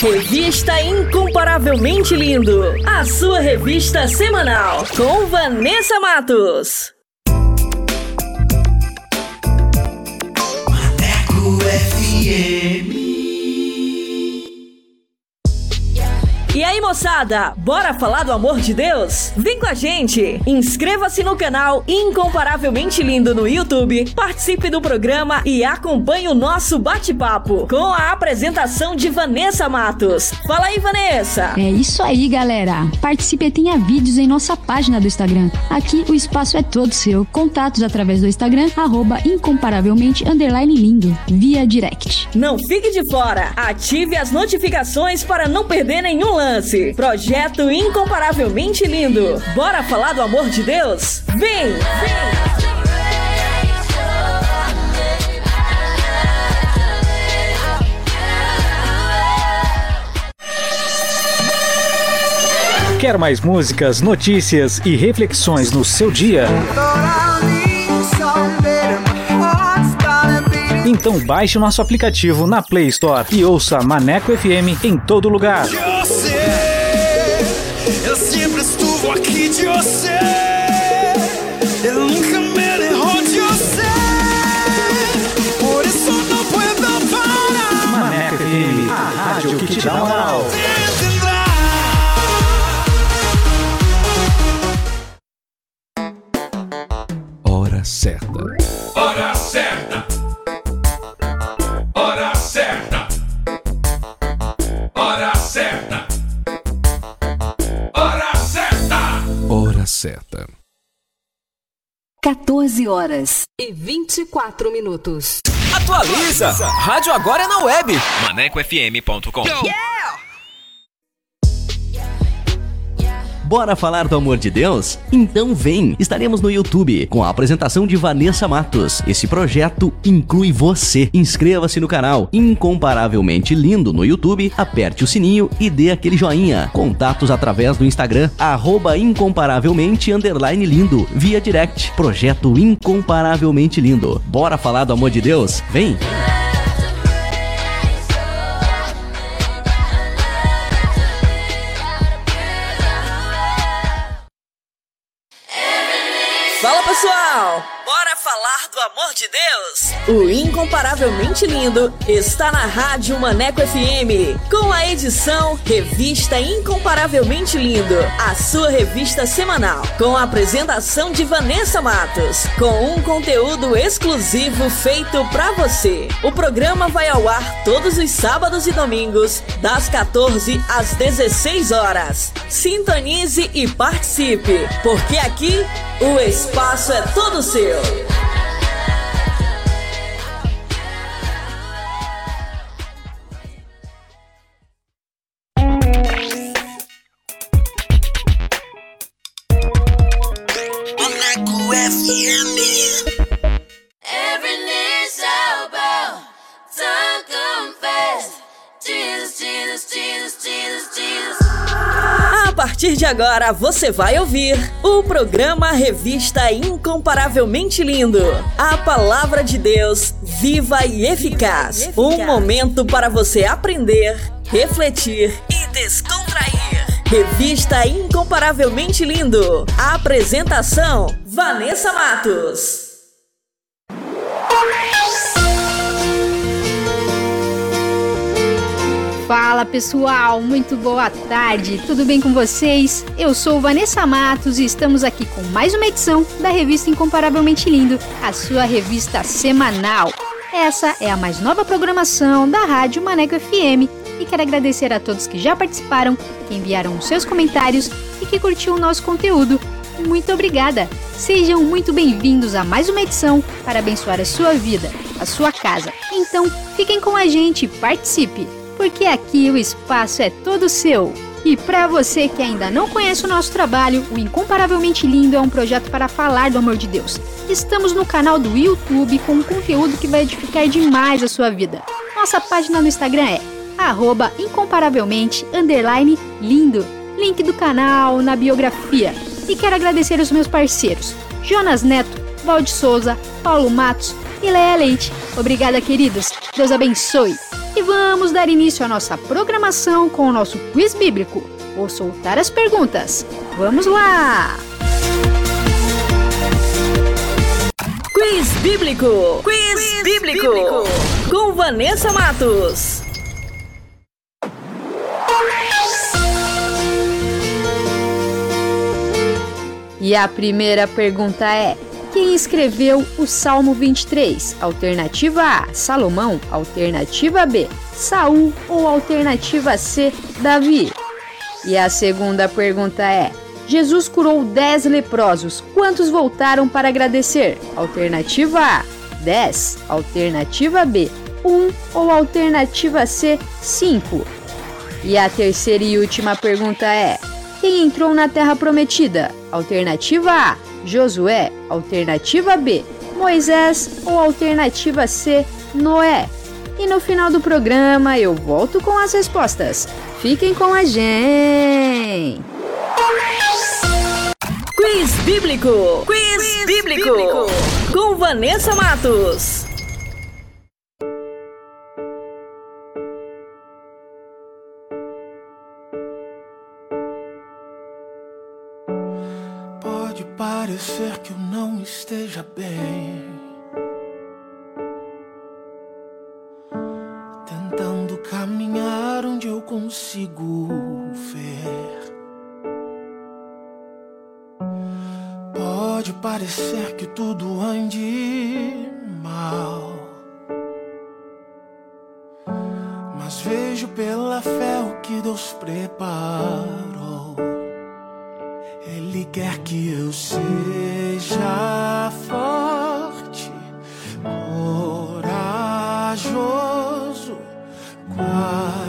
Revista Incomparavelmente Lindo, a sua revista semanal com Vanessa Matos. Maneco FM. Moçada, bora falar do amor de Deus? Vem com a gente! Inscreva-se no canal Incomparavelmente Lindo no YouTube, participe do programa e acompanhe o nosso bate-papo com a apresentação de Vanessa Matos. Fala aí, Vanessa! É isso aí, galera! Participe e tenha vídeos em nossa página do Instagram. Aqui o espaço é todo seu. Contatos através do Instagram, arroba incomparavelmente lindo, via direct. Não fique de fora! Ative as notificações para não perder nenhum lance Projeto incomparavelmente lindo. Bora falar do amor de Deus? Vem! Vem! Quer mais músicas, notícias e reflexões no seu dia? Então baixe nosso aplicativo na Play Store e ouça Maneco FM em todo lugar. Eu sempre estuvo aqui de você. Eu nunca me derrou de você. Por isso não puedo parar. Maneco FM, a rádio que te dá moral. Hora certa. Certa. 14 horas e 24 minutos. Atualiza! Rádio agora é na web. ManecoFM.com. Bora falar do amor de Deus? Então vem! Estaremos no YouTube com a apresentação de Vanessa Matos. Esse projeto inclui você. Inscreva-se no canal Incomparavelmente Lindo no YouTube, aperte o sininho e dê aquele joinha. Contatos através do Instagram, arroba incomparavelmente lindo, via direct. Projeto Incomparavelmente Lindo. Bora falar do amor de Deus? Vem! Pessoal! Bora falar do amor de Deus? O Incomparavelmente Lindo está na Rádio Maneco FM, com a edição Revista Incomparavelmente Lindo, a sua revista semanal, com a apresentação de Vanessa Matos, com um conteúdo exclusivo feito pra você. O programa vai ao ar todos os sábados e domingos, das 14 às 16 horas. Sintonize e participe, porque aqui o espaço é todo seu. Partir de agora você vai ouvir o programa Revista Incomparavelmente Lindo. A palavra de Deus viva e eficaz. Um momento para você aprender, refletir e descontrair. Revista Incomparavelmente Lindo. A apresentação: Vanessa Matos. Fala pessoal, muito boa tarde, tudo bem com vocês? Eu sou Vanessa Matos e estamos aqui com mais uma edição da revista Incomparavelmente Lindo, a sua revista semanal. Essa é a mais nova programação da Rádio Maneco FM e quero agradecer a todos que já participaram, que enviaram os seus comentários e que curtiu o nosso conteúdo. Muito obrigada! Sejam muito bem-vindos a mais uma edição para abençoar a sua vida, a sua casa. Então, fiquem com a gente participe! Porque aqui o espaço é todo seu. E para você que ainda não conhece o nosso trabalho, o Incomparavelmente Lindo é um projeto para falar do amor de Deus. Estamos no canal do YouTube com um conteúdo que vai edificar demais a sua vida. Nossa página no Instagram é incomparavelmente lindo. Link do canal na biografia. E quero agradecer os meus parceiros, Jonas Neto, Valde Souza, Paulo Matos e Leia Leite. Obrigada, queridos. Deus abençoe. E vamos dar início à nossa programação com o nosso quiz bíblico. Vou soltar as perguntas. Vamos lá! Quiz Bíblico. Quiz, Quiz bíblico. bíblico. Com Vanessa Matos. E a primeira pergunta é: quem escreveu o Salmo 23? Alternativa A, Salomão. Alternativa B, Saul. Ou alternativa C, Davi? E a segunda pergunta é: Jesus curou 10 leprosos. Quantos voltaram para agradecer? Alternativa A, 10. Alternativa B, 1. Ou alternativa C, 5? E a terceira e última pergunta é: quem entrou na Terra Prometida? Alternativa A, Josué. Alternativa B, Moisés. Ou alternativa C, Noé. E no final do programa eu volto com as respostas. Fiquem com a gente! Quiz Bíblico! Quiz, Quiz bíblico. bíblico! Com Vanessa Matos. Parecer que eu não esteja bem. Tentando caminhar onde eu consigo ver. Pode parecer que tudo ande mal. Mas vejo pela fé o que Deus preparou. Ele quer que eu seja forte, corajoso, guarde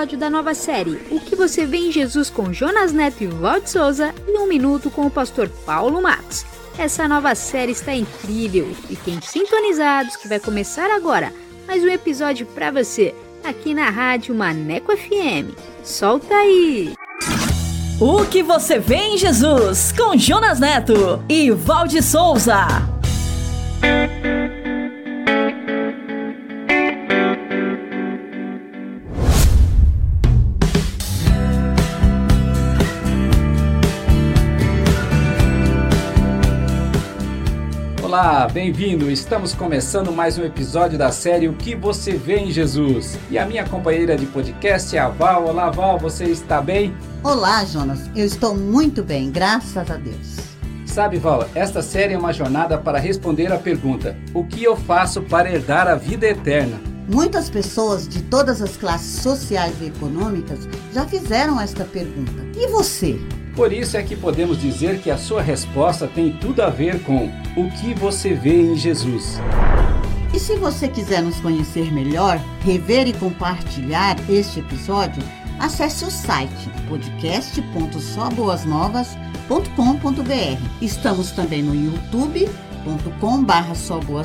episódio da nova série O que você vê em Jesus com Jonas Neto e Walt Souza e um minuto com o pastor Paulo Matos. Essa nova série está incrível. Fiquem sintonizados que vai começar agora mais um episódio para você aqui na Rádio Maneco FM. Solta aí! O que você vê em Jesus com Jonas Neto e Valde Souza. Olá, bem-vindo! Estamos começando mais um episódio da série O que você vê em Jesus. E a minha companheira de podcast é a Val. Olá, Val, você está bem? Olá, Jonas. Eu estou muito bem, graças a Deus. Sabe, Val, esta série é uma jornada para responder a pergunta: O que eu faço para herdar a vida eterna? Muitas pessoas de todas as classes sociais e econômicas já fizeram esta pergunta. E você? Por isso é que podemos dizer que a sua resposta tem tudo a ver com o que você vê em Jesus. E se você quiser nos conhecer melhor, rever e compartilhar este episódio, acesse o site podcast.soboasnovas.com.br. Estamos também no youtube.com barra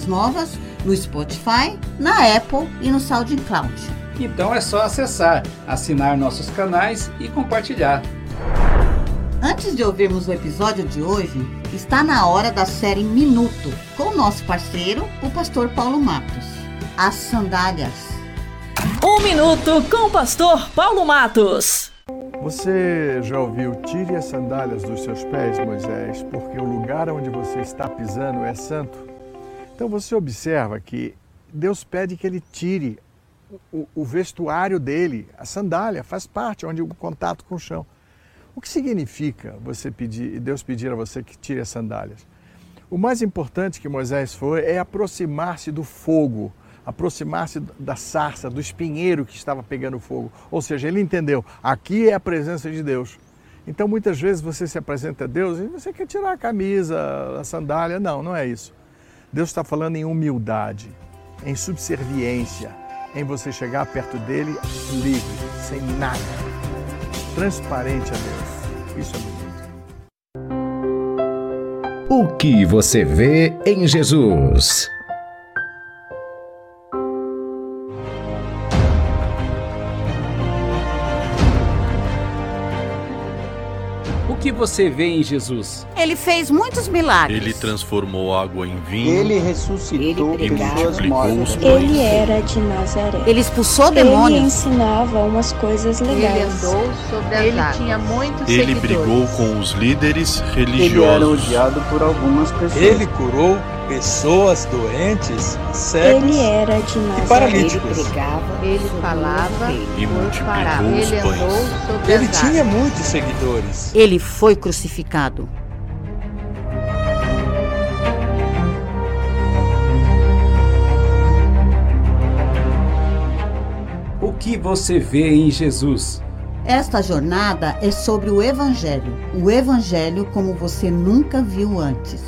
Novas, no Spotify, na Apple e no SoundCloud. Então é só acessar, assinar nossos canais e compartilhar. Antes de ouvirmos o episódio de hoje, está na hora da série Minuto, com o nosso parceiro, o pastor Paulo Matos. As sandálias. Um minuto com o pastor Paulo Matos. Você já ouviu tire as sandálias dos seus pés, Moisés, porque o lugar onde você está pisando é santo? Então você observa que Deus pede que ele tire o, o vestuário dele, a sandália, faz parte, onde o contato com o chão. O que significa você pedir, Deus pedir a você que tire as sandálias? O mais importante que Moisés foi é aproximar-se do fogo, aproximar-se da sarça, do espinheiro que estava pegando fogo. Ou seja, ele entendeu, aqui é a presença de Deus. Então muitas vezes você se apresenta a Deus e você quer tirar a camisa, a sandália. Não, não é isso. Deus está falando em humildade, em subserviência, em você chegar perto dele livre, sem nada transparente a Deus. Isso é bonito. O que você vê em Jesus? Que você vê em Jesus? Ele fez muitos milagres. Ele transformou água em vinho. Ele ressuscitou Ele pessoas mortas. Ele era de Nazaré. Ele expulsou demônios. Ele ensinava umas coisas legais. Ele andou sobre as Ele águas. tinha muitos Ele seguidores. brigou com os líderes Ele religiosos. era odiado por algumas pessoas. Ele curou pessoas doentes, cegos Ele era de Nazaré. e paralíticos. Ele pregava, ele falava E os Ele pães. andou sobre Ele tinha muitos seguidores. Ele foi crucificado. O que você vê em Jesus? Esta jornada é sobre o Evangelho. O Evangelho como você nunca viu antes.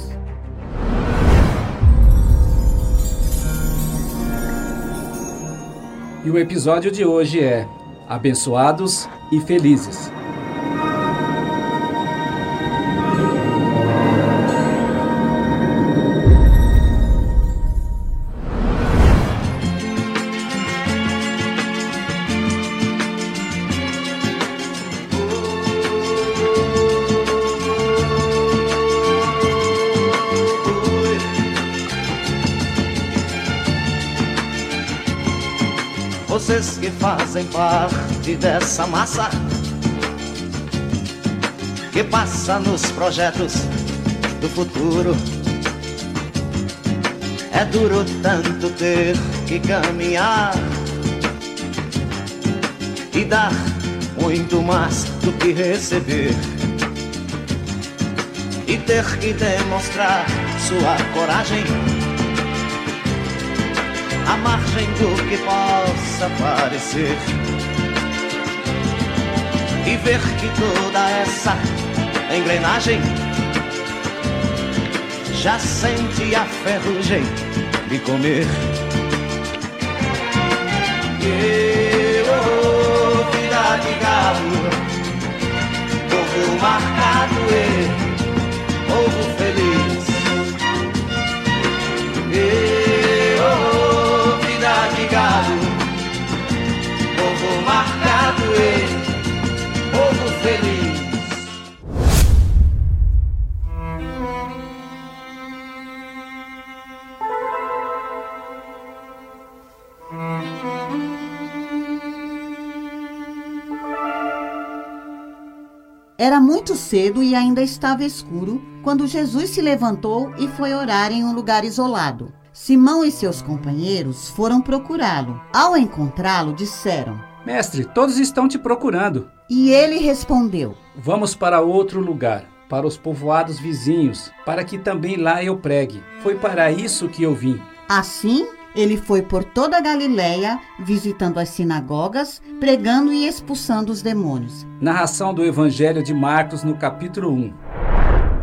E o episódio de hoje é Abençoados e Felizes. Fazem parte dessa massa que passa nos projetos do futuro. É duro tanto ter que caminhar e dar muito mais do que receber. E ter que demonstrar sua coragem à margem do que possa parecer. E ver que toda essa engrenagem. Já sente a ferrugem de comer. E, oh, vida de galo, povo marcado e Era muito cedo e ainda estava escuro quando Jesus se levantou e foi orar em um lugar isolado. Simão e seus companheiros foram procurá-lo. Ao encontrá-lo, disseram: Mestre, todos estão te procurando. E ele respondeu: Vamos para outro lugar, para os povoados vizinhos, para que também lá eu pregue. Foi para isso que eu vim. Assim, ele foi por toda a Galiléia, visitando as sinagogas, pregando e expulsando os demônios. Narração do Evangelho de Marcos no capítulo 1.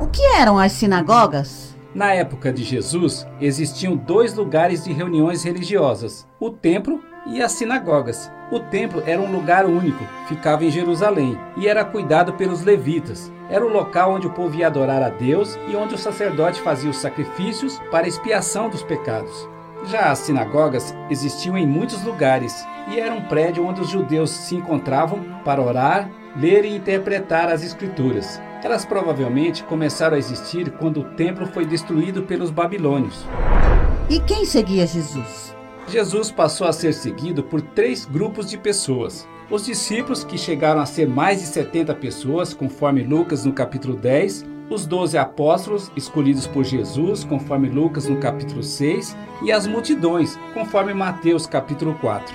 O que eram as sinagogas? Na época de Jesus, existiam dois lugares de reuniões religiosas: o templo e as sinagogas. O templo era um lugar único, ficava em Jerusalém e era cuidado pelos levitas. Era o local onde o povo ia adorar a Deus e onde o sacerdote fazia os sacrifícios para expiação dos pecados. Já as sinagogas existiam em muitos lugares e era um prédio onde os judeus se encontravam para orar, ler e interpretar as escrituras. Elas provavelmente começaram a existir quando o templo foi destruído pelos babilônios. E quem seguia Jesus? Jesus passou a ser seguido por três grupos de pessoas. Os discípulos, que chegaram a ser mais de 70 pessoas, conforme Lucas no capítulo 10, os doze apóstolos escolhidos por Jesus, conforme Lucas no capítulo 6, e as multidões, conforme Mateus capítulo 4.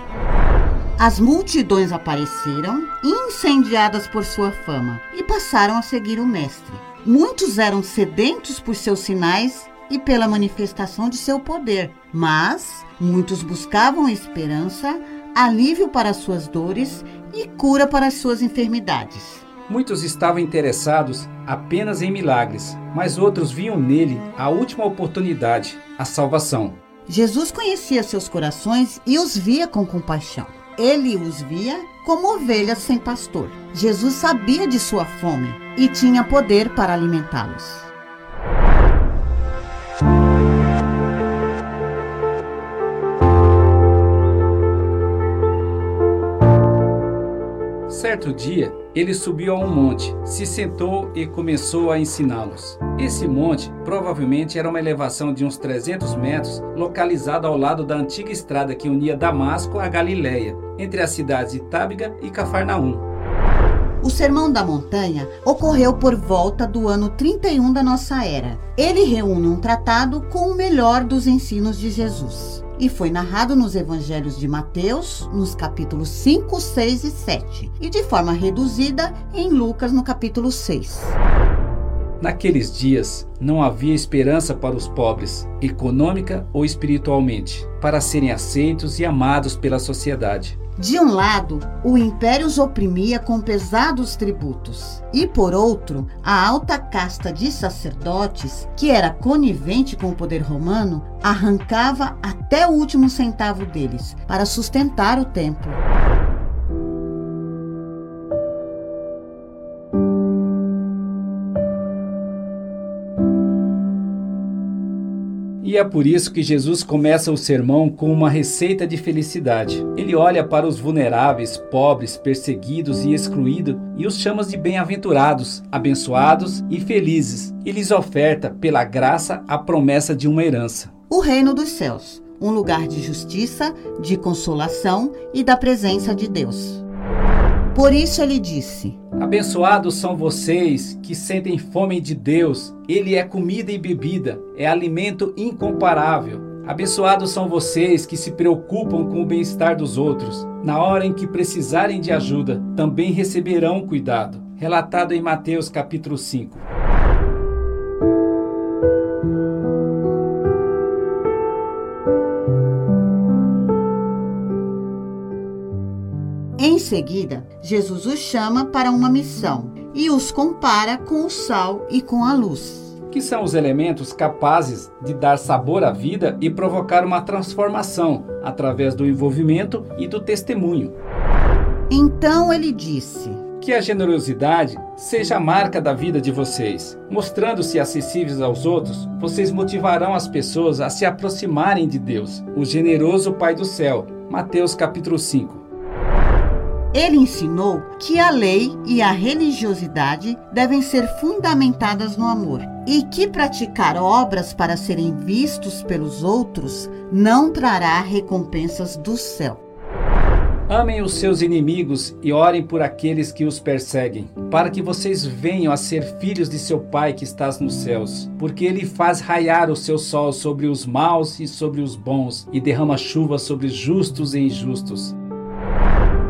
As multidões apareceram, incendiadas por sua fama, e passaram a seguir o Mestre. Muitos eram sedentos por seus sinais e pela manifestação de seu poder, mas muitos buscavam esperança, alívio para suas dores e cura para suas enfermidades. Muitos estavam interessados apenas em milagres, mas outros viam nele a última oportunidade, a salvação. Jesus conhecia seus corações e os via com compaixão. Ele os via como ovelhas sem pastor. Jesus sabia de sua fome e tinha poder para alimentá-los. Certo dia, ele subiu a um monte, se sentou e começou a ensiná-los. Esse monte provavelmente era uma elevação de uns 300 metros, localizado ao lado da antiga estrada que unia Damasco a Galiléia, entre as cidades de Tábiga e Cafarnaum. O Sermão da Montanha ocorreu por volta do ano 31 da nossa era. Ele reúne um tratado com o melhor dos ensinos de Jesus e foi narrado nos evangelhos de Mateus, nos capítulos 5, 6 e 7, e de forma reduzida em Lucas, no capítulo 6. Naqueles dias, não havia esperança para os pobres, econômica ou espiritualmente, para serem aceitos e amados pela sociedade. De um lado, o império os oprimia com pesados tributos, e por outro, a alta casta de sacerdotes, que era conivente com o poder romano, arrancava até o último centavo deles para sustentar o templo. E é por isso que Jesus começa o sermão com uma receita de felicidade. Ele olha para os vulneráveis, pobres, perseguidos e excluídos e os chama de bem-aventurados, abençoados e felizes, e lhes oferta, pela graça, a promessa de uma herança. O reino dos céus, um lugar de justiça, de consolação e da presença de Deus. Por isso ele disse: Abençoados são vocês que sentem fome de Deus. Ele é comida e bebida, é alimento incomparável. Abençoados são vocês que se preocupam com o bem-estar dos outros. Na hora em que precisarem de ajuda, também receberão cuidado. Relatado em Mateus capítulo 5. Em seguida, Jesus os chama para uma missão. e os compara com o sal e com a luz. Que são os elementos capazes de dar sabor à vida e provocar uma transformação através do envolvimento e do testemunho. Então ele disse: Que a generosidade seja a marca da vida de vocês. Mostrando-se acessíveis aos outros, vocês motivarão as pessoas a se aproximarem de Deus, o generoso Pai do céu. Mateus capítulo 5. Ele ensinou que a lei e a religiosidade devem ser fundamentadas no amor e que praticar obras para serem vistos pelos outros não trará recompensas do céu. Amem os seus inimigos e orem por aqueles que os perseguem, para que vocês venham a ser filhos de seu Pai que estás nos céus, porque ele faz raiar o seu sol sobre os maus e sobre os bons, e derrama chuva sobre justos e injustos.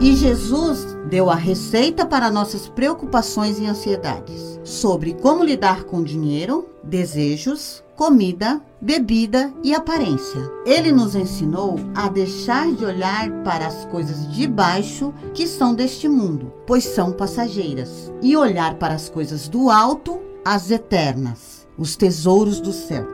E Jesus deu a receita para nossas preocupações e ansiedades sobre como lidar com dinheiro, desejos, comida, bebida e aparência. Ele nos ensinou a deixar de olhar para as coisas de baixo que são deste mundo, pois são passageiras, e olhar para as coisas do alto, as eternas, os tesouros do céu.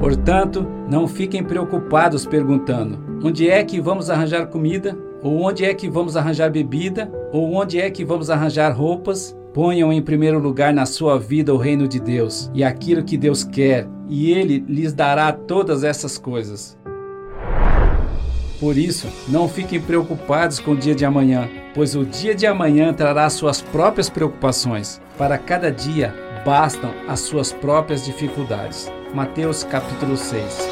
Portanto, não fiquem preocupados perguntando: onde é que vamos arranjar comida? Ou onde é que vamos arranjar bebida? Ou onde é que vamos arranjar roupas? Ponham em primeiro lugar na sua vida o reino de Deus e aquilo que Deus quer, e Ele lhes dará todas essas coisas. Por isso, não fiquem preocupados com o dia de amanhã, pois o dia de amanhã trará suas próprias preocupações. Para cada dia bastam as suas próprias dificuldades. Mateus capítulo 6.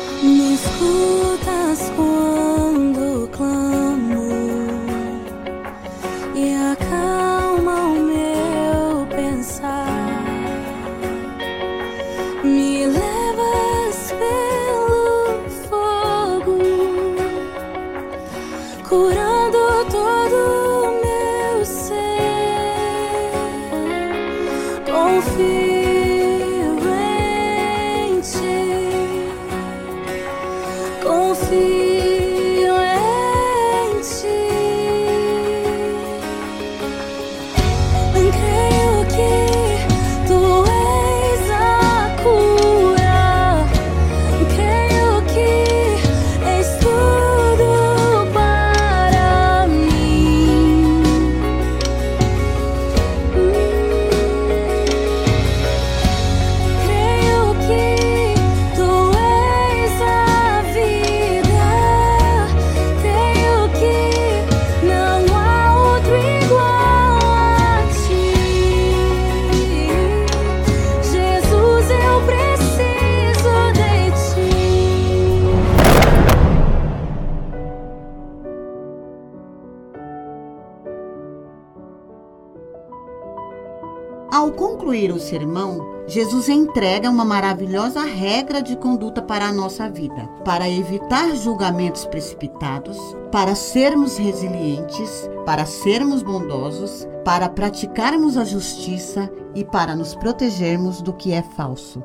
Concluir o sermão, Jesus entrega uma maravilhosa regra de conduta para a nossa vida, para evitar julgamentos precipitados, para sermos resilientes, para sermos bondosos, para praticarmos a justiça e para nos protegermos do que é falso.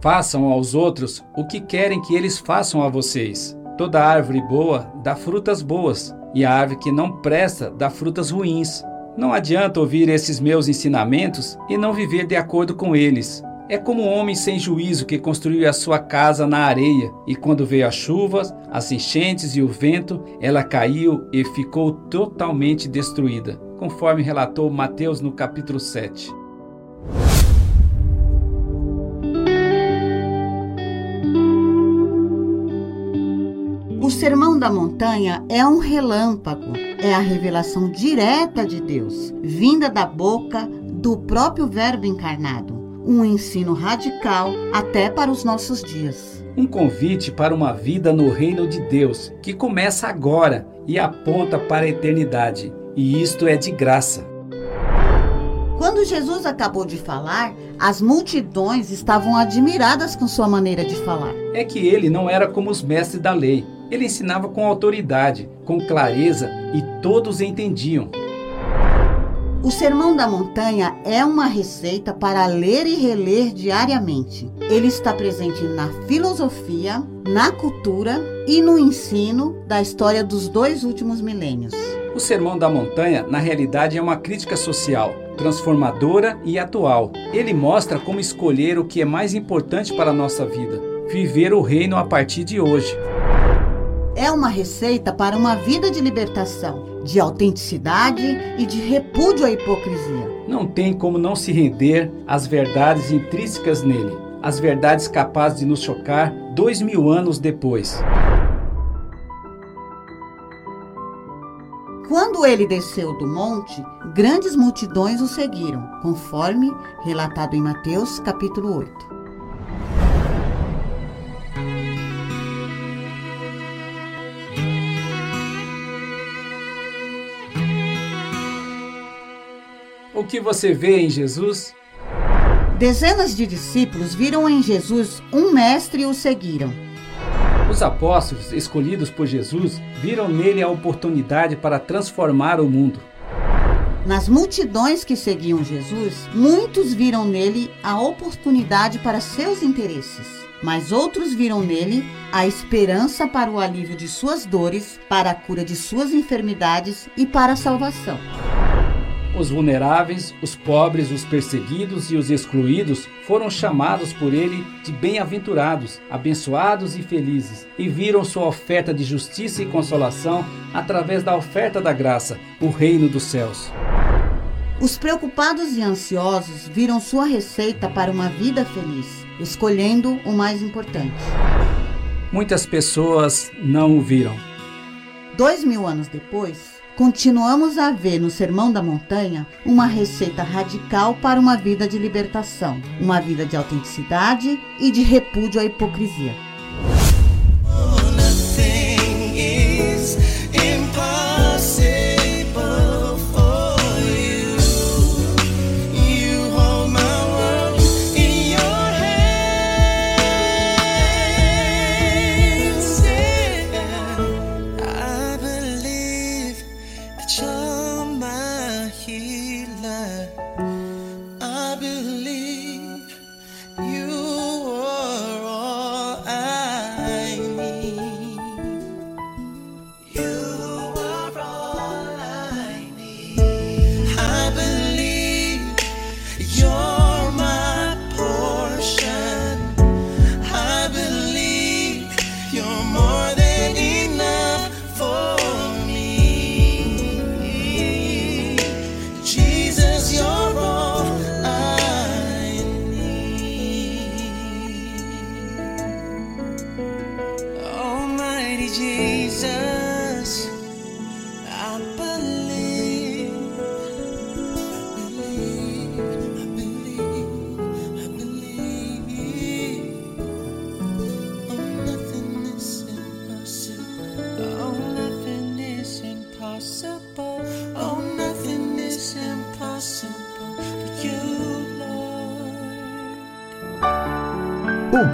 Façam aos outros o que querem que eles façam a vocês. Toda árvore boa dá frutas boas, e a árvore que não presta dá frutas ruins. Não adianta ouvir esses meus ensinamentos e não viver de acordo com eles. É como um homem sem juízo que construiu a sua casa na areia, e quando veio as chuvas, as enchentes e o vento, ela caiu e ficou totalmente destruída, conforme relatou Mateus no capítulo 7. O Sermão da Montanha é um relâmpago, é a revelação direta de Deus, vinda da boca do próprio Verbo encarnado. Um ensino radical até para os nossos dias. Um convite para uma vida no reino de Deus, que começa agora e aponta para a eternidade. E isto é de graça. Quando Jesus acabou de falar, as multidões estavam admiradas com sua maneira de falar. É que ele não era como os mestres da lei. Ele ensinava com autoridade, com clareza e todos entendiam. O Sermão da Montanha é uma receita para ler e reler diariamente. Ele está presente na filosofia, na cultura e no ensino da história dos dois últimos milênios. O Sermão da Montanha, na realidade, é uma crítica social, transformadora e atual. Ele mostra como escolher o que é mais importante para a nossa vida: viver o reino a partir de hoje. É uma receita para uma vida de libertação, de autenticidade e de repúdio à hipocrisia. Não tem como não se render às verdades intrínsecas nele, as verdades capazes de nos chocar dois mil anos depois. Quando ele desceu do monte, grandes multidões o seguiram, conforme relatado em Mateus capítulo 8. O que você vê em Jesus? Dezenas de discípulos viram em Jesus um mestre e o seguiram. Os apóstolos, escolhidos por Jesus, viram nele a oportunidade para transformar o mundo. Nas multidões que seguiam Jesus, muitos viram nele a oportunidade para seus interesses, mas outros viram nele a esperança para o alívio de suas dores, para a cura de suas enfermidades e para a salvação. Os vulneráveis, os pobres, os perseguidos e os excluídos foram chamados por ele de bem-aventurados, abençoados e felizes, e viram sua oferta de justiça e consolação através da oferta da graça, o reino dos céus. Os preocupados e ansiosos viram sua receita para uma vida feliz, escolhendo o mais importante. Muitas pessoas não o viram. Dois mil anos depois, continuamos a ver no Sermão da Montanha uma receita radical para uma vida de libertação, uma vida de autenticidade e de repúdio à hipocrisia. Nothing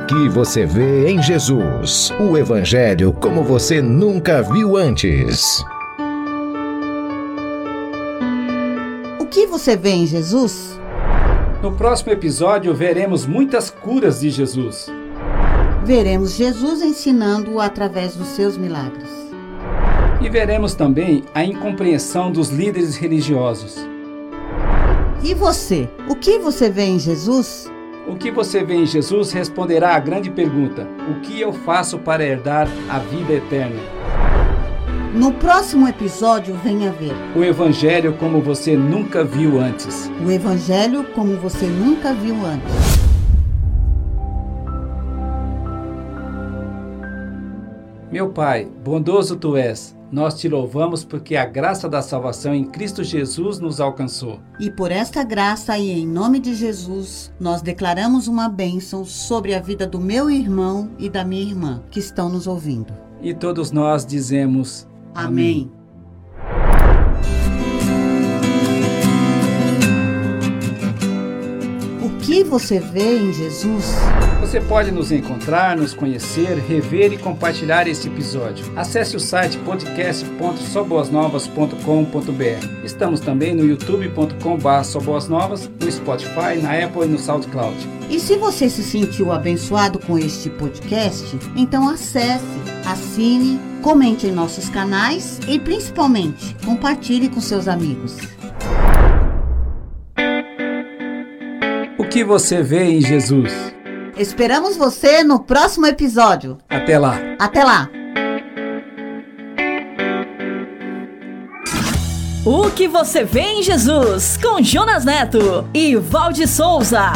O que você vê em Jesus? O Evangelho como você nunca viu antes. O que você vê em Jesus? No próximo episódio, veremos muitas curas de Jesus. Veremos Jesus ensinando-o através dos seus milagres. E veremos também a incompreensão dos líderes religiosos. E você? O que você vê em Jesus? Que você vê em Jesus responderá à grande pergunta: O que eu faço para herdar a vida eterna? No próximo episódio, venha ver O Evangelho como você nunca viu antes. o Evangelho como você nunca viu antes. Meu Pai, bondoso tu és, nós te louvamos porque a graça da salvação em Cristo Jesus nos alcançou. E por esta graça e em nome de Jesus, nós declaramos uma bênção sobre a vida do meu irmão e da minha irmã que estão nos ouvindo. E todos nós dizemos Amém. O que você vê em Jesus? Você pode nos encontrar, nos conhecer, rever e compartilhar este episódio. Acesse o site podcast.soboasnovas.com.br. Estamos também no youtube.com.br soboasnovas, no Spotify, na Apple e no SoundCloud. E se você se sentiu abençoado com este podcast, então acesse assine, comente em nossos canais e principalmente compartilhe com seus amigos. O que você vê em Jesus? Esperamos você no próximo episódio. Até lá. Até lá. O que você vê em Jesus com Jonas Neto e Valde Souza.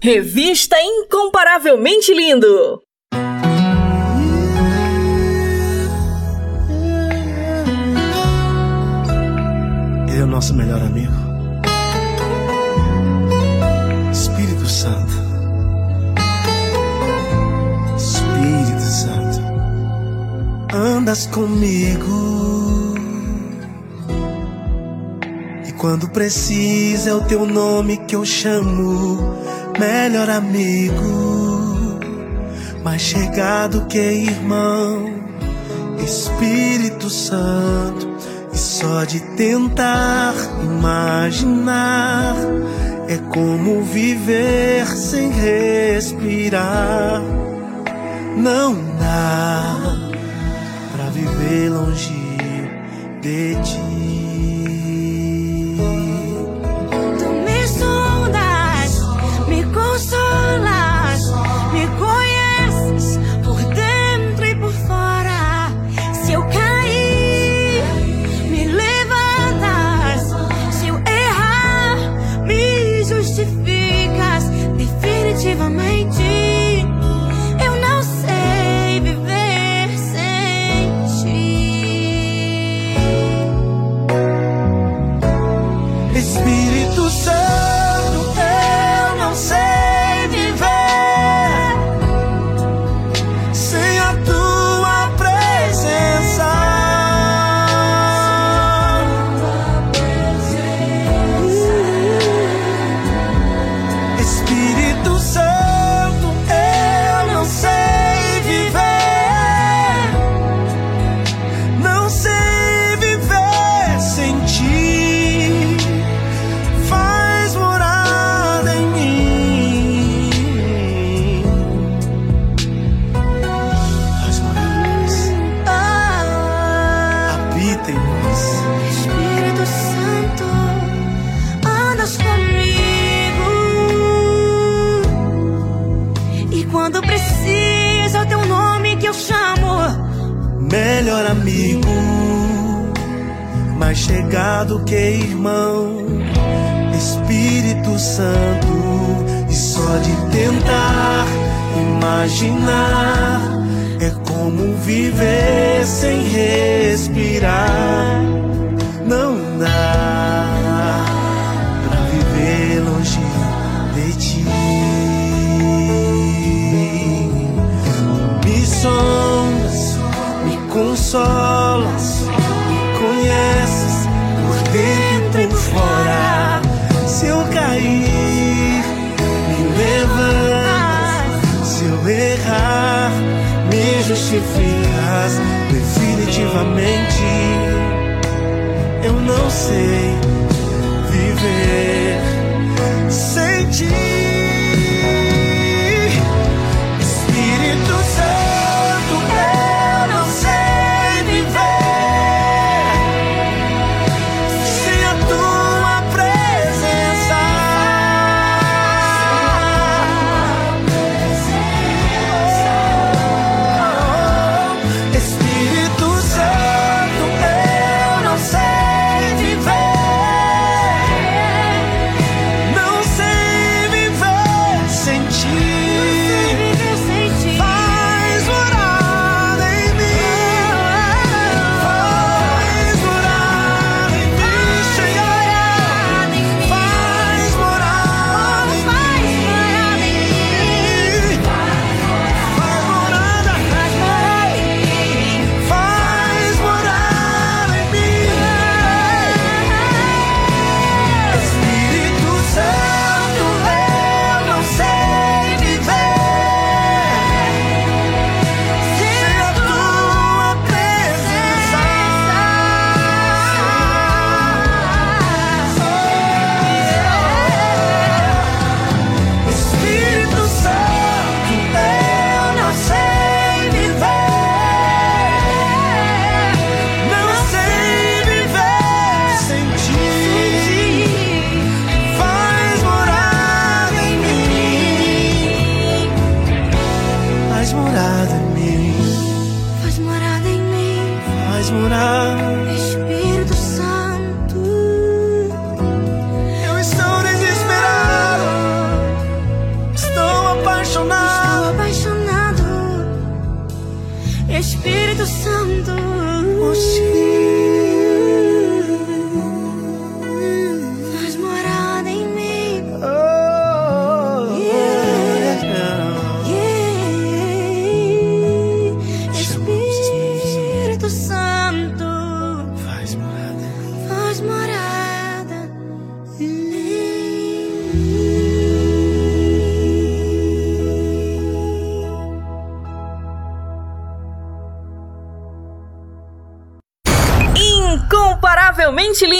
Revista Incomparavelmente Lindo. Ele é o nosso melhor amigo. Espírito Santo. Espírito Santo. Andas comigo. E quando precisa é o teu nome que eu chamo. Melhor amigo. Mais chegado que irmão. Espírito Santo. E só de tentar imaginar é como viver sem respirar. Não dá pra viver longe de ti. Tu me sondas, me consolas, Definitivamente, Melhor amigo, mais chegado que irmão. Espírito Santo, e só de tentar imaginar é como viver sem respirar. Não dá consolas, me conheces por dentro e por fora. Se eu cair, me levantas. Se eu errar, me justificas. Definitivamente, eu não sei viver sem ti. Espírito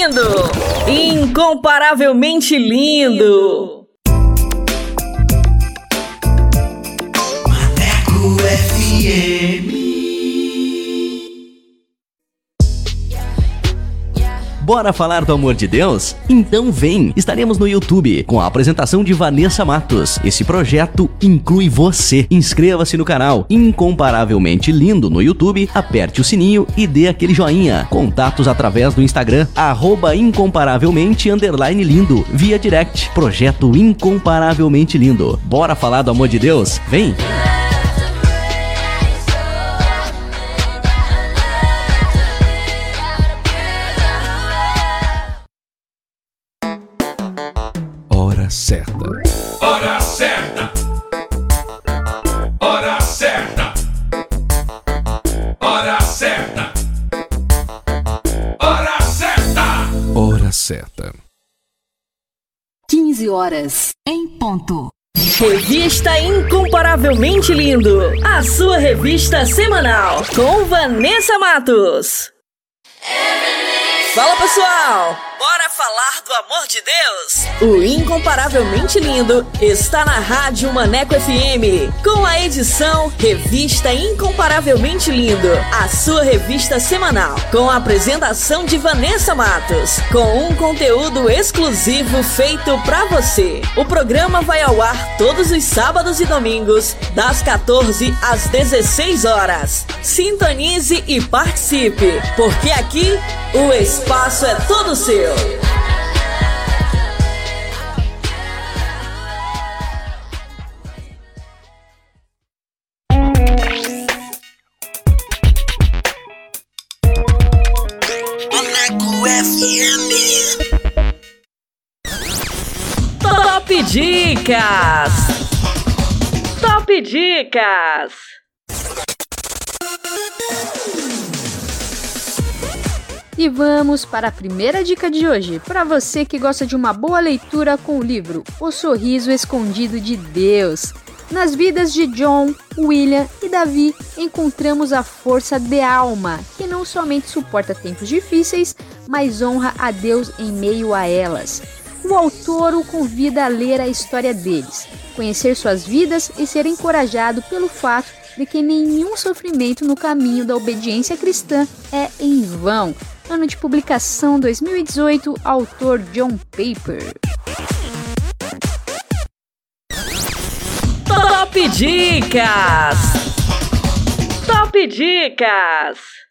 lindo! Incomparavelmente lindo! Bora falar do amor de Deus? Então vem! Estaremos no YouTube com a apresentação de Vanessa Matos. Esse projeto inclui você. Inscreva-se no canal Incomparavelmente Lindo no YouTube, aperte o sininho e dê aquele joinha. Contatos através do Instagram, arroba incomparavelmente lindo, via direct. Projeto Incomparavelmente Lindo. Bora falar do amor de Deus? Vem! 15 horas em ponto. Revista Incomparavelmente Lindo, a sua revista semanal com Vanessa Matos. Fala pessoal, bora falar do amor de Deus? O Incomparavelmente Lindo está na Rádio Maneco FM, com a edição Revista Incomparavelmente Lindo, a sua revista semanal, com a apresentação de Vanessa Matos, com um conteúdo exclusivo feito pra você. O programa vai ao ar todos os sábados e domingos, das 14 às 16 horas. Sintonize e participe, porque aqui o espaço é todo seu. Dicas! Top Dicas! E vamos para a primeira dica de hoje, para você que gosta de uma boa leitura com o livro O Sorriso Escondido de Deus. Nas vidas de John, William e Davi encontramos a força de alma, que não somente suporta tempos difíceis, mas honra a Deus em meio a elas. O autor o convida a ler a história deles, conhecer suas vidas e ser encorajado pelo fato de que nenhum sofrimento no caminho da obediência cristã é em vão. Ano de publicação 2018, autor John Paper. Top Dicas! Top Dicas!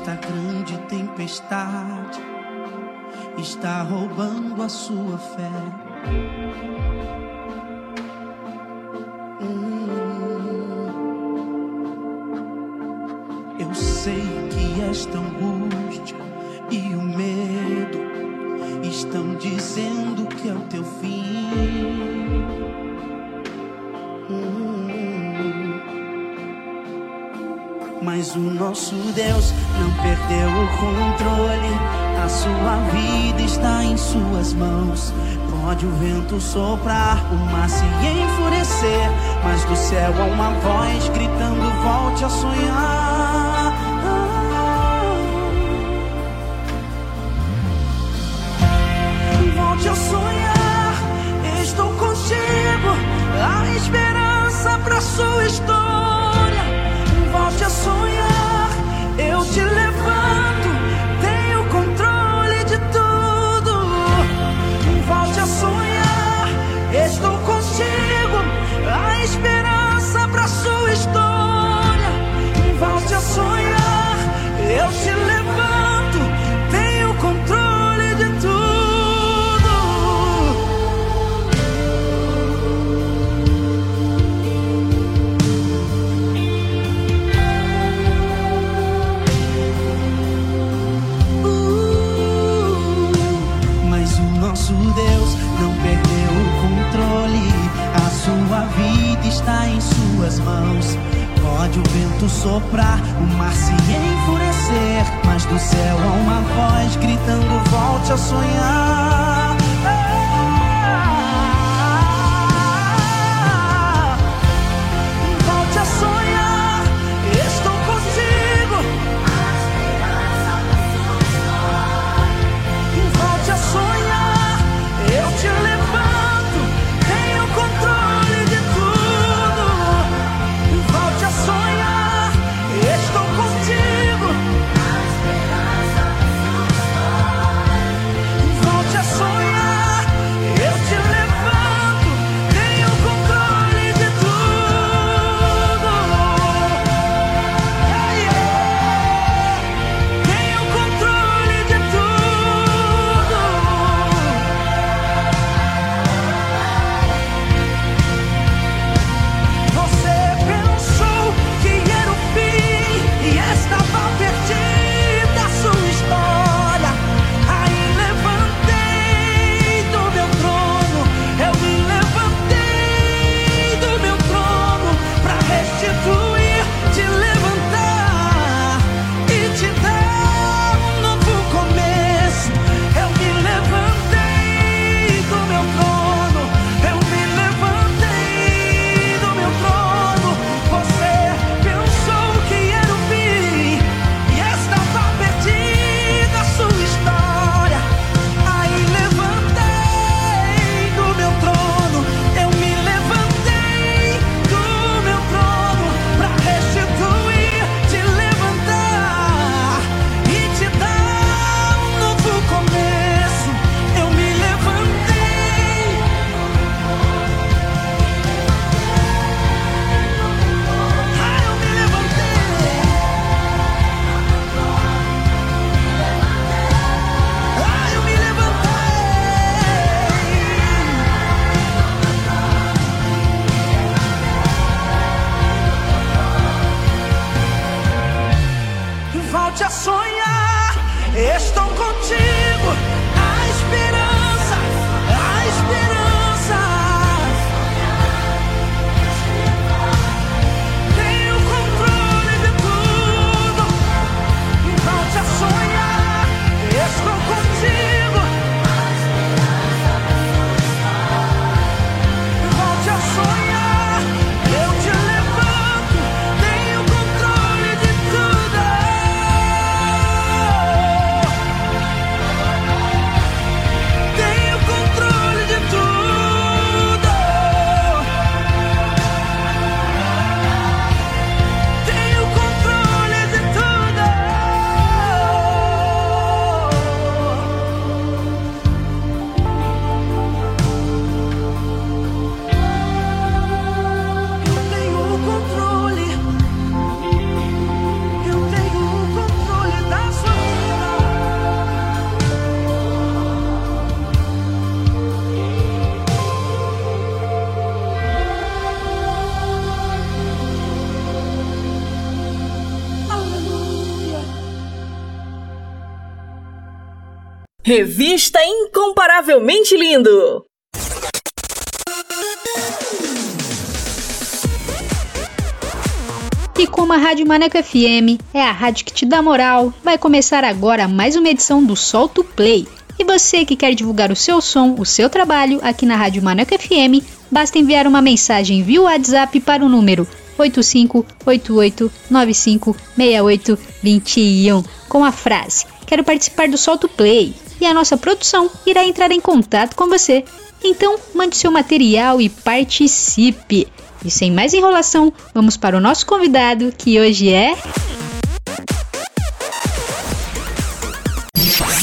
Esta grande tempestade está roubando a sua fé. Hum. Eu sei que esta angústia e o medo estão dizendo que é o teu fim. Hum. Mas o nosso Deus não perdeu o controle. A sua vida está em suas mãos. Pode o vento soprar, o mar se enfurecer. Mas do céu há uma voz gritando: volte a sonhar. Volte a sonhar, estou contigo. A esperança para sua história. you Pode o vento soprar, o mar se enfurecer, mas do céu há uma voz gritando: volte a sonhar. Revista Incomparavelmente Lindo. E como a Rádio Maneco FM é a rádio que te dá moral, vai começar agora mais uma edição do Solto Play. E você que quer divulgar o seu som, o seu trabalho aqui na Rádio Maneco FM, basta enviar uma mensagem via WhatsApp para o número 8588956821 com a frase Quero participar do Solto Play e a nossa produção irá entrar em contato com você. Então, mande seu material e participe. E sem mais enrolação, vamos para o nosso convidado que hoje é.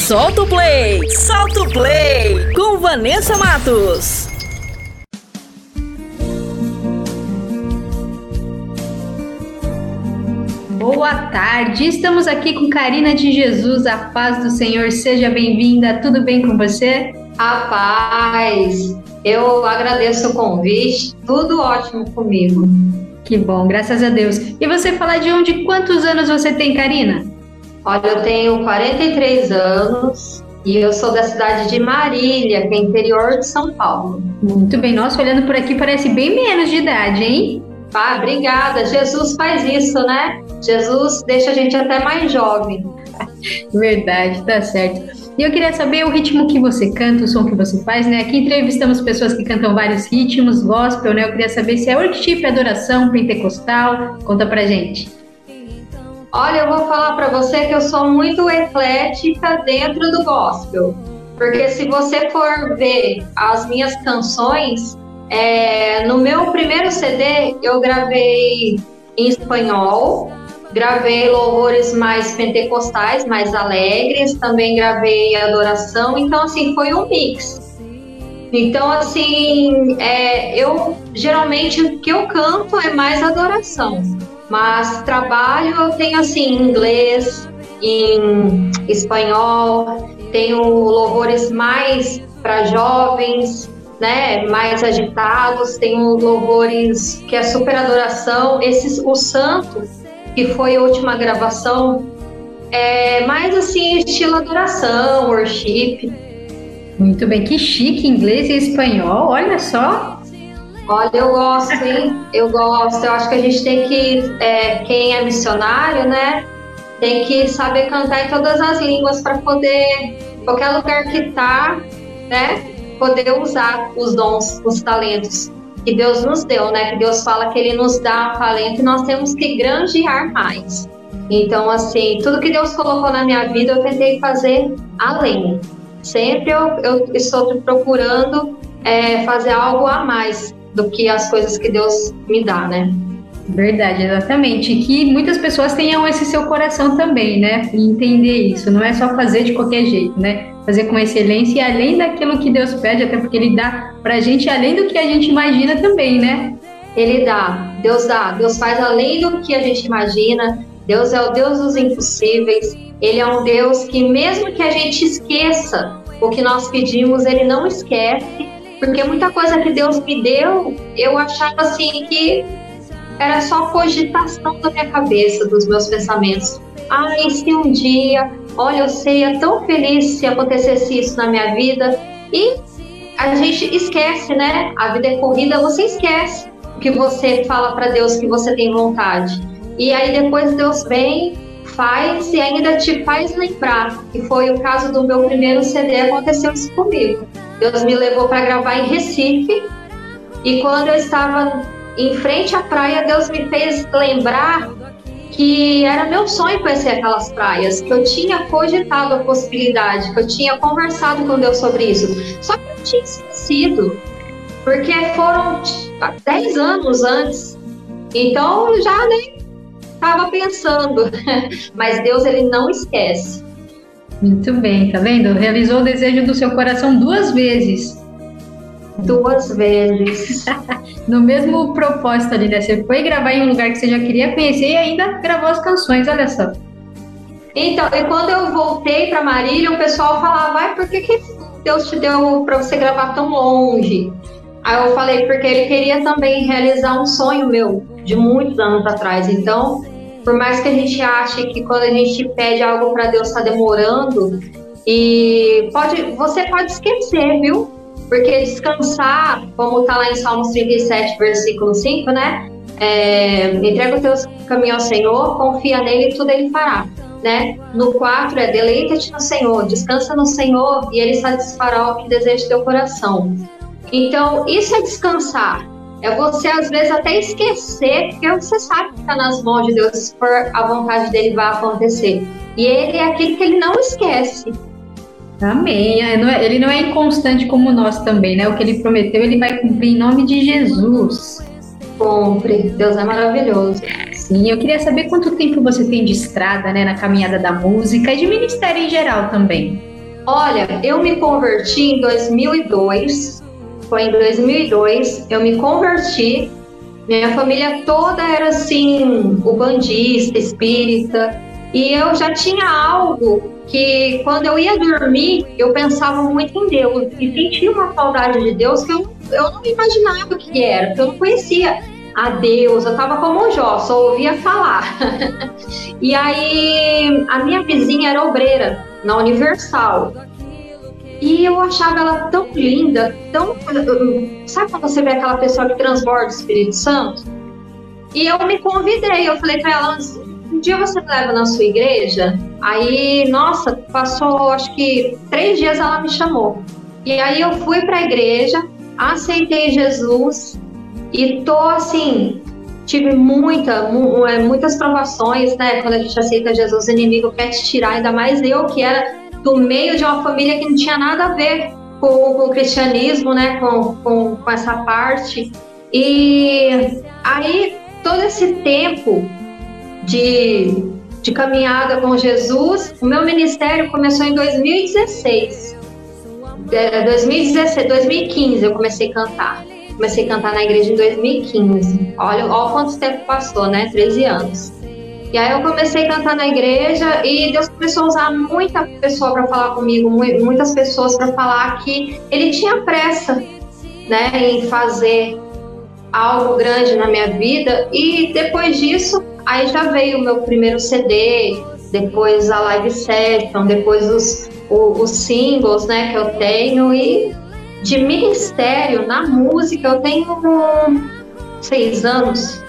Solta o play! Solta o play! Com Vanessa Matos. Boa tarde, estamos aqui com Karina de Jesus, a paz do Senhor, seja bem-vinda, tudo bem com você? A paz, eu agradeço o convite, tudo ótimo comigo. Que bom, graças a Deus. E você fala de onde, quantos anos você tem, Karina? Olha, eu tenho 43 anos e eu sou da cidade de Marília, que é interior de São Paulo. Muito bem, nossa, olhando por aqui parece bem menos de idade, hein? Ah, obrigada. Jesus faz isso, né? Jesus deixa a gente até mais jovem. Verdade, tá certo. E eu queria saber o ritmo que você canta, o som que você faz, né? Aqui entrevistamos pessoas que cantam vários ritmos, gospel, né? Eu queria saber se é worship, adoração, pentecostal. Conta pra gente. Olha, eu vou falar para você que eu sou muito eclética dentro do gospel. Porque se você for ver as minhas canções, é, no meu primeiro CD eu gravei em espanhol, gravei louvores mais pentecostais, mais alegres, também gravei adoração, então assim foi um mix. Então assim, é, eu geralmente o que eu canto é mais adoração, mas trabalho eu tenho assim em inglês, em espanhol, tenho louvores mais para jovens, né, mais agitados, tem um louvores que é super adoração. Esses, o Santo, que foi a última gravação, é mais assim, estilo adoração, worship. Muito bem, que chique, inglês e espanhol, olha só. Olha, eu gosto, hein? Eu gosto. Eu acho que a gente tem que, é, quem é missionário, né, tem que saber cantar em todas as línguas para poder, qualquer lugar que tá, né, poder usar os dons, os talentos que Deus nos deu, né? Que Deus fala que Ele nos dá talento e nós temos que granjear mais. Então, assim, tudo que Deus colocou na minha vida, eu tentei fazer além. Sempre eu, eu estou procurando é, fazer algo a mais do que as coisas que Deus me dá, né? Verdade, exatamente. E que muitas pessoas tenham esse seu coração também, né? E entender isso. Não é só fazer de qualquer jeito, né? Fazer com excelência e além daquilo que Deus pede, até porque Ele dá pra gente além do que a gente imagina também, né? Ele dá, Deus dá, Deus faz além do que a gente imagina. Deus é o Deus dos impossíveis. Ele é um Deus que, mesmo que a gente esqueça o que nós pedimos, Ele não esquece. Porque muita coisa que Deus me deu, eu achava assim que era só cogitação da minha cabeça, dos meus pensamentos. E se um dia, olha, eu seria tão feliz se acontecesse isso na minha vida. E a gente esquece, né? A vida é corrida, você esquece o que você fala para Deus que você tem vontade. E aí depois Deus vem, faz e ainda te faz lembrar. Que foi o caso do meu primeiro CD, aconteceu isso comigo. Deus me levou para gravar em Recife. E quando eu estava em frente à praia, Deus me fez lembrar que era meu sonho conhecer aquelas praias, que eu tinha cogitado a possibilidade, que eu tinha conversado com Deus sobre isso. Só que eu tinha esquecido, porque foram 10 anos antes. Então eu já nem estava pensando. Mas Deus ele não esquece. Muito bem, tá vendo? Realizou o desejo do seu coração duas vezes. Duas vezes. no mesmo propósito ali, né? Você foi gravar em um lugar que você já queria conhecer e ainda gravou as canções, olha só. Então, e quando eu voltei para Marília, o pessoal falava, vai, por que, que Deus te deu para você gravar tão longe? Aí eu falei, porque ele queria também realizar um sonho meu de muitos anos atrás. Então, por mais que a gente ache que quando a gente pede algo para Deus está demorando, e pode, você pode esquecer, viu? Porque descansar, como está lá em Salmos 37, versículo 5, né? É, entrega o teu caminho ao Senhor, confia nele e tudo ele fará. Né? No 4 é deleita-te no Senhor, descansa no Senhor e ele satisfará o que deseja teu coração. Então, isso é descansar. é você às vezes até esquecer, porque você sabe que está nas mãos de Deus, se for a vontade dele vai acontecer. E ele é aquele que ele não esquece. Amém. É, é, ele não é inconstante como nós também, né? O que ele prometeu, ele vai cumprir em nome de Jesus. Cumpre. Deus é maravilhoso. Sim, eu queria saber quanto tempo você tem de estrada, né, na caminhada da música e de ministério em geral também. Olha, eu me converti em 2002. Foi em 2002, eu me converti. Minha família toda era assim, o bandista, espírita. E eu já tinha algo que quando eu ia dormir, eu pensava muito em Deus e sentia uma saudade de Deus que eu, eu não imaginava o que era, porque eu não conhecia a Deus, eu estava como o Jó, só ouvia falar. e aí a minha vizinha era obreira na Universal. E eu achava ela tão linda, tão. Sabe quando você vê aquela pessoa que transborda o Espírito Santo? E eu me convidei, eu falei para ela, um dia você me leva na sua igreja? Aí, nossa, passou acho que três dias ela me chamou. E aí eu fui para a igreja, aceitei Jesus e tô assim, tive muita, é, muitas provações, né? Quando a gente aceita Jesus, o inimigo quer te tirar, ainda mais eu que era do meio de uma família que não tinha nada a ver com, com o cristianismo, né? Com, com, com essa parte. E aí, todo esse tempo de, de caminhada com Jesus. O meu ministério começou em 2016. 2016, 2015 eu comecei a cantar. Comecei a cantar na igreja em 2015. Olha, olha quanto tempo passou, né? 13 anos. E aí eu comecei a cantar na igreja e Deus começou a usar muita pessoa para falar comigo, muitas pessoas para falar que ele tinha pressa, né, em fazer algo grande na minha vida. E depois disso, Aí já veio o meu primeiro CD, depois a live session, depois os, os, os singles né, que eu tenho. E de ministério na música eu tenho seis anos.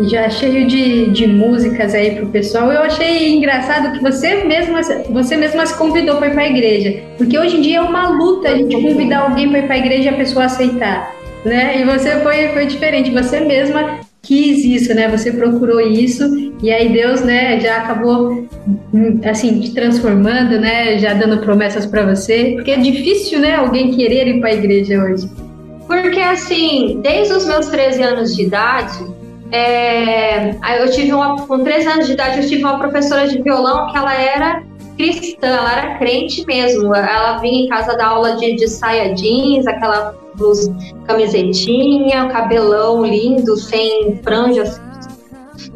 Já cheio de, de músicas aí pro pessoal. Eu achei engraçado que você mesma, você mesma se convidou para ir para a igreja. Porque hoje em dia é uma luta a gente convidar alguém para ir para a igreja e a pessoa aceitar. Né? E você foi, foi diferente. Você mesma quis isso, né? Você procurou isso e aí Deus, né, já acabou assim te transformando, né? Já dando promessas para você, porque é difícil, né? Alguém querer ir para a igreja hoje. Porque assim, desde os meus 13 anos de idade, é, eu tive uma, com 13 anos de idade, eu tive uma professora de violão que ela era cristã, ela era crente mesmo. Ela vinha em casa dar aula de, de saia jeans, aquela blusa, camisetinha, cabelão lindo, sem franjas,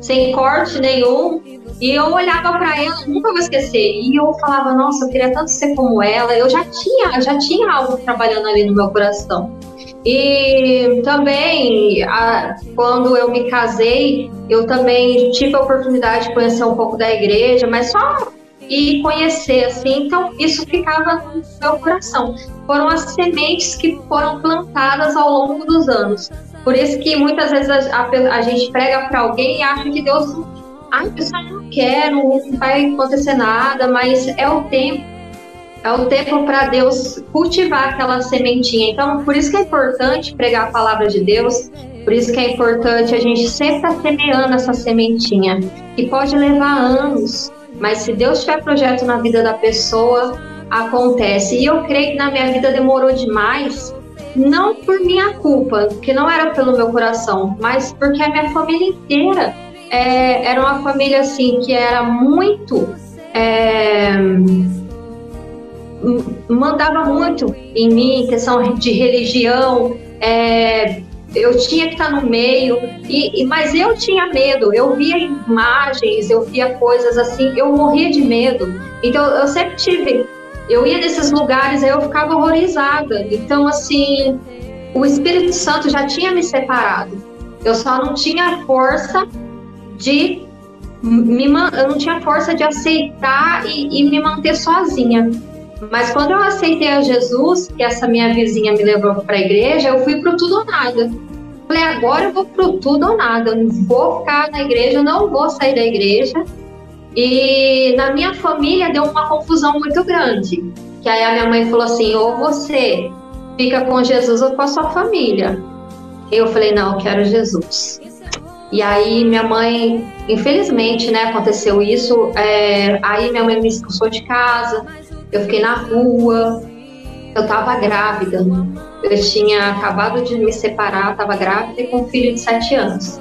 sem corte nenhum. E eu olhava para ela, nunca vou esquecer. E eu falava, nossa, eu queria tanto ser como ela. Eu já tinha, já tinha algo trabalhando ali no meu coração. E também, a, quando eu me casei, eu também tive a oportunidade de conhecer um pouco da igreja, mas só e conhecer, assim. Então, isso ficava no meu coração. Foram as sementes que foram plantadas ao longo dos anos. Por isso que muitas vezes a, a, a gente prega para alguém e acha que Deus. Ai, a pessoa não quer, não vai acontecer nada, mas é o tempo. É o tempo para Deus cultivar aquela sementinha. Então, por isso que é importante pregar a palavra de Deus, por isso que é importante a gente sempre estar tá semeando essa sementinha, que pode levar anos, mas se Deus tiver projeto na vida da pessoa, acontece. E eu creio que na minha vida demorou demais, não por minha culpa, que não era pelo meu coração, mas porque a minha família inteira é, era uma família assim que era muito. É, mandava muito em mim, questão de religião, é, eu tinha que estar no meio, e, e, mas eu tinha medo, eu via imagens, eu via coisas assim, eu morria de medo. Então eu sempre tive, eu ia nesses lugares, aí eu ficava horrorizada. Então, assim, o Espírito Santo já tinha me separado. Eu só não tinha força de me, eu não tinha força de aceitar e, e me manter sozinha. Mas quando eu aceitei a Jesus, que essa minha vizinha me levou para a igreja, eu fui pro tudo ou nada. Falei, agora eu vou pro tudo ou nada. Eu não vou ficar na igreja, não vou sair da igreja. E na minha família deu uma confusão muito grande. Que aí a minha mãe falou assim: ou você fica com Jesus ou com a sua família. Eu falei, não, eu quero Jesus. E aí minha mãe, infelizmente, né, aconteceu isso. É, aí minha mãe me expulsou de casa, eu fiquei na rua, eu tava grávida. Eu tinha acabado de me separar, tava grávida e com um filho de sete anos.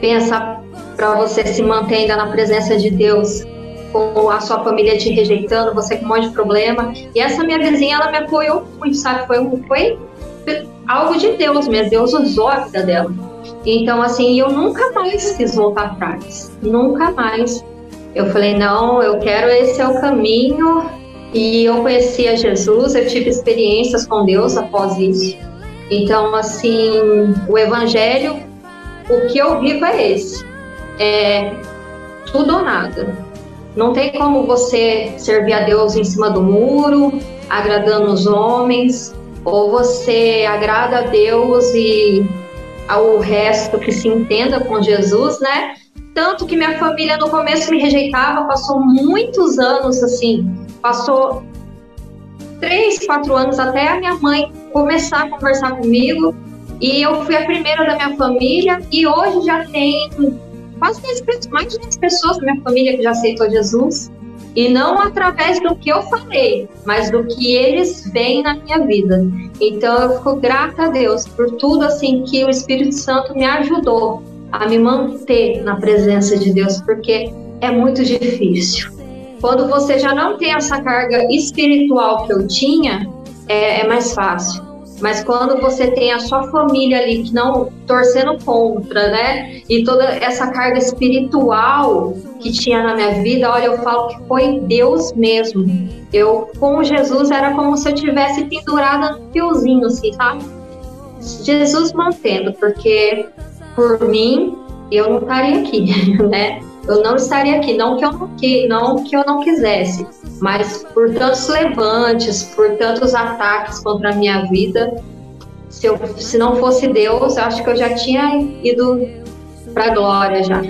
Pensa para você se manter ainda na presença de Deus, com a sua família te rejeitando, você com um monte de problema. E essa minha vizinha, ela me apoiou muito, sabe? Foi, foi algo de Deus mesmo, Deus usou a vida dela. Então, assim, eu nunca mais quis voltar atrás, nunca mais. Eu falei, não, eu quero, esse é o caminho. E eu conheci a Jesus, eu tive experiências com Deus após isso. Então, assim, o Evangelho, o que eu vivo é esse: é tudo ou nada. Não tem como você servir a Deus em cima do muro, agradando os homens, ou você agrada a Deus e ao resto que se entenda com Jesus, né? Tanto que minha família no começo me rejeitava, passou muitos anos assim, passou três, quatro anos até a minha mãe começar a conversar comigo. E eu fui a primeira da minha família e hoje já tem quase 10, mais de 10 pessoas da minha família que já aceitou Jesus. E não através do que eu falei, mas do que eles veem na minha vida. Então eu fico grata a Deus por tudo assim que o Espírito Santo me ajudou a me manter na presença de Deus, porque é muito difícil. Quando você já não tem essa carga espiritual que eu tinha, é, é mais fácil. Mas quando você tem a sua família ali que não torcendo contra, né? E toda essa carga espiritual que tinha na minha vida, olha, eu falo que foi Deus mesmo. Eu com Jesus era como se eu tivesse pendurada no fiozinho, assim, sabe? Jesus mantendo, porque por mim eu não estaria aqui, né? Eu não estaria aqui, não que eu não, que, não, que eu não quisesse, mas por tantos levantes, por tantos ataques contra a minha vida, se, eu, se não fosse Deus, eu acho que eu já tinha ido para a glória já.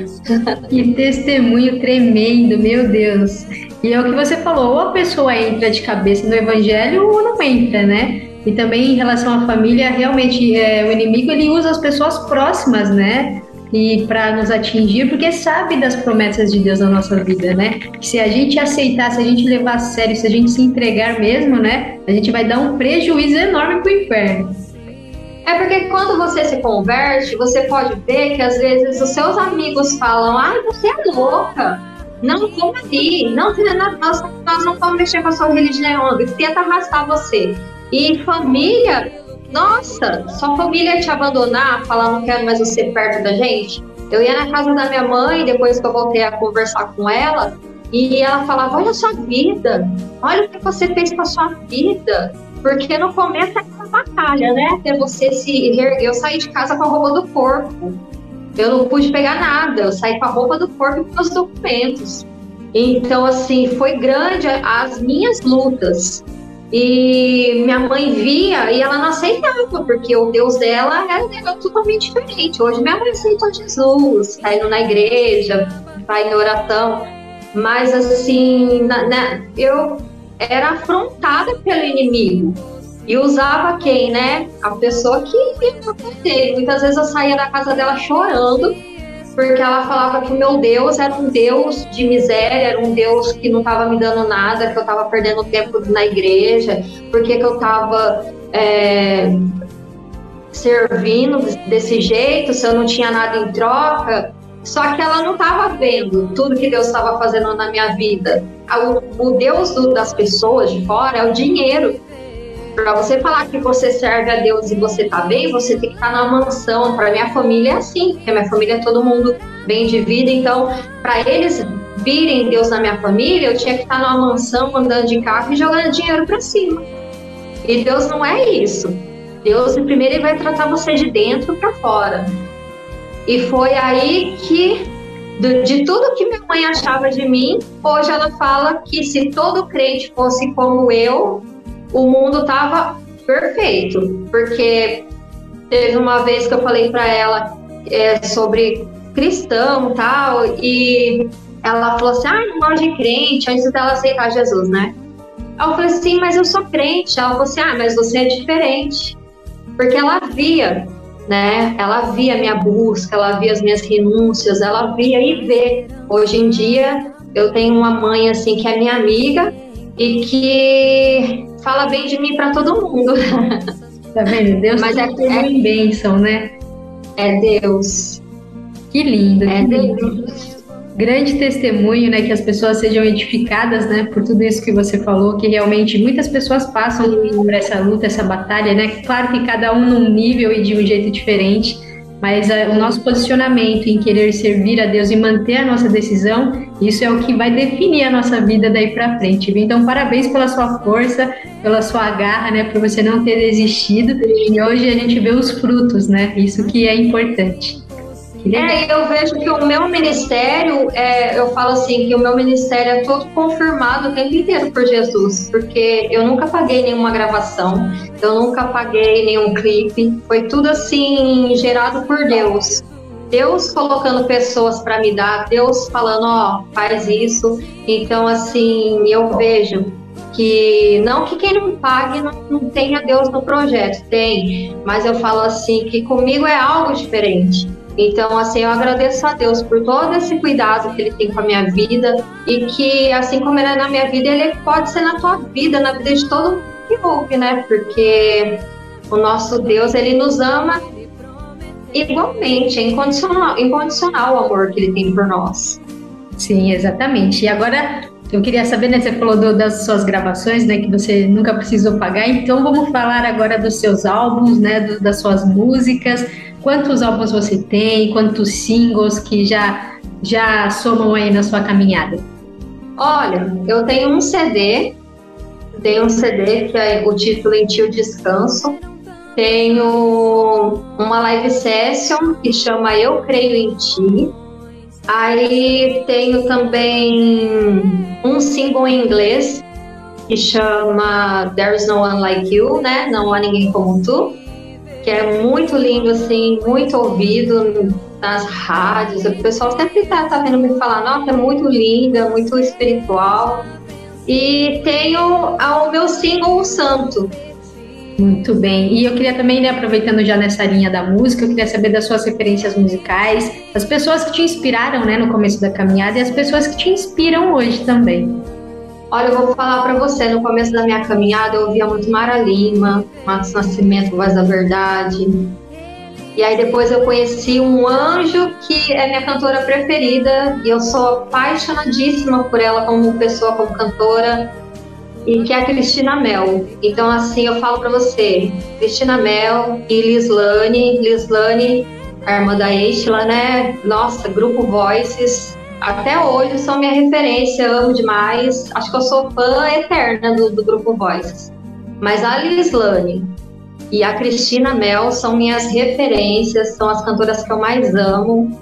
Que testemunho tremendo, meu Deus. E é o que você falou, ou a pessoa entra de cabeça no evangelho ou não entra, né? E também em relação à família, realmente é, o inimigo ele usa as pessoas próximas, né? E para nos atingir, porque sabe das promessas de Deus na nossa vida, né? Se a gente aceitar, se a gente levar a sério, se a gente se entregar mesmo, né? A gente vai dar um prejuízo enorme pro inferno. É porque quando você se converte, você pode ver que às vezes os seus amigos falam: ai, você é louca. Não vamos ali, não, nós, nós não vamos mexer com a sua religião, tenta arrastar você. E família nossa, sua família te abandonar, falar não quero mais você perto da gente. Eu ia na casa da minha mãe, depois que eu voltei a conversar com ela, e ela falava: Olha a sua vida, olha o que você fez com a sua vida. Porque no começo é uma batalha, né? Até você se erguer. Eu saí de casa com a roupa do corpo. Eu não pude pegar nada. Eu saí com a roupa do corpo e com os documentos. Então, assim, foi grande as minhas lutas. E minha mãe via e ela não aceitava, porque o Deus dela era totalmente diferente. Hoje minha mãe aceitou Jesus, tá indo na igreja, vai em oração. Mas assim, na, na, eu era afrontada pelo inimigo. E usava quem, né? A pessoa que ia dele. Muitas vezes eu saía da casa dela chorando porque ela falava que o meu Deus era um Deus de miséria, era um Deus que não estava me dando nada, que eu estava perdendo tempo na igreja, porque que eu estava é, servindo desse jeito, se eu não tinha nada em troca. Só que ela não estava vendo tudo que Deus estava fazendo na minha vida. O, o Deus do, das pessoas de fora é o dinheiro. Para você falar que você serve a Deus e você tá bem, você tem que estar tá numa mansão. Para minha família é assim, porque minha família é todo mundo bem de vida. Então, para eles virem Deus na minha família, eu tinha que estar tá numa mansão, andando de carro e jogando dinheiro para cima. E Deus não é isso. Deus primeiro ele vai tratar você de dentro para fora. E foi aí que de tudo que minha mãe achava de mim, hoje ela fala que se todo crente fosse como eu, o mundo estava perfeito, porque teve uma vez que eu falei para ela é, sobre cristão tal, e ela falou assim: ah, não gosto de crente, antes dela aceitar Jesus, né? Eu falei assim, mas eu sou crente. Ela falou assim: ah, mas você é diferente. Porque ela via né? Ela via a minha busca, ela via as minhas renúncias, ela via e vê. Hoje em dia, eu tenho uma mãe assim que é minha amiga e que fala bem de mim para todo mundo. Tá vendo? Deus Mas é, é em bênção, né? é Deus. Que lindo. É que lindo. Deus. grande testemunho, né, que as pessoas sejam edificadas, né, por tudo isso que você falou, que realmente muitas pessoas passam por essa luta, essa batalha, né, claro que cada um num nível e de um jeito diferente, mas eh, o nosso posicionamento em querer servir a Deus e manter a nossa decisão, isso é o que vai definir a nossa vida daí para frente. Então, parabéns pela sua força, pela sua garra, né, por você não ter desistido. E hoje a gente vê os frutos, né? Isso que é importante. Que. É, eu vejo que o meu ministério, é, eu falo assim, que o meu ministério é todo confirmado o tempo inteiro por Jesus, porque eu nunca paguei nenhuma gravação, eu nunca paguei nenhum clipe, foi tudo assim, gerado por Deus. Deus colocando pessoas para me dar, Deus falando, ó, faz isso. Então, assim, eu vejo que não que quem não pague não, não tenha Deus no projeto, tem, mas eu falo assim que comigo é algo diferente. Então, assim, eu agradeço a Deus por todo esse cuidado que Ele tem com a minha vida e que, assim como Ele é na minha vida, Ele pode ser na tua vida, na vida de todo mundo que ouve, né? Porque o nosso Deus, Ele nos ama igualmente, é incondicional, incondicional o amor que Ele tem por nós. Sim, exatamente. E agora eu queria saber, né? Você falou do- das suas gravações, né? Que você nunca precisou pagar. Então vamos falar agora dos seus álbuns, né? do- das suas músicas. Quantos álbuns você tem? Quantos singles que já já somam aí na sua caminhada? Olha, eu tenho um CD, tenho um CD que é o título Em Tio Descanso. Tenho uma live session que chama Eu Creio em Ti. Aí tenho também um single em inglês que chama There's No One Like You, né? Não há ninguém como tu, que é muito lindo, assim, muito ouvido nas rádios. O pessoal sempre tá, tá vendo me falar, nossa, é muito linda, muito espiritual. E tenho ah, o meu single Santo. Muito bem. E eu queria também, né, aproveitando já nessa linha da música, eu queria saber das suas referências musicais, as pessoas que te inspiraram, né, no começo da caminhada e as pessoas que te inspiram hoje também. Olha, eu vou falar pra você, no começo da minha caminhada eu ouvia muito Mara Lima, Matos Nascimento, Voz da Verdade. E aí depois eu conheci um anjo que é minha cantora preferida e eu sou apaixonadíssima por ela como pessoa, como cantora, e que é a Cristina Mel. Então assim, eu falo pra você, Cristina Mel e Lislane, Lislane, a irmã da Estela, né? Nossa, grupo Voices, até hoje são minha referência, amo demais. Acho que eu sou fã eterna do, do grupo Voices. Mas a Lislane e a Cristina Mel são minhas referências, são as cantoras que eu mais amo.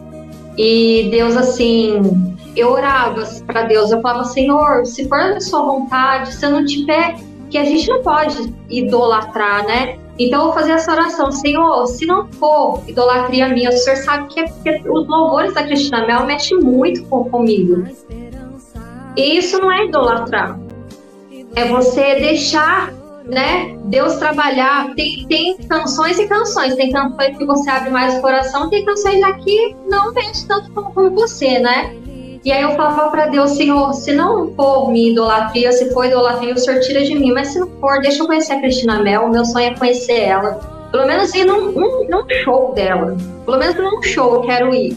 E Deus, assim, eu orava para Deus, eu falava, Senhor, se for da sua vontade, se eu não tiver, que a gente não pode idolatrar, né? Então eu fazer essa oração, Senhor, se não for idolatria minha, o Senhor sabe que, é, que os louvores da Cristina Mel mexem muito com, comigo. E isso não é idolatrar. É você deixar, né, Deus trabalhar. Tem, tem canções e canções. Tem canções que você abre mais o coração, tem canções já que não mexe tanto como, como você, né? E aí eu falava para Deus, Senhor, se não for minha idolatria, se for idolatria, o Senhor tira de mim. Mas se não for, deixa eu conhecer a Cristina Mel. Meu sonho é conhecer ela. Pelo menos ir num, num, num show dela. Pelo menos num show eu quero ir.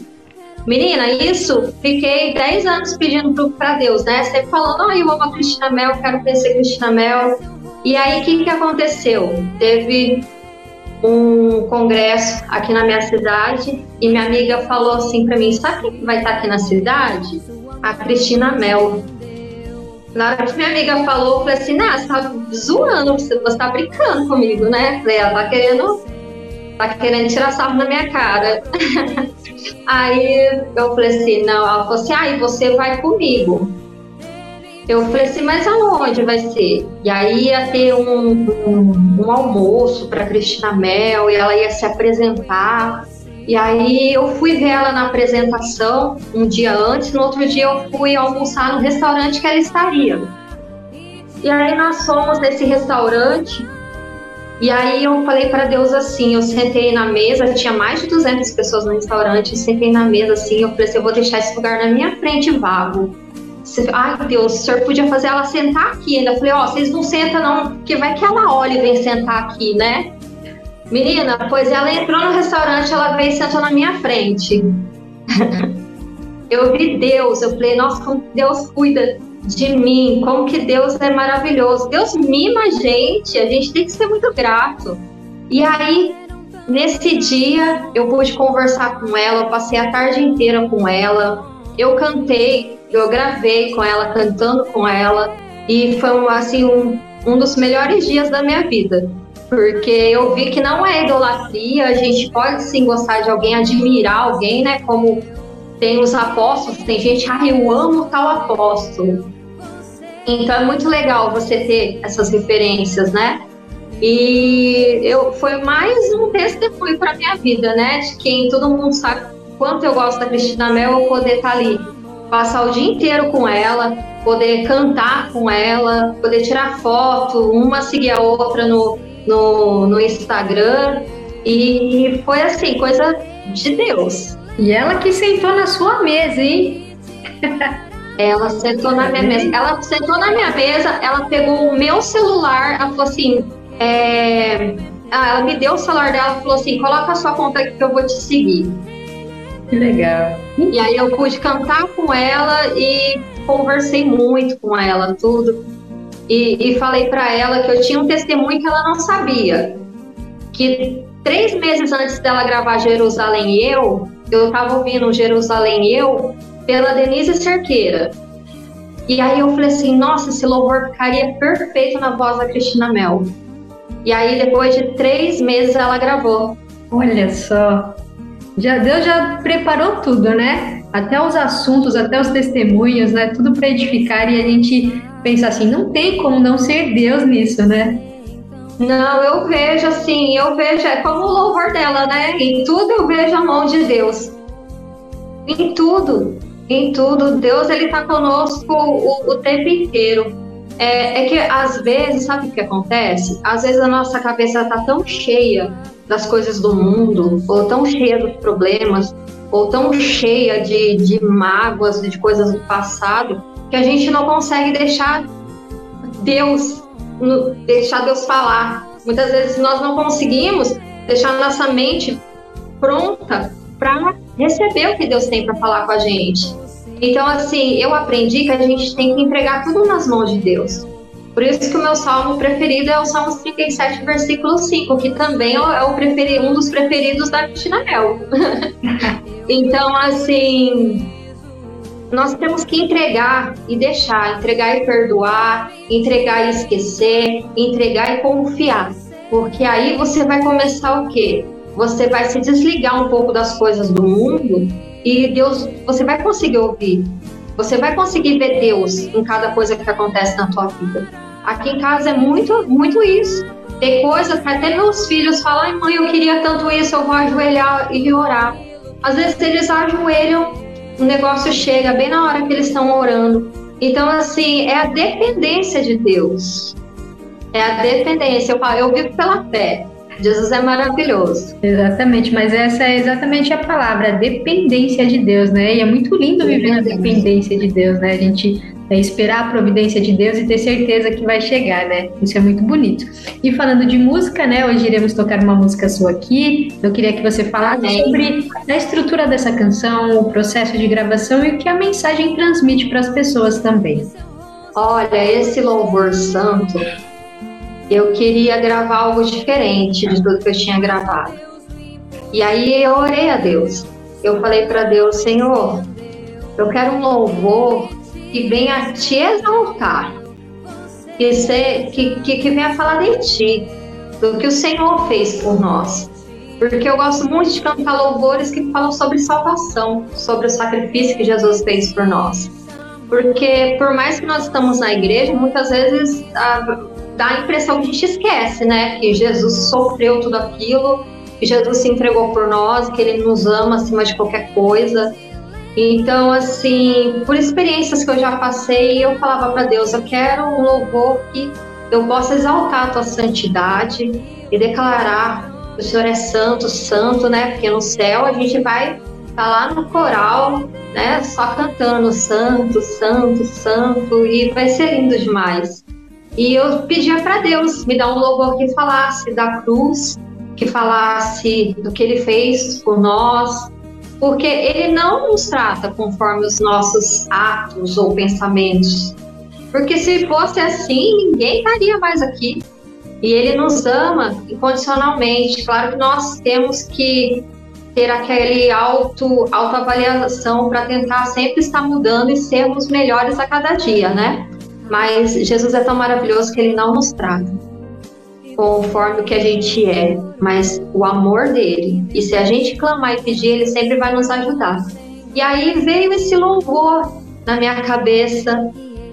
Menina, isso, fiquei 10 anos pedindo para Deus, né? Sempre falando, ah, eu amo a Cristina Mel, quero conhecer a Cristina Mel. E aí, o que, que aconteceu? Teve um congresso aqui na minha cidade e minha amiga falou assim para mim: sabe quem vai estar aqui na cidade? A Cristina Mel. Na hora que minha amiga falou, eu falei assim: nah, você tá zoando, você, tá brincando comigo, né? Falei, ela tá querendo, tá querendo tirar sarro na minha cara. Aí eu falei assim: não, ela falou assim: ah, e você vai comigo. Eu falei assim, mas aonde vai ser? E aí ia ter um, um, um almoço para Cristina Mel e ela ia se apresentar. E aí eu fui ver ela na apresentação um dia antes, no outro dia eu fui almoçar no restaurante que ela estaria. E aí nós fomos nesse restaurante E aí eu falei para Deus assim, eu sentei na mesa, tinha mais de 200 pessoas no restaurante, eu sentei na mesa assim, eu falei assim, eu vou deixar esse lugar na minha frente vago. Ai, Deus, o senhor podia fazer ela sentar aqui ainda. Falei, ó, oh, vocês não sentam não, porque vai que ela olha e vem sentar aqui, né? Menina, pois ela entrou no restaurante, ela veio e sentou na minha frente. eu vi Deus, eu falei, nossa, como Deus cuida de mim, como que Deus é maravilhoso. Deus mima a gente, a gente tem que ser muito grato. E aí, nesse dia, eu pude conversar com ela, eu passei a tarde inteira com ela, eu cantei, eu gravei com ela, cantando com ela, e foi assim um, um dos melhores dias da minha vida. Porque eu vi que não é idolatria, a gente pode sim gostar de alguém, admirar alguém, né? Como tem os apóstolos, tem gente, ah, eu amo tal apóstolo. Então é muito legal você ter essas referências, né? E eu foi mais um testemunho para minha vida, né? De quem todo mundo sabe quanto eu gosto da Cristina Mel, eu poder estar tá ali, passar o dia inteiro com ela, poder cantar com ela, poder tirar foto, uma seguir a outra no, no, no Instagram. E foi assim, coisa de Deus. E ela que sentou na sua mesa, hein? Ela sentou na minha mesa. Ela sentou na minha mesa, ela pegou o meu celular, ela falou assim. É... Ah, ela me deu o celular dela e falou assim: coloca a sua conta aqui que eu vou te seguir. Que legal. E aí eu pude cantar com ela e conversei muito com ela, tudo. E, e falei para ela que eu tinha um testemunho que ela não sabia. Que três meses antes dela gravar Jerusalém e Eu, eu estava ouvindo Jerusalém e Eu pela Denise Cerqueira. E aí eu falei assim, nossa, esse louvor ficaria perfeito na voz da Cristina Mel. E aí depois de três meses ela gravou. Olha só, já Deus já preparou tudo, né? Até os assuntos, até os testemunhos, né? Tudo para edificar e a gente pensa assim, não tem como não ser Deus nisso, né? Não, eu vejo assim, eu vejo, é como o louvor dela, né? Em tudo eu vejo a mão de Deus. Em tudo em tudo. Deus ele está conosco o, o, tempo inteiro. É, é, que às vezes, sabe o que acontece? Às vezes a nossa cabeça está tão cheia das coisas do mundo, ou tão cheia dos problemas, ou tão cheia de, de mágoas, de coisas do passado, que a gente não consegue deixar Deus, deixar Deus falar. Muitas vezes nós não conseguimos deixar nossa mente pronta para receber o que Deus tem para falar com a gente. Então, assim, eu aprendi que a gente tem que entregar tudo nas mãos de Deus. Por isso que o meu salmo preferido é o Salmo 37, versículo 5, que também é o preferido, um dos preferidos da Cristina Mel. então, assim, nós temos que entregar e deixar, entregar e perdoar, entregar e esquecer, entregar e confiar. Porque aí você vai começar o quê? você vai se desligar um pouco das coisas do mundo e Deus, você vai conseguir ouvir. Você vai conseguir ver Deus em cada coisa que acontece na tua vida. Aqui em casa é muito, muito isso. Tem coisas que até meus filhos falam, ai mãe, eu queria tanto isso, eu vou ajoelhar e orar. Às vezes eles ajoelham, o negócio chega bem na hora que eles estão orando. Então, assim, é a dependência de Deus. É a dependência. Eu, falo, eu vivo pela fé. Jesus é maravilhoso. Exatamente, mas essa é exatamente a palavra, a dependência de Deus, né? E é muito lindo viver na dependência de Deus, né? A gente é, esperar a providência de Deus e ter certeza que vai chegar, né? Isso é muito bonito. E falando de música, né? Hoje iremos tocar uma música sua aqui. Eu queria que você falasse Amém. sobre a estrutura dessa canção, o processo de gravação e o que a mensagem transmite para as pessoas também. Olha, esse louvor santo eu queria gravar algo diferente de tudo que eu tinha gravado. E aí eu orei a Deus. Eu falei para Deus, Senhor, eu quero um louvor que venha te exaltar, que, se, que, que, que venha falar de ti, do que o Senhor fez por nós. Porque eu gosto muito de cantar louvores que falam sobre salvação, sobre o sacrifício que Jesus fez por nós. Porque por mais que nós estamos na igreja, muitas vezes a, dá a impressão que a gente esquece, né? Que Jesus sofreu tudo aquilo, que Jesus se entregou por nós, que ele nos ama acima de qualquer coisa. Então, assim, por experiências que eu já passei, eu falava para Deus: eu quero um louvor que eu possa exaltar a tua santidade, e declarar que o Senhor é santo, santo, né? Porque no céu a gente vai estar tá lá no coral, né? Só cantando santo, santo, santo e vai ser lindo demais. E eu pedia para Deus me dar um louvor que falasse da cruz, que falasse do que ele fez por nós, porque ele não nos trata conforme os nossos atos ou pensamentos. Porque se fosse assim, ninguém estaria mais aqui. E ele nos ama incondicionalmente. Claro que nós temos que ter aquele auto autoavaliação para tentar sempre estar mudando e sermos melhores a cada dia, né? Mas Jesus é tão maravilhoso que ele não nos trata conforme o que a gente é, mas o amor dele. E se a gente clamar e pedir, ele sempre vai nos ajudar. E aí veio esse louvor na minha cabeça.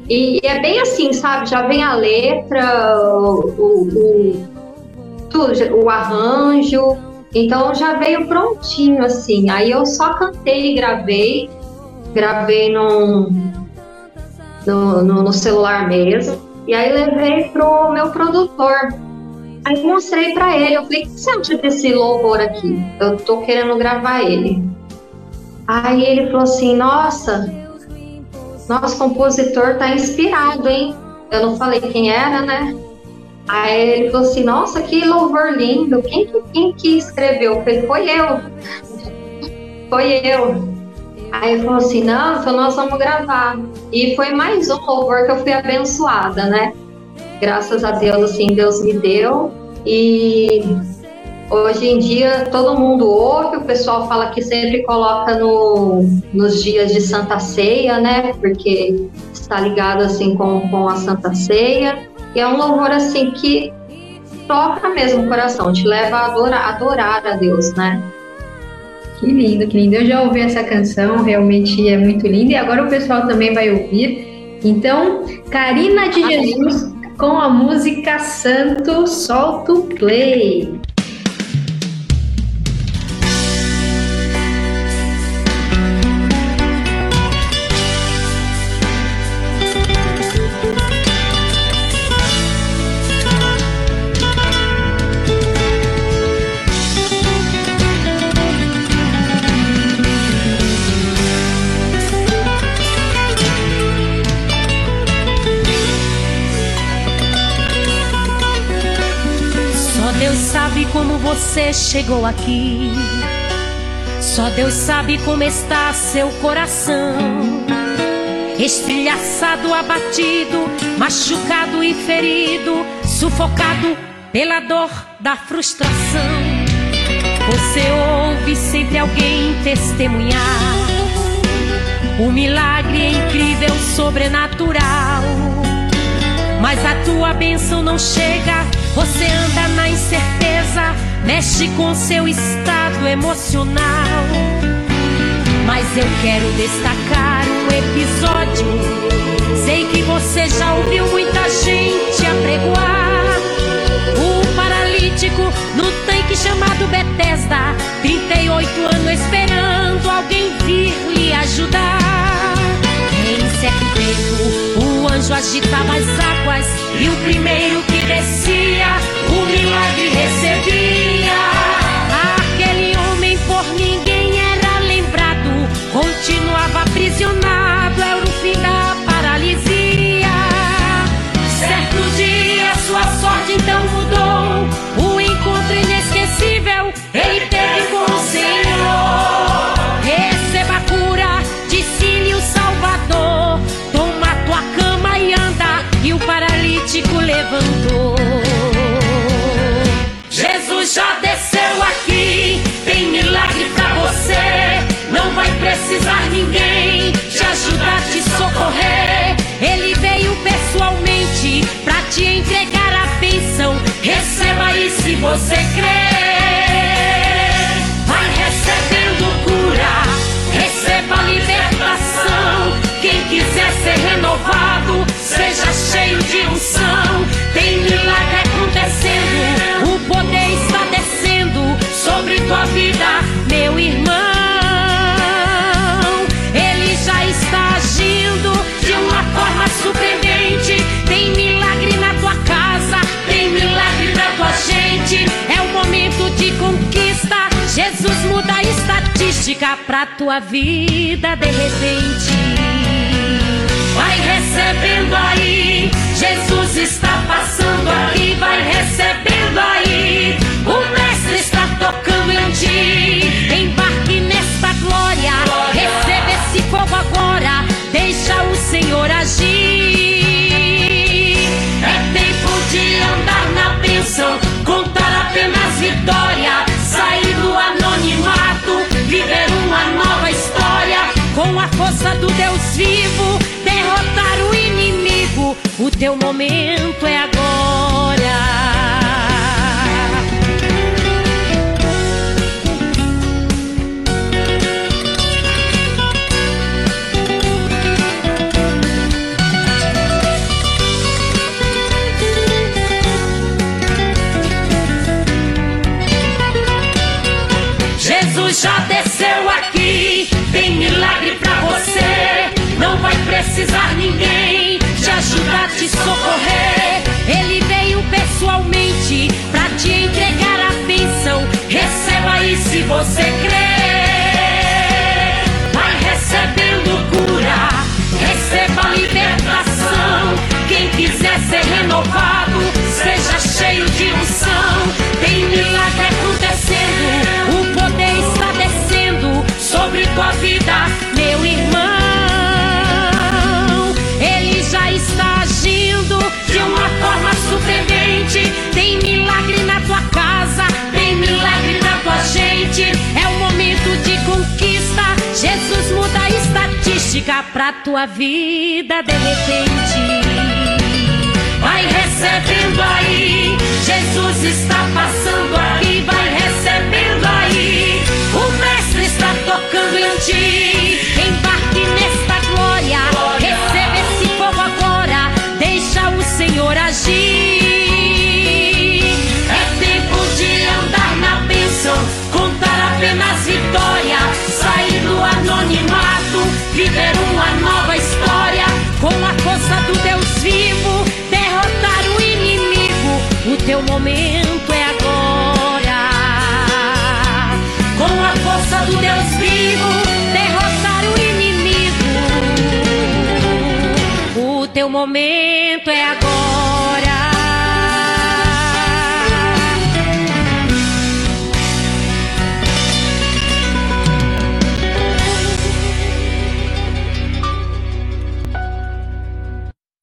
E, é bem assim, sabe? Já vem a letra, o, o, o, arranjo. Então já veio prontinho assim. Aí eu só cantei e gravei. Gravei num, no, no, no celular mesmo. E aí levei pro meu produtor. Aí mostrei para ele, eu falei, o que você acha desse louvor aqui? Eu tô querendo gravar ele. Aí ele falou assim, nossa, nosso compositor tá inspirado, hein? Eu não falei quem era, né? Aí ele falou assim, nossa, que louvor lindo. Quem que, quem que escreveu? Eu falei, foi eu. foi eu. Aí ele falou assim, não, então nós vamos gravar. E foi mais um louvor que eu fui abençoada, né? Graças a Deus, assim, Deus me deu. E hoje em dia todo mundo ouve, o pessoal fala que sempre coloca no, nos dias de Santa Ceia, né? Porque está ligado assim com, com a Santa Ceia. E é um louvor assim que toca mesmo o coração, te leva a adorar, adorar a Deus, né? Que lindo, que lindo. Eu já ouvi essa canção, realmente é muito linda. E agora o pessoal também vai ouvir. Então, Karina de Jesus com a música Santo, solta o play. Você chegou aqui. Só Deus sabe como está seu coração. Estilhaçado, abatido, machucado e ferido, sufocado pela dor da frustração. Você ouve sempre alguém testemunhar. O milagre incrível, sobrenatural. Mas a tua bênção não chega você anda na incerteza, mexe com seu estado emocional. Mas eu quero destacar um episódio. Sei que você já ouviu muita gente apregoar. O paralítico no tanque chamado Bethesda, 38 anos esperando alguém vir lhe ajudar. Tempo, o anjo agitava as águas e o primeiro que descia, o milagre recebia. Aquele homem por ninguém era lembrado, continuava aprisionado, precisar ninguém te ajudar, te socorrer. Ele veio pessoalmente pra te entregar a bênção. Receba aí se você crer. Vai recebendo cura, receba libertação. Quem quiser ser renovado, seja cheio de unção. Tem milagre acontecendo, o poder está descendo sobre tua vida, meu irmão. surpreendente. Tem milagre na tua casa, tem milagre na tua gente. É o momento de conquista. Jesus muda a estatística pra tua vida de repente. Vai recebendo aí, Jesus está passando aqui, vai recebendo aí. O mestre está tocando em ti. Embarque nesta glória, receba esse fogo agora. O Senhor agir. É tempo de andar na bênção, contar apenas vitória, sair do anonimato, viver uma nova história. Com a força do Deus vivo, derrotar o inimigo. O teu momento é agora. Precisar ninguém te ajudar, te socorrer. Ele veio pessoalmente pra te entregar a bênção. Receba aí se você crer. Vai recebendo cura, receba libertação. Quem quiser ser renovado, seja cheio de unção. Tem milagre acontecendo, o poder está descendo sobre tua vida, pra tua vida de repente. Vai recebendo aí, Jesus está passando aqui, vai recebendo aí. O mestre está tocando em ti. Embarque nesta glória, receba esse fogo agora. Deixa o Senhor agir. É tempo de andar na bênção, contar apenas vitória, sair do anonimato, viver uma nova história. Com a força do Deus vivo, derrotar o inimigo. O teu momento é agora. Com a força do Deus vivo, derrotar o inimigo. O teu momento é agora.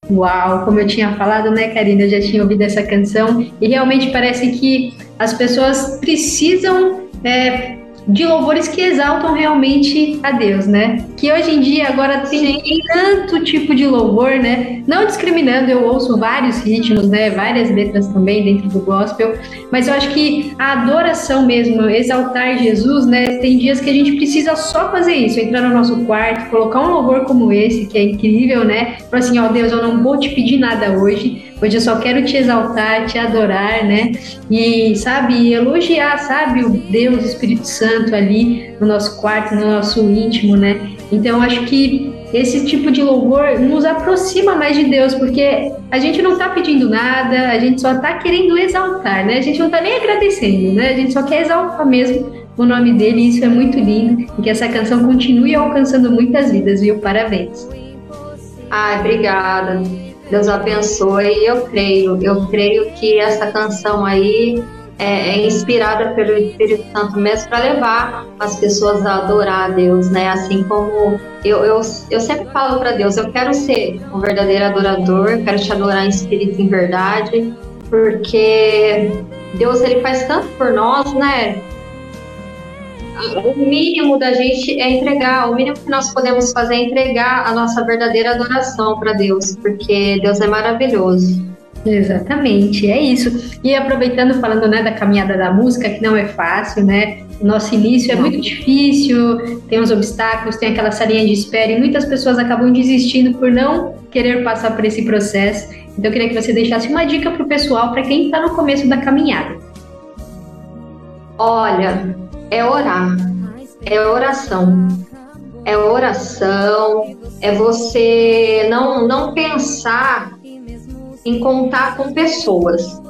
Uau, como eu tinha falado, né, Karina? Eu já tinha ouvido essa canção e realmente parece que as pessoas precisam é, de louvores que exaltam realmente a Deus, né? Que hoje em dia agora tem tanto tipo de louvor, né? Não discriminando, eu ouço vários ritmos, né? Várias letras também dentro do gospel, mas eu acho que a adoração mesmo, exaltar Jesus, né? Tem dias que a gente precisa só fazer isso, entrar no nosso quarto, colocar um louvor como esse, que é incrível, né? Falar assim, ó Deus, eu não vou te pedir nada hoje, Hoje eu só quero te exaltar, te adorar, né? E, sabe, elogiar, sabe, o Deus, o Espírito Santo ali no nosso quarto, no nosso íntimo, né? Então, acho que esse tipo de louvor nos aproxima mais de Deus, porque a gente não tá pedindo nada, a gente só tá querendo exaltar, né? A gente não tá nem agradecendo, né? A gente só quer exaltar mesmo o nome dele, e isso é muito lindo, e que essa canção continue alcançando muitas vidas, viu? Parabéns. Ai, obrigada. Deus abençoe. Eu creio, eu creio que essa canção aí é, é inspirada pelo Espírito Santo mesmo para levar as pessoas a adorar a Deus, né? Assim como eu, eu, eu sempre falo para Deus, eu quero ser um verdadeiro adorador, quero te adorar em espírito e em verdade, porque Deus ele faz tanto por nós, né? O mínimo da gente é entregar, o mínimo que nós podemos fazer é entregar a nossa verdadeira adoração para Deus, porque Deus é maravilhoso. Exatamente, é isso. E aproveitando, falando né, da caminhada da música, que não é fácil, né? O nosso início é muito difícil, tem os obstáculos, tem aquela salinha de espera e muitas pessoas acabam desistindo por não querer passar por esse processo. Então eu queria que você deixasse uma dica para o pessoal, para quem está no começo da caminhada. Olha, é orar, é oração. É oração, é você não, não pensar em contar com pessoas.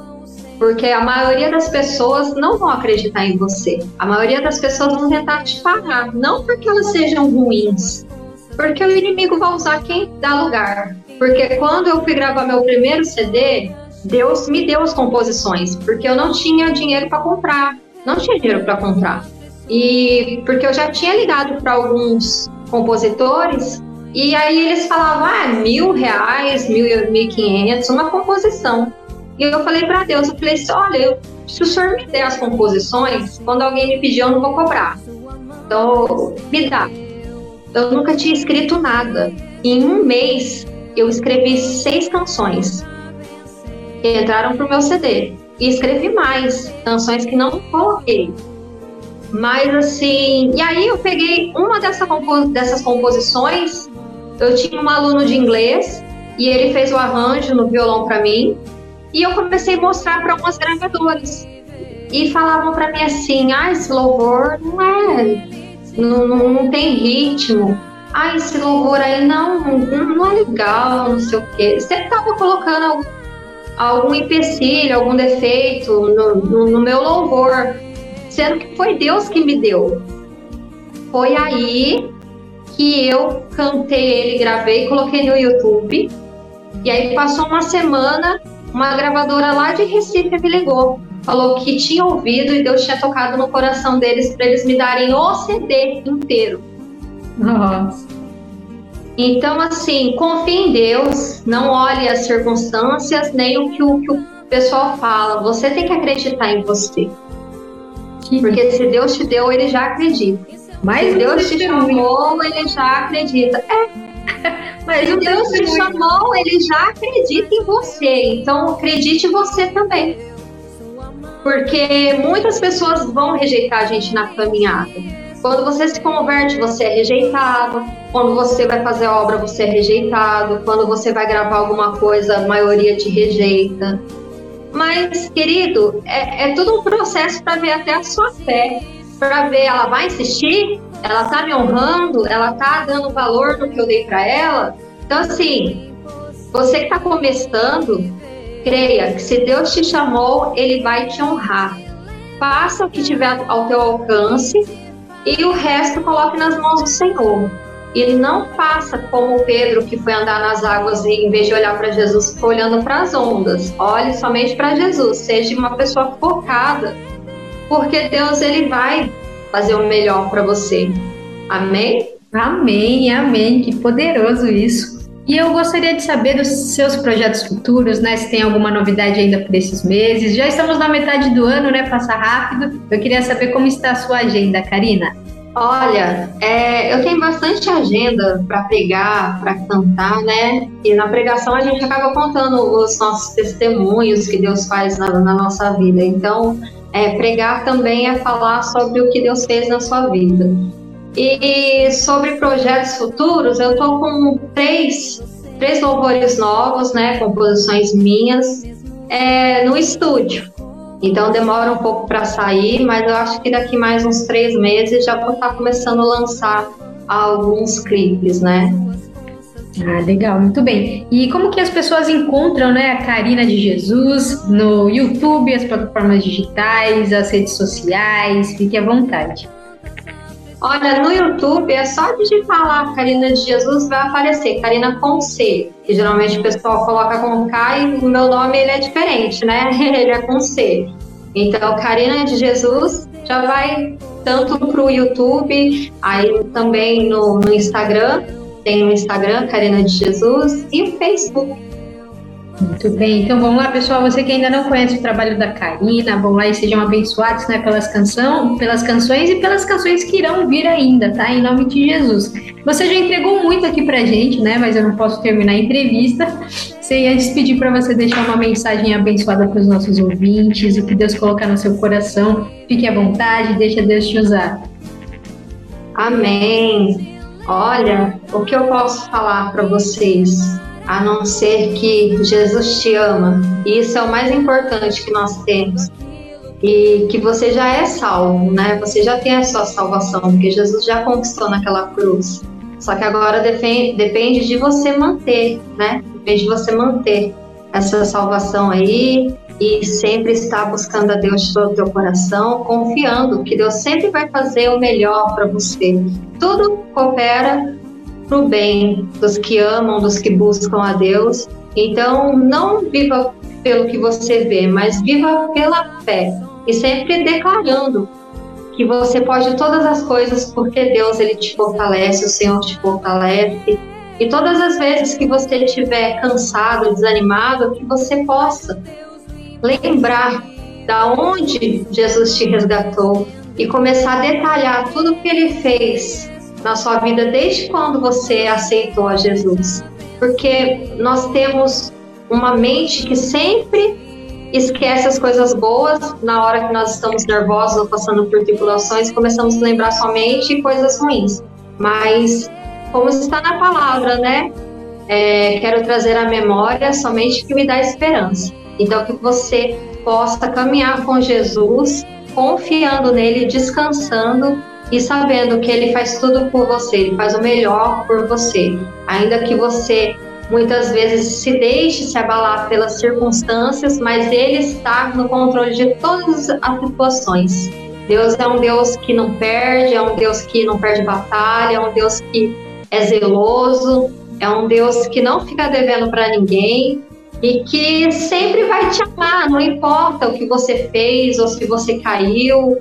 Porque a maioria das pessoas não vão acreditar em você. A maioria das pessoas vão tentar te parar. Não porque elas sejam ruins, porque o inimigo vai usar quem dá lugar. Porque quando eu fui gravar meu primeiro CD, Deus me deu as composições, porque eu não tinha dinheiro para comprar. Não tinha dinheiro para comprar. E porque eu já tinha ligado para alguns compositores e aí eles falavam, ah, mil reais, mil, mil e quinhentos, uma composição. E eu falei para Deus, eu falei assim, olha, se o senhor me der as composições, quando alguém me pedir, eu não vou cobrar. Então, me dá. Eu nunca tinha escrito nada. Em um mês, eu escrevi seis canções que entraram pro meu CD. E escrevi mais, canções que não coloquei. Mas assim, e aí eu peguei uma dessa dessas composições. Eu tinha um aluno de inglês e ele fez o arranjo no violão para mim. E eu comecei a mostrar para umas gravadoras. E falavam para mim assim: ah, esse louvor não é. Não, não, não, tem ritmo. Ah, esse louvor aí não, não é legal, não sei o quê. Sempre tava colocando algum, empecilho, algum defeito no, no, no meu louvor sendo que foi Deus que me deu. Foi aí que eu cantei ele, gravei, coloquei no YouTube. E aí passou uma semana, uma gravadora lá de Recife me ligou. Falou que tinha ouvido e Deus tinha tocado no coração deles para eles me darem o CD inteiro. Nossa. Então, assim, confie em Deus, não olhe as circunstâncias, nem o que o, que o pessoal fala. Você tem que acreditar em você. Porque se Deus te deu, ele já acredita. Mas se Deus te chamou, ele já acredita. É. Mas se Deus te chamou, ele já acredita em você. Então acredite você também. Porque muitas pessoas vão rejeitar a gente na caminhada. Quando você se converte, você é rejeitado. Quando você vai fazer obra, você é rejeitado. Quando você vai gravar alguma coisa, a maioria te rejeita. Mas, querido, é, é tudo um processo para ver até a sua fé, para ver ela vai insistir, ela está me honrando, ela está dando valor no que eu dei para ela. Então, assim, você que está começando, creia que se Deus te chamou, Ele vai te honrar. Faça o que tiver ao teu alcance e o resto coloque nas mãos do Senhor ele não faça como Pedro, que foi andar nas águas e, em vez de olhar para Jesus, ficou olhando para as ondas. Olhe somente para Jesus. Seja uma pessoa focada, porque Deus ele vai fazer o melhor para você. Amém? Amém, amém. Que poderoso isso. E eu gostaria de saber dos seus projetos futuros, né? Se tem alguma novidade ainda por esses meses. Já estamos na metade do ano, né? Passa rápido. Eu queria saber como está a sua agenda, Karina. Olha, é, eu tenho bastante agenda para pregar, para cantar, né? E na pregação a gente acaba contando os nossos testemunhos que Deus faz na, na nossa vida. Então, é, pregar também é falar sobre o que Deus fez na sua vida. E sobre projetos futuros, eu estou com três, três louvores novos, né? Composições minhas é, no estúdio. Então demora um pouco para sair, mas eu acho que daqui mais uns três meses já vou estar tá começando a lançar alguns clipes, né? Ah, legal, muito bem. E como que as pessoas encontram, né, a Karina de Jesus no YouTube, as plataformas digitais, as redes sociais? Fique à vontade. Olha, no YouTube é só digitar lá Karina de Jesus, vai aparecer Karina com C, que geralmente o pessoal coloca com K e o meu nome ele é diferente, né? Ele é com C. Então, Karina de Jesus já vai tanto para o YouTube, aí também no, no Instagram, tem o Instagram Karina de Jesus e o Facebook. Muito bem, então vamos lá, pessoal. Você que ainda não conhece o trabalho da Karina, vão lá e sejam abençoados né, pelas, canção, pelas canções e pelas canções que irão vir ainda, tá? Em nome de Jesus. Você já entregou muito aqui pra gente, né? Mas eu não posso terminar a entrevista sem antes pedir para você deixar uma mensagem abençoada para os nossos ouvintes, o que Deus colocar no seu coração. Fique à vontade, deixa Deus te usar. Amém. Olha, o que eu posso falar para vocês? A não ser que Jesus te ama. E isso é o mais importante que nós temos. E que você já é salvo, né? Você já tem a sua salvação, porque Jesus já conquistou naquela cruz. Só que agora depende, depende de você manter, né? Depende de você manter essa salvação aí e sempre estar buscando a Deus de todo o teu coração, confiando que Deus sempre vai fazer o melhor para você. Tudo coopera para o bem dos que amam, dos que buscam a Deus. Então, não viva pelo que você vê, mas viva pela fé e sempre declarando que você pode todas as coisas porque Deus ele te fortalece, o Senhor te fortalece. E todas as vezes que você estiver cansado, desanimado, que você possa lembrar da onde Jesus te resgatou e começar a detalhar tudo o que ele fez na sua vida desde quando você aceitou a Jesus. Porque nós temos uma mente que sempre esquece as coisas boas na hora que nós estamos nervosos ou passando por tribulações, começamos a lembrar somente coisas ruins. Mas, como está na palavra, né? É, quero trazer à memória somente que me dá esperança. Então, que você possa caminhar com Jesus, confiando nele, descansando e sabendo que ele faz tudo por você, ele faz o melhor por você. Ainda que você muitas vezes se deixe se abalar pelas circunstâncias, mas Ele está no controle de todas as situações. Deus é um Deus que não perde, é um Deus que não perde batalha, é um Deus que é zeloso, é um Deus que não fica devendo para ninguém e que sempre vai te amar, não importa o que você fez ou se você caiu,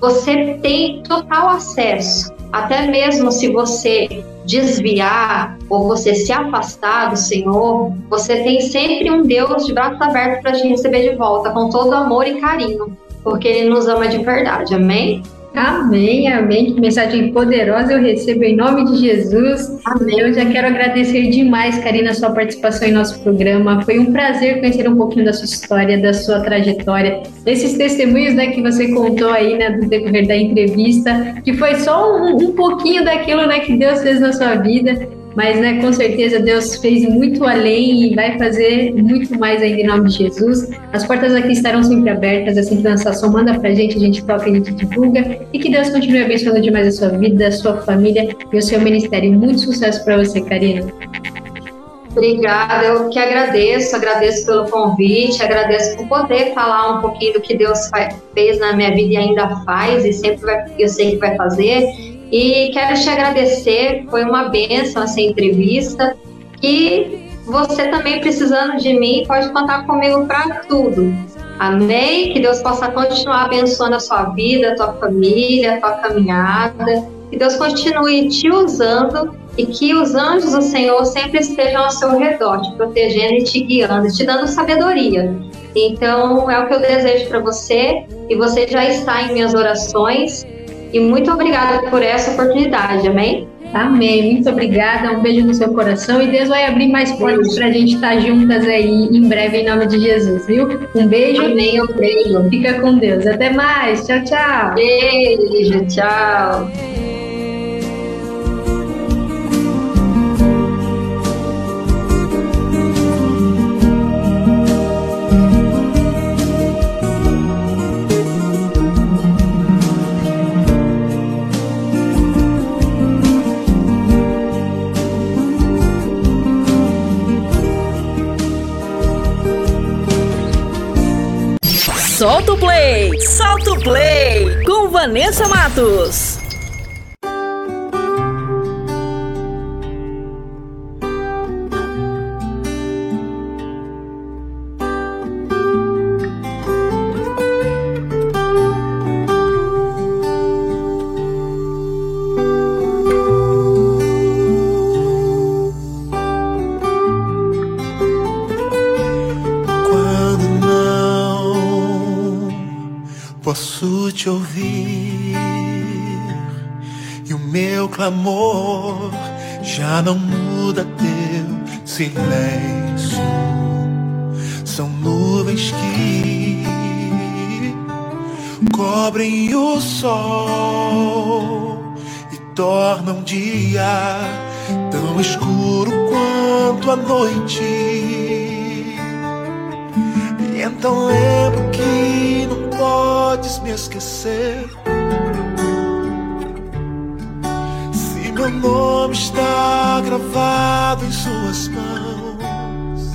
você tem total acesso. Até mesmo se você desviar ou você se afastar do Senhor, você tem sempre um Deus de braços abertos para te receber de volta, com todo amor e carinho, porque Ele nos ama de verdade. Amém? Amém, amém. Que mensagem poderosa eu recebo em nome de Jesus. Amém. Eu já quero agradecer demais, Karina, a sua participação em nosso programa. Foi um prazer conhecer um pouquinho da sua história, da sua trajetória, desses testemunhos né, que você contou aí né, do decorrer da entrevista, que foi só um, um pouquinho daquilo né, que Deus fez na sua vida. Mas, né, com certeza Deus fez muito além e vai fazer muito mais ainda em nome de Jesus. As portas aqui estarão sempre abertas, assim que lançar som, manda pra gente, a gente toca, a gente divulga. E que Deus continue abençoando demais a sua vida, a sua família e o seu ministério. Muito sucesso para você, Karina. Obrigada, eu que agradeço, agradeço pelo convite, agradeço por poder falar um pouquinho do que Deus fez na minha vida e ainda faz, e sempre vai, eu sei que vai fazer. E quero te agradecer, foi uma benção essa entrevista. E você também precisando de mim, pode contar comigo para tudo. Amém? Que Deus possa continuar abençoando a sua vida, a tua família, a tua caminhada. Que Deus continue te usando e que os anjos do Senhor sempre estejam ao seu redor, te protegendo e te guiando, te dando sabedoria. Então, é o que eu desejo para você e você já está em minhas orações e muito obrigada por essa oportunidade, amém? Amém, muito obrigada, um beijo no seu coração e Deus vai abrir mais portas para a gente estar juntas aí em breve, em nome de Jesus, viu? Um beijo. Amém, um beijo. Fica com Deus. Até mais. Tchau, tchau. Beijo, tchau. Solta o play! Solta o play! Com Vanessa Matos. E o meu clamor já não muda teu silêncio. São nuvens que cobrem o sol e tornam dia tão escuro quanto a noite. E então lembro que não podes me esquecer. Meu nome está gravado em suas mãos,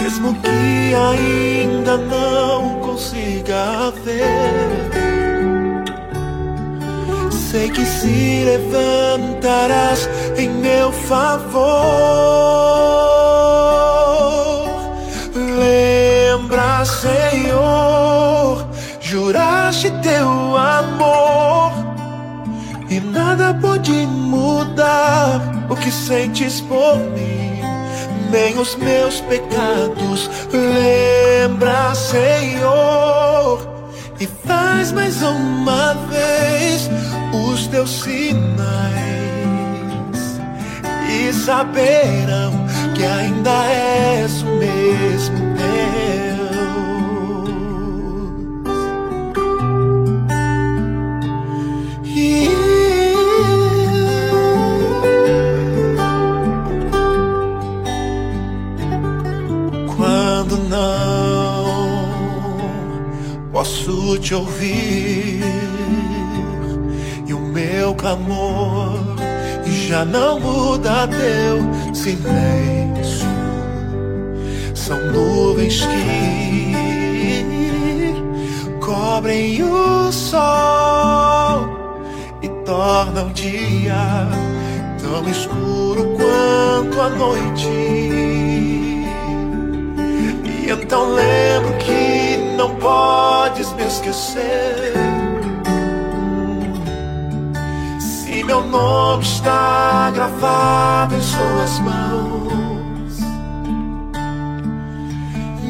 mesmo que ainda não consiga ver. Sei que se levantarás em meu favor. Nada pode mudar o que sentes por mim, nem os meus pecados. Lembra, Senhor, e faz mais uma vez os teus sinais e saberão que ainda és o mesmo Deus. Posso te ouvir e o meu clamor já não muda teu silêncio. São nuvens que cobrem o sol e tornam o dia tão escuro quanto a noite. E então lembro que não podes esquecer. Se meu nome está gravado em suas mãos,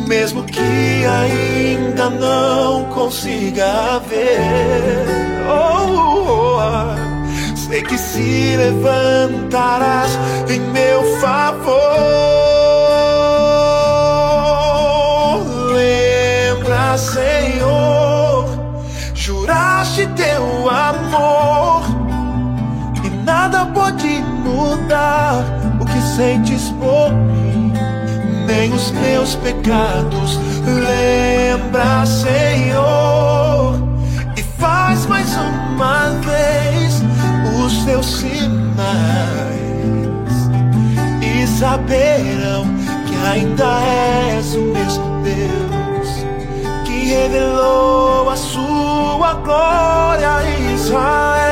mesmo que ainda não consiga ver. Oh, oh, oh, sei que se levantarás em meu favor. Senhor, amor. E nada pode mudar o que sentes por mim, nem os meus pecados. Lembra, Senhor, e faz mais uma vez os teus sinais. E saberão que ainda és o mesmo Deus que revelou a sua glória a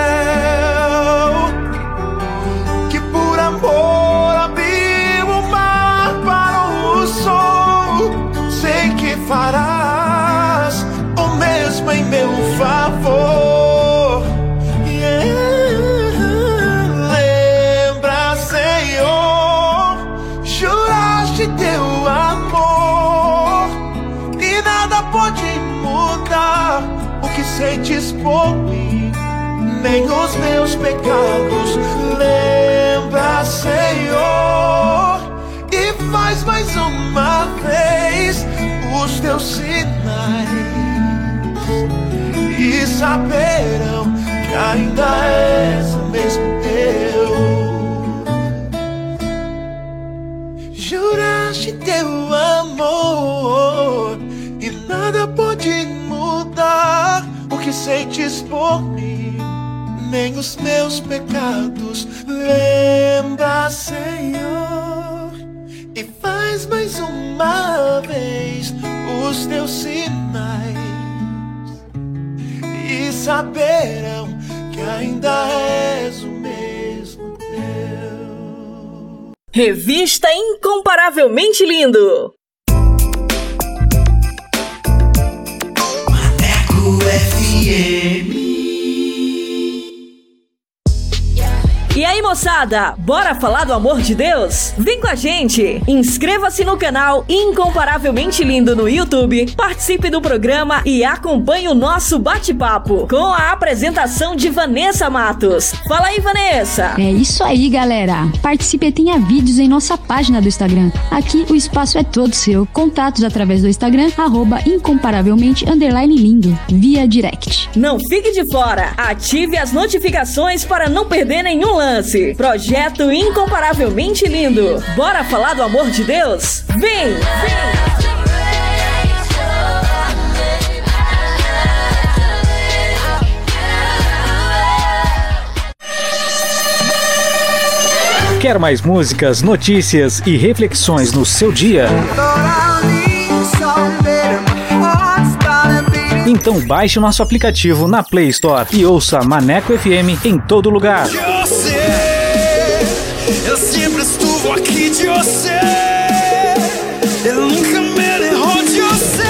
pecados. Lembra, Senhor, e faz mais uma vez os teus sinais e saberão que ainda és o mesmo Deus. Juraste teu amor e nada pode mudar o que sentes por mim, nem os meus pecados. Lembra, Senhor, e faz mais uma vez os teus sinais e saberão que ainda és o mesmo Deus. Revista Incomparavelmente Lindo. Maneco FM. Aí, moçada, bora falar do amor de Deus? Vem com a gente! Inscreva-se no canal Incomparavelmente Lindo no YouTube, participe do programa e acompanhe o nosso bate-papo com a apresentação de Vanessa Matos. Fala aí, Vanessa! É isso aí, galera. Participe e tenha vídeos em nossa página do Instagram. Aqui o espaço é todo seu. Contatos através do Instagram, arroba incomparavelmente underline lindo, via direct. Não fique de fora! Ative as notificações para não perder nenhum lance. Projeto Incomparavelmente Lindo. Bora falar do amor de Deus? Vem! Vem! Quer mais músicas, notícias e reflexões no seu dia? Então baixe o nosso aplicativo na Play Store e ouça Maneco FM em todo lugar. Eu sempre estuvo aqui de você. Eu nunca me derrou de você.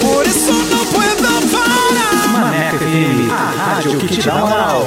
Por isso não puedo parar. Maneco FM, a rádio que te dá moral.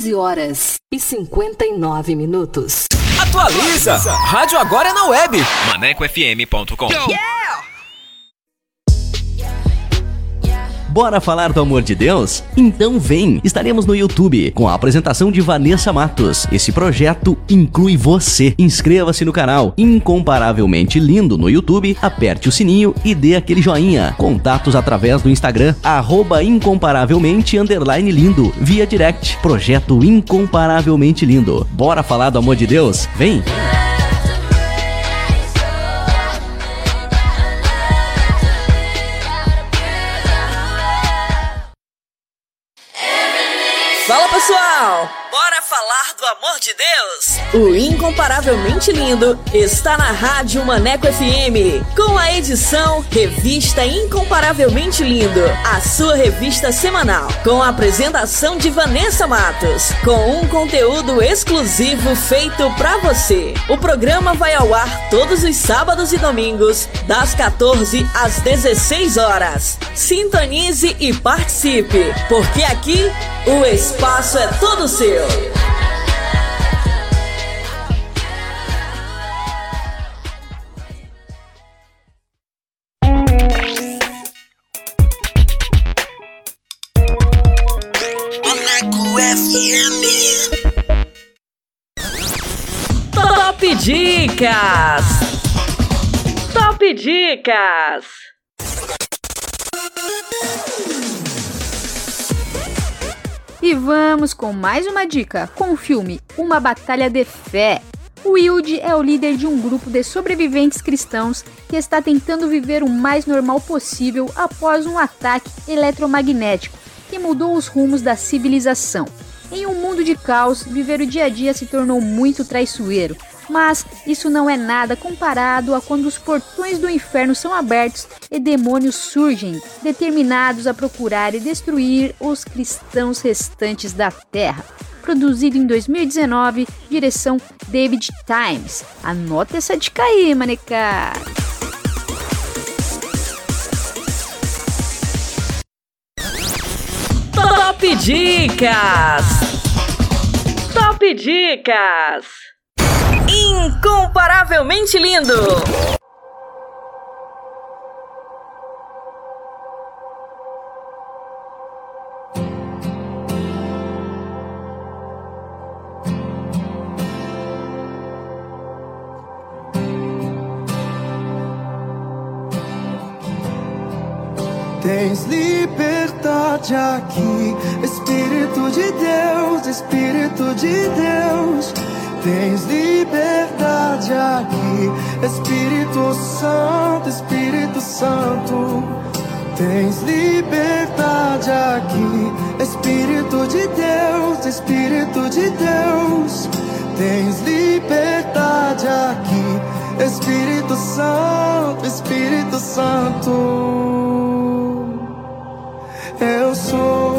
15 horas e 59 minutos. Atualiza! Rádio agora é na web. ManecoFM.com. Bora falar do amor de Deus? Então vem! Estaremos no YouTube com a apresentação de Vanessa Matos. Esse projeto inclui você. Inscreva-se no canal Incomparavelmente Lindo no YouTube, aperte o sininho e dê aquele joinha. Contatos através do Instagram, arroba incomparavelmente lindo, via direct. Projeto Incomparavelmente Lindo. Bora falar do amor de Deus? Vem! Amor de Deus? O Incomparavelmente Lindo está na Rádio Maneco FM, com a edição Revista Incomparavelmente Lindo, a sua revista semanal, com a apresentação de Vanessa Matos, com um conteúdo exclusivo feito pra você. O programa vai ao ar todos os sábados e domingos, das 14 às 16 horas. Sintonize e participe, porque aqui o espaço é todo seu. Dicas! Top Dicas! E vamos com mais uma dica com o filme Uma Batalha de Fé. Wilde é o líder de um grupo de sobreviventes cristãos que está tentando viver o mais normal possível após um ataque eletromagnético que mudou os rumos da civilização. Em um mundo de caos, viver o dia a dia se tornou muito traiçoeiro, mas isso não é nada comparado a quando os portões do inferno são abertos e demônios surgem, determinados a procurar e destruir os cristãos restantes da terra. Produzido em 2019, direção David Times. Anota essa dica aí, maneca! Top Dicas! Top Dicas! Incomparavelmente lindo! Tens liberdade aqui, Espírito de Deus, Espírito de Deus. Tens liberdade aqui, Espírito Santo, Espírito Santo. Tens liberdade aqui, Espírito de Deus, Espírito de Deus. Tens liberdade aqui, Espírito Santo, Espírito Santo. Eu sou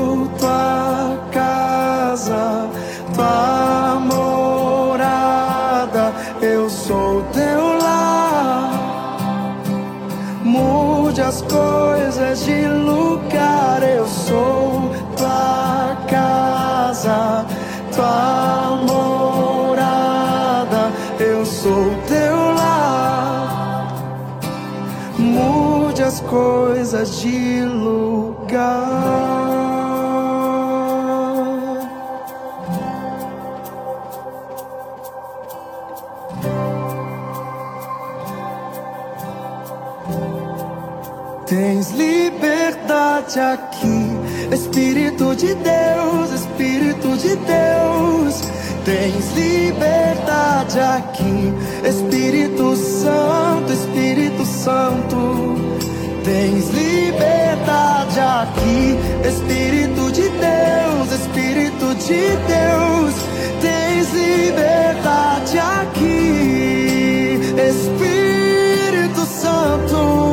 de lugar. Eu sou tua casa, tua morada. Eu sou teu lar. Mude as coisas de lugar. Tens liberdade aqui. Espírito de Deus, Espírito de Deus. Tens liberdade aqui, Espírito Santo, Espírito Santo. Tens liberdade aqui, Espírito de Deus, Espírito de Deus. Tens liberdade aqui, Espírito Santo.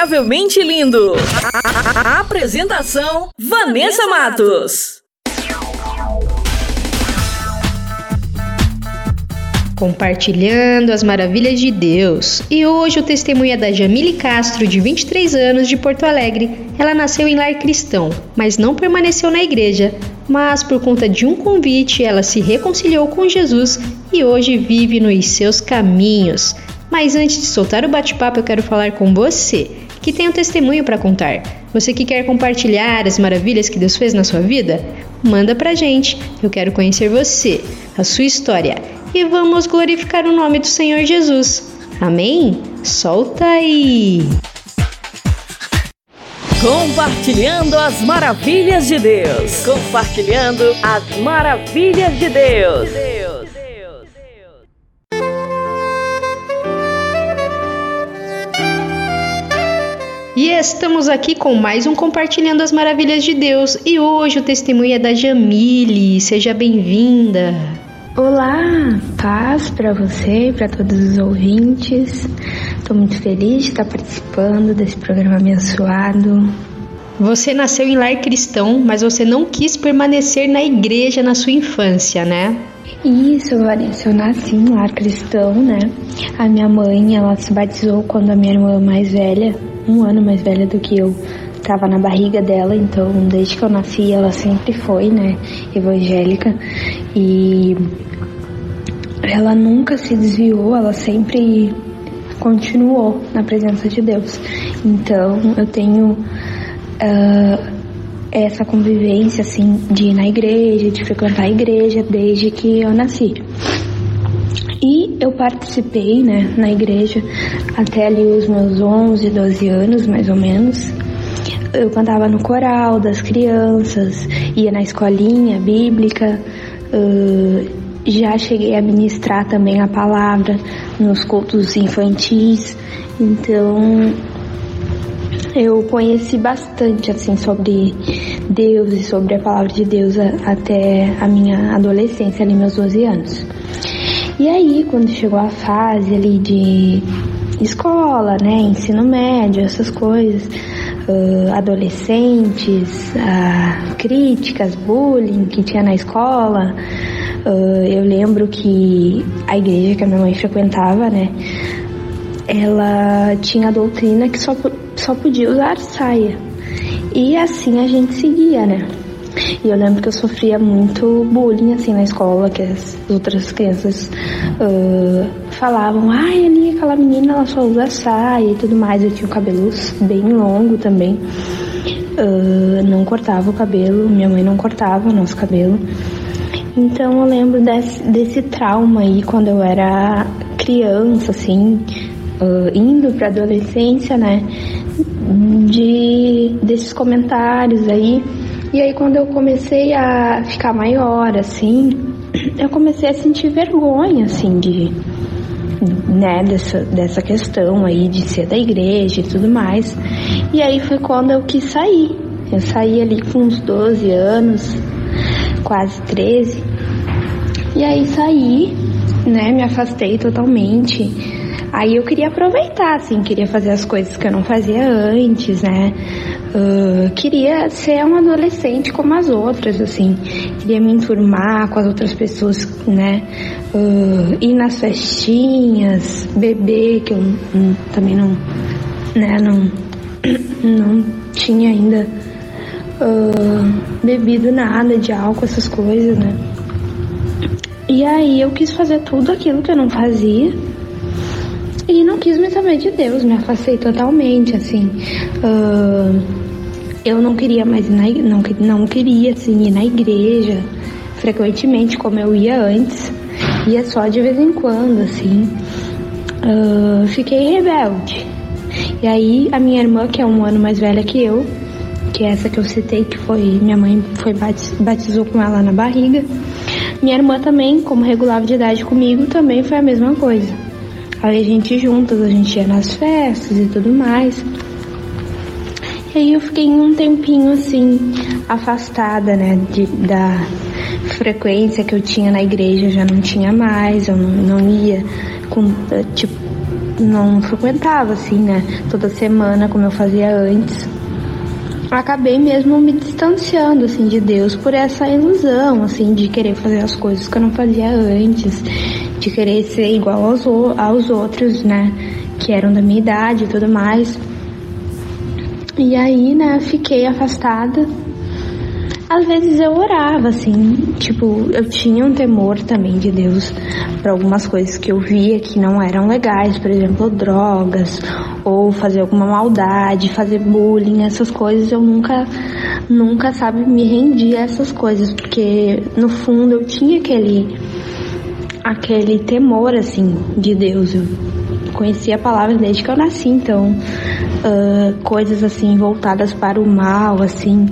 Incomparavelmente Lindo. A- Apresentação: Vanessa Matos. Compartilhando as maravilhas de Deus. E hoje o testemunho é da Jamile Castro, de 23 anos, de Porto Alegre. Ela nasceu em lar cristão, mas não permaneceu na igreja. Mas por conta de um convite, ela se reconciliou com Jesus e hoje vive nos seus caminhos. Mas antes de soltar o bate-papo, eu quero falar com você, que tem um testemunho para contar. Você que quer compartilhar as maravilhas que Deus fez na sua vida? Manda pra gente. Eu quero conhecer você, a sua história e vamos glorificar o nome do Senhor Jesus. Amém? Solta aí! Compartilhando as maravilhas de Deus. Compartilhando as maravilhas de Deus. E estamos aqui com mais um Compartilhando as Maravilhas de Deus. E hoje o testemunho é da Jamile. Seja bem-vinda. Olá, paz para você e para todos os ouvintes. Estou muito feliz de estar participando desse programa abençoado. Você nasceu em lar cristão, mas você não quis permanecer na igreja na sua infância, né? Isso, Vanessa, eu nasci em lar cristão, né? A minha mãe, ela se batizou quando a minha irmã mais velha, um ano mais velha do que eu, estava na barriga dela, então desde que eu nasci ela sempre foi, né, evangélica e ela nunca se desviou, ela sempre continuou na presença de Deus. Então eu tenho uh, essa convivência assim de ir na igreja, de frequentar a igreja desde que eu nasci. E eu participei, né, na igreja até ali os meus 11, 12 anos, mais ou menos. Eu cantava no coral das crianças, ia na escolinha bíblica, uh, já cheguei a ministrar também a palavra nos cultos infantis. Então, eu conheci bastante assim sobre Deus e sobre a palavra de Deus até a minha adolescência, ali meus 12 anos. E aí, quando chegou a fase ali de escola, né, ensino médio, essas coisas, uh, adolescentes, uh, críticas, bullying que tinha na escola, uh, eu lembro que a igreja que a minha mãe frequentava, né, ela tinha a doutrina que só, só podia usar saia. E assim a gente seguia, né? E eu lembro que eu sofria muito bullying assim na escola, que as outras crianças uh, falavam, ai ali aquela menina ela só usa saia e tudo mais. Eu tinha o cabelo bem longo também. Uh, não cortava o cabelo, minha mãe não cortava o nosso cabelo. Então eu lembro desse, desse trauma aí quando eu era criança, assim, uh, indo para adolescência, né? De desses comentários aí e aí quando eu comecei a ficar maior, assim, eu comecei a sentir vergonha, assim, de, né, dessa, dessa questão aí de ser da igreja e tudo mais. E aí foi quando eu quis sair. Eu saí ali com uns 12 anos, quase 13. E aí saí, né, me afastei totalmente. Aí eu queria aproveitar, assim, queria fazer as coisas que eu não fazia antes, né? Uh, queria ser uma adolescente como as outras, assim. Queria me enturmar com as outras pessoas, né? Uh, ir nas festinhas, beber, que eu um, também não, né? Não, não tinha ainda uh, bebido nada de álcool, essas coisas, né? E aí eu quis fazer tudo aquilo que eu não fazia e não quis mais saber de Deus, me afastei totalmente, assim. Uh, eu não queria mais ir na, não, não queria assim, ir na igreja frequentemente como eu ia antes. Ia só de vez em quando, assim. Uh, fiquei rebelde. E aí a minha irmã, que é um ano mais velha que eu, que é essa que eu citei, que foi minha mãe foi batizou com ela na barriga. Minha irmã também, como regulava de idade comigo, também foi a mesma coisa. Aí a gente juntas, a gente ia nas festas e tudo mais. E aí eu fiquei um tempinho assim, afastada, né, de, da frequência que eu tinha na igreja, já não tinha mais, eu não, não ia com, tipo, não frequentava assim, né, toda semana como eu fazia antes. Acabei mesmo me distanciando assim de Deus por essa ilusão assim de querer fazer as coisas que eu não fazia antes, de querer ser igual aos, aos outros, né? Que eram da minha idade e tudo mais. E aí, né, fiquei afastada. Às vezes eu orava, assim, tipo, eu tinha um temor também de Deus para algumas coisas que eu via que não eram legais, por exemplo, drogas, ou fazer alguma maldade, fazer bullying, essas coisas eu nunca, nunca, sabe, me rendi a essas coisas, porque no fundo eu tinha aquele aquele temor assim de Deus. Eu conheci a palavra desde que eu nasci, então uh, coisas assim voltadas para o mal, assim,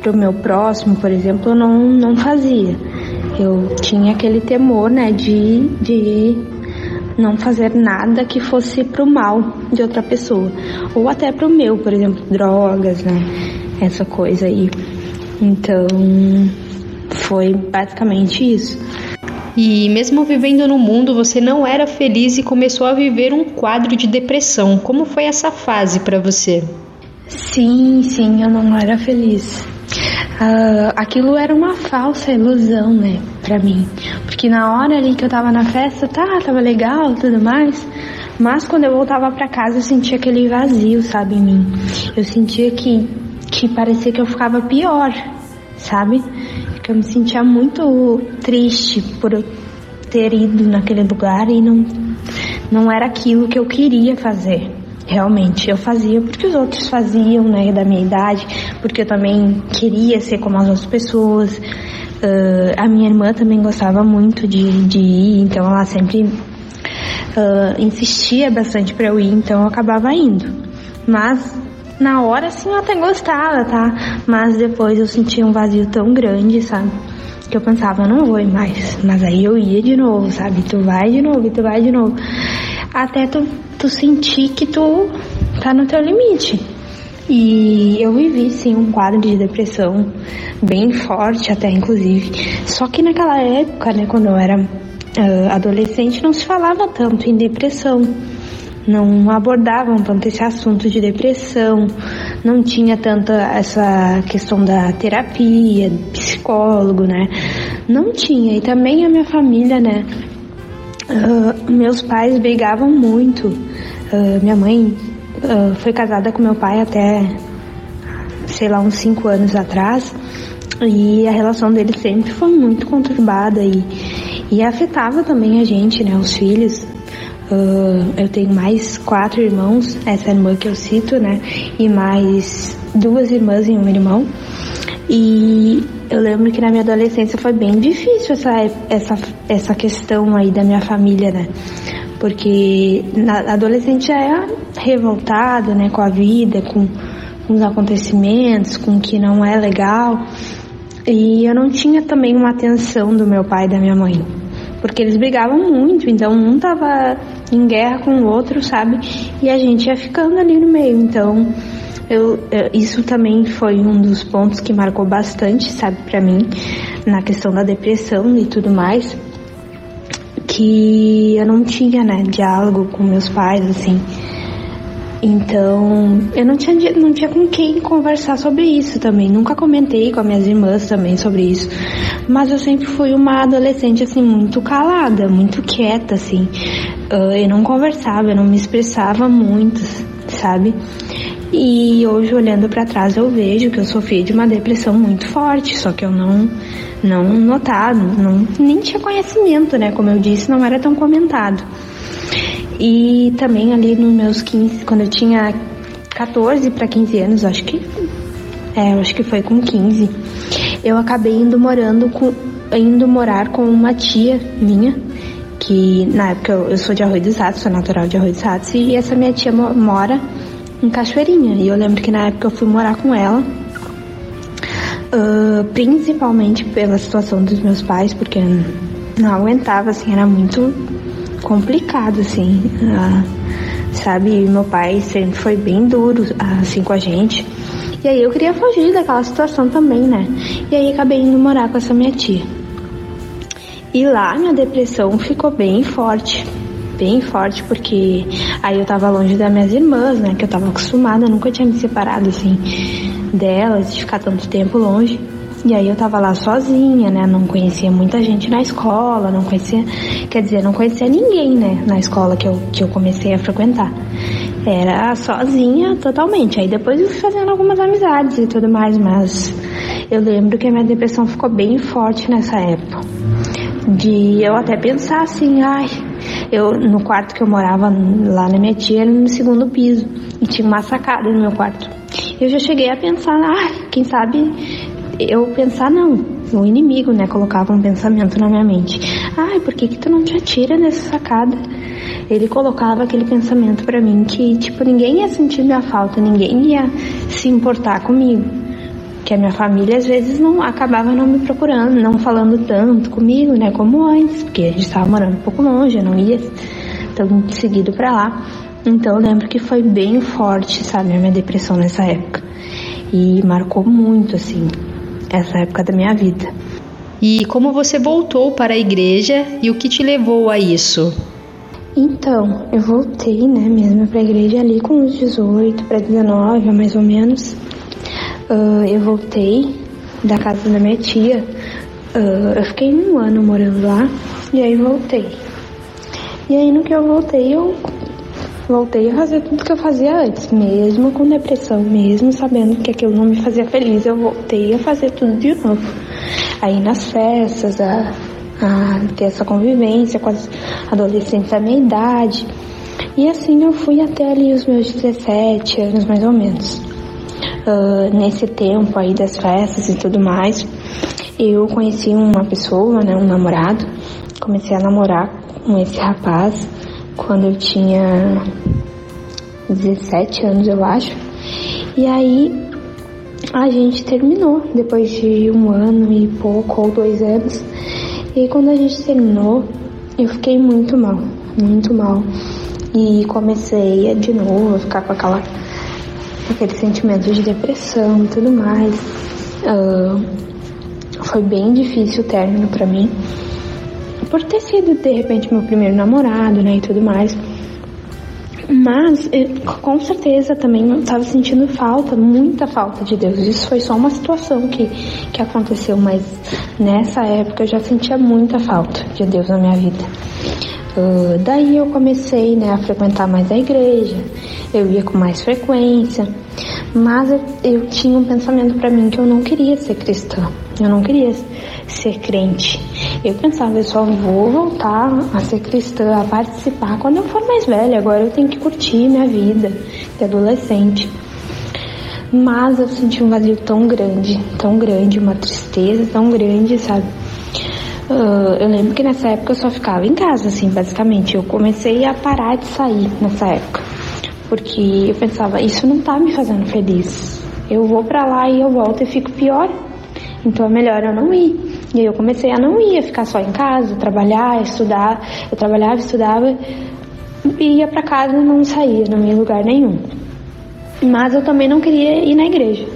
para o meu próximo, por exemplo, eu não, não fazia. Eu tinha aquele temor, né, de, de não fazer nada que fosse pro mal de outra pessoa. Ou até pro meu, por exemplo, drogas, né? Essa coisa aí. Então, foi basicamente isso. E mesmo vivendo no mundo, você não era feliz e começou a viver um quadro de depressão. Como foi essa fase para você? Sim, sim, eu não era feliz. Uh, aquilo era uma falsa ilusão, né, pra mim. Porque na hora ali que eu tava na festa, tá, tava legal tudo mais. Mas quando eu voltava para casa, eu sentia aquele vazio, sabe, em mim. Eu sentia que, que parecia que eu ficava pior, sabe? Eu me sentia muito triste por eu ter ido naquele lugar e não, não era aquilo que eu queria fazer. realmente. Eu fazia porque os outros faziam, né, da minha idade, porque eu também queria ser como as outras pessoas. Uh, a minha irmã também gostava muito de, de ir, então ela sempre uh, insistia bastante para eu ir, então eu acabava indo. Mas na hora, assim, eu até gostava, tá? Mas depois eu sentia um vazio tão grande, sabe? Que eu pensava, não vou mais. Mas aí eu ia de novo, sabe? Tu vai de novo, tu vai de novo. Até tu, tu sentir que tu tá no teu limite. E eu vivi, sim, um quadro de depressão bem forte, até inclusive. Só que naquela época, né, quando eu era uh, adolescente, não se falava tanto em depressão não abordavam tanto esse assunto de depressão, não tinha tanta essa questão da terapia, psicólogo, né? Não tinha. E também a minha família, né? Uh, meus pais brigavam muito. Uh, minha mãe uh, foi casada com meu pai até, sei lá, uns cinco anos atrás. E a relação deles sempre foi muito conturbada e, e afetava também a gente, né? Os filhos. Uh, eu tenho mais quatro irmãos, essa irmã que eu cito, né? E mais duas irmãs e um irmão. E eu lembro que na minha adolescência foi bem difícil essa, essa, essa questão aí da minha família, né? Porque na adolescente é revoltado, né, com a vida, com, com os acontecimentos, com o que não é legal. E eu não tinha também uma atenção do meu pai e da minha mãe porque eles brigavam muito, então um tava em guerra com o outro, sabe? E a gente ia ficando ali no meio, então eu, eu, isso também foi um dos pontos que marcou bastante, sabe, para mim, na questão da depressão e tudo mais, que eu não tinha, né, diálogo com meus pais, assim. Então, eu não tinha, não tinha com quem conversar sobre isso também. Nunca comentei com as minhas irmãs também sobre isso. Mas eu sempre fui uma adolescente, assim, muito calada, muito quieta, assim. Uh, eu não conversava, eu não me expressava muito, sabe? E hoje, olhando para trás, eu vejo que eu sofri de uma depressão muito forte, só que eu não não notava, não, nem tinha conhecimento, né? Como eu disse, não era tão comentado. E também ali nos meus 15, quando eu tinha 14 para 15 anos, acho que é, acho que foi com 15, eu acabei indo morando com indo morar com uma tia minha, que na época eu, eu sou de Arroio dos Ratos, sou natural de Arroio dos Ratos, e essa minha tia mora em Cachoeirinha. E eu lembro que na época eu fui morar com ela, uh, principalmente pela situação dos meus pais, porque não aguentava, assim, era muito complicado, assim, uh, sabe? Meu pai sempre foi bem duro, assim, com a gente. E aí eu queria fugir daquela situação também, né? E aí acabei indo morar com essa minha tia. E lá minha depressão ficou bem forte, bem forte, porque aí eu tava longe das minhas irmãs, né? Que eu tava acostumada, nunca tinha me separado, assim, delas, de ficar tanto tempo longe. E aí eu tava lá sozinha, né? Não conhecia muita gente na escola, não conhecia, quer dizer, não conhecia ninguém, né? Na escola que eu, que eu comecei a frequentar. Era sozinha totalmente. Aí depois eu fui fazendo algumas amizades e tudo mais, mas eu lembro que a minha depressão ficou bem forte nessa época. De eu até pensar assim, ai, eu no quarto que eu morava lá na minha tia era no segundo piso e tinha uma sacada no meu quarto. Eu já cheguei a pensar, ai, quem sabe eu pensar não, o inimigo, né, colocava um pensamento na minha mente. Ai, por que que tu não te atira nessa sacada? Ele colocava aquele pensamento para mim que, tipo, ninguém ia sentir minha falta, ninguém ia se importar comigo. Que a minha família às vezes não acabava não me procurando, não falando tanto comigo, né, como antes, porque a gente estava morando um pouco longe, eu não ia tão seguido para lá. Então eu lembro que foi bem forte, sabe, a minha depressão nessa época. E marcou muito, assim, essa época da minha vida. E como você voltou para a igreja e o que te levou a isso? Então, eu voltei, né, mesmo para a igreja ali com uns 18 para 19, mais ou menos. Uh, eu voltei da casa da minha tia. Uh, eu fiquei um ano morando lá e aí voltei. E aí no que eu voltei, eu voltei a fazer tudo que eu fazia antes, mesmo com depressão, mesmo sabendo que aquilo não me fazia feliz, eu voltei a fazer tudo de novo. Aí nas festas, a, a ter essa convivência com as adolescentes da minha idade. E assim eu fui até ali os meus 17 anos mais ou menos. Uh, nesse tempo aí das festas e tudo mais, eu conheci uma pessoa, né, um namorado. Comecei a namorar com esse rapaz quando eu tinha 17 anos, eu acho. E aí a gente terminou depois de um ano e pouco ou dois anos. E quando a gente terminou, eu fiquei muito mal, muito mal. E comecei de novo a ficar com aquela, aquele sentimento de depressão e tudo mais. Uh, foi bem difícil o término para mim. Por ter sido de repente meu primeiro namorado, né, e tudo mais. Mas com certeza também estava sentindo falta, muita falta de Deus. Isso foi só uma situação que, que aconteceu, mas nessa época eu já sentia muita falta de Deus na minha vida. Uh, daí eu comecei né, a frequentar mais a igreja, eu ia com mais frequência, mas eu, tinha um pensamento para mim que eu não queria ser cristã, eu não queria ser crente. Eu pensava, eu só vou voltar a ser cristã, a participar quando eu for mais velha. Agora eu tenho que curtir minha vida de adolescente. Mas eu senti um vazio tão grande, tão grande, uma tristeza tão grande, sabe? Uh, eu lembro que nessa época eu só ficava em casa, assim, basicamente. Eu comecei a parar de sair nessa época. Porque eu pensava, isso não tá me fazendo feliz. Eu vou para lá e eu volto e fico pior. Então é melhor eu não ir. E aí eu comecei a não ir, a ficar só em casa, trabalhar, estudar. Eu trabalhava, estudava, ia para casa e não saía, não ia em lugar nenhum. Mas eu também não queria ir na igreja.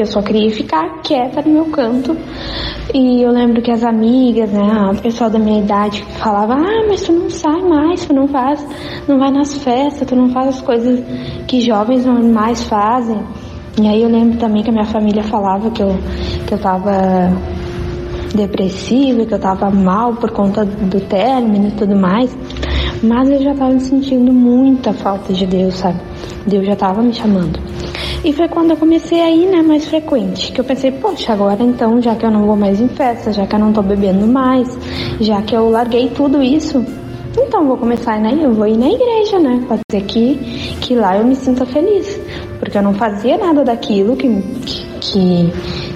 Eu só queria ficar quieta no meu canto. E eu lembro que as amigas, né, o pessoal da minha idade falava: "Ah, mas tu não sai mais, tu não faz, não vai nas festas, tu não faz as coisas que jovens normais fazem". E aí eu lembro também que a minha família falava que eu que eu tava depressiva, que eu tava mal por conta do término e tudo mais. Mas eu já tava sentindo muita falta de Deus, sabe? Deus já tava me chamando. E foi quando eu comecei a ir, né, mais frequente, que eu pensei, poxa, agora então, já que eu não vou mais em festa, já que eu não tô bebendo mais, já que eu larguei tudo isso, então vou começar na, eu vou ir na igreja, né? Ser que, que lá eu me sinta feliz. Porque eu não fazia nada daquilo que, que,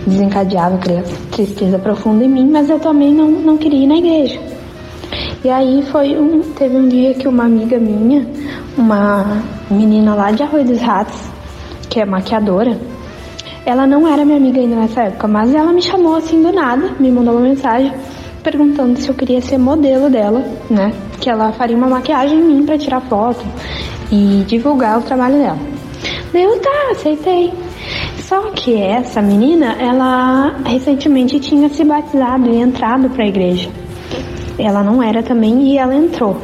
desencadeava aquela tristeza profunda em mim, mas eu também não, não queria ir na igreja. E aí foi um, teve um dia que uma amiga minha, uma menina lá de Arroio dos Ratos, que é maquiadora, ela não era minha amiga ainda nessa época, mas ela me chamou assim do nada, me mandou uma mensagem perguntando se eu queria ser modelo dela, né? Que ela faria uma maquiagem em mim para tirar foto e divulgar o trabalho dela. Daí eu tá, aceitei. Só que essa menina, ela recentemente tinha se batizado e entrado para a igreja. Ela não era também e ela entrou.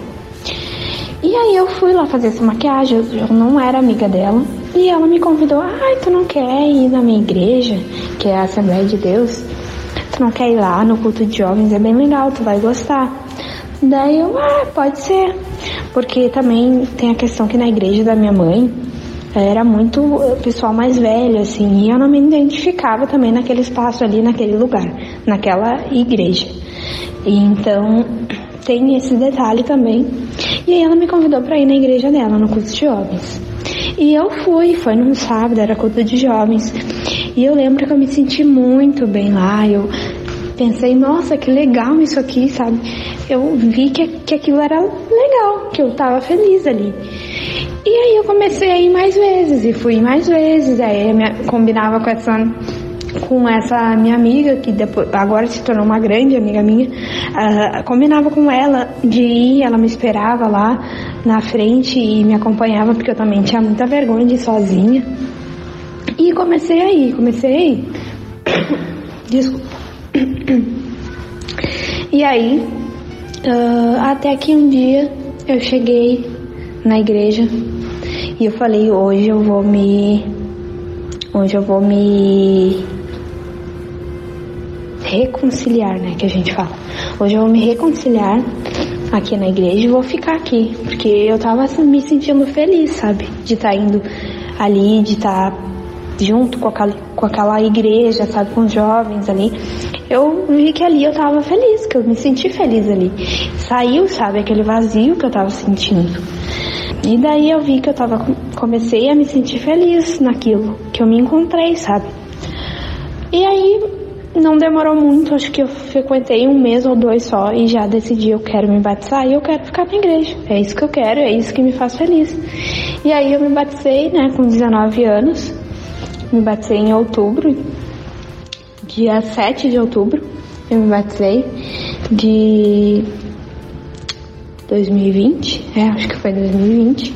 E aí eu fui lá fazer essa maquiagem, eu não era amiga dela. E ela me convidou, ai, tu não quer ir na minha igreja, que é a Assembleia de Deus? Tu não quer ir lá no culto de jovens? É bem legal, tu vai gostar. Daí eu, ah, pode ser. Porque também tem a questão que na igreja da minha mãe, era muito pessoal mais velho, assim, e eu não me identificava também naquele espaço ali, naquele lugar, naquela igreja. E então tem esse detalhe também. E aí ela me convidou para ir na igreja dela, no culto de jovens. E eu fui, foi num sábado, era culto de jovens. E eu lembro que eu me senti muito bem lá, eu pensei, nossa, que legal isso aqui, sabe? Eu vi que, que aquilo era legal, que eu tava feliz ali. E aí eu comecei a ir mais vezes, e fui mais vezes, aí eu combinava com essa com essa minha amiga, que depois, agora se tornou uma grande amiga minha, uh, combinava com ela de ir, ela me esperava lá na frente e me acompanhava, porque eu também tinha muita vergonha de ir sozinha. E comecei a ir, comecei. Desculpa. E aí, uh, até que um dia eu cheguei na igreja e eu falei, hoje eu vou me. Hoje eu vou me reconciliar, né? Que a gente fala. Hoje eu vou me reconciliar aqui na igreja e vou ficar aqui. Porque eu tava assim, me sentindo feliz, sabe? De estar tá indo ali, de estar tá junto com aquela, com aquela igreja, sabe? Com os jovens ali. eu vi que ali eu tava feliz, que eu me senti feliz ali. Saiu, sabe, aquele vazio que eu tava sentindo. E daí eu vi que eu tava comecei a me sentir feliz naquilo, que eu me encontrei, sabe? E aí não demorou muito, acho que eu frequentei um mês ou dois só e já decidi eu quero me batizar e eu quero ficar na igreja. É isso que eu quero, é isso que me faz feliz. E aí eu me batizei, né, com 19 anos. Me batizei em outubro, dia 7 de outubro. Eu me batizei de 2020, é, acho que foi 2020.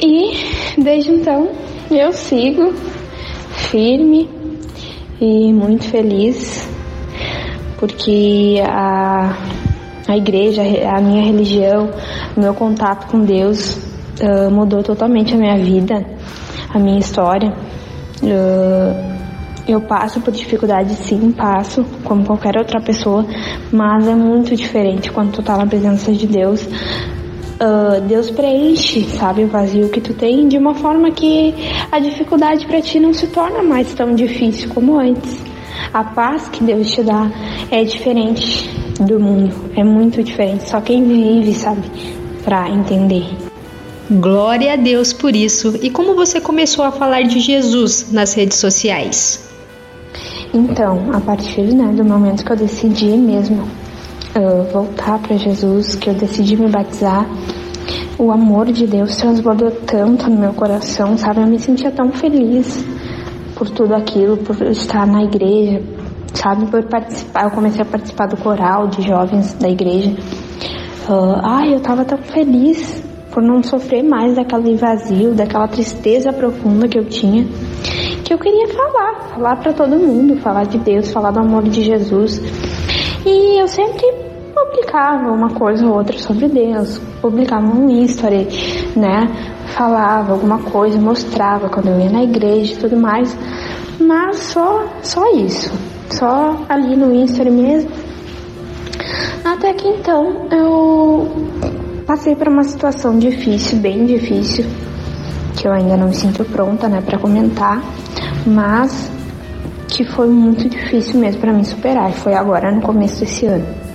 E desde então eu sigo firme e muito feliz porque a, a igreja, a minha religião, o meu contato com Deus uh, mudou totalmente a minha vida, a minha história. Uh, eu passo por dificuldades, sim, passo, como qualquer outra pessoa, mas é muito diferente quando tu tá na presença de Deus. Uh, Deus preenche, sabe, o vazio que tu tem de uma forma que a dificuldade para ti não se torna mais tão difícil como antes. A paz que Deus te dá é diferente do mundo, é muito diferente. Só quem vive sabe para entender. Glória a Deus por isso. E como você começou a falar de Jesus nas redes sociais? Então, a partir né, do momento que eu decidi mesmo uh, voltar para Jesus, que eu decidi me batizar, o amor de Deus transbordou tanto no meu coração, sabe? Eu me sentia tão feliz por tudo aquilo, por estar na igreja, sabe? Por participar. Eu comecei a participar do coral de jovens da igreja. Uh, ai, eu tava tão feliz por não sofrer mais daquele vazio, daquela tristeza profunda que eu tinha que eu queria falar, falar para todo mundo, falar de Deus, falar do amor de Jesus. E eu sempre publicava uma coisa ou outra sobre Deus, publicava um history, né? Falava alguma coisa, mostrava quando eu ia na igreja e tudo mais. Mas só, só isso, só ali no history mesmo. Até que então eu passei por uma situação difícil, bem difícil, que eu ainda não me sinto pronta, né, para comentar, mas que foi muito difícil mesmo para mim superar. Foi agora no começo desse ano.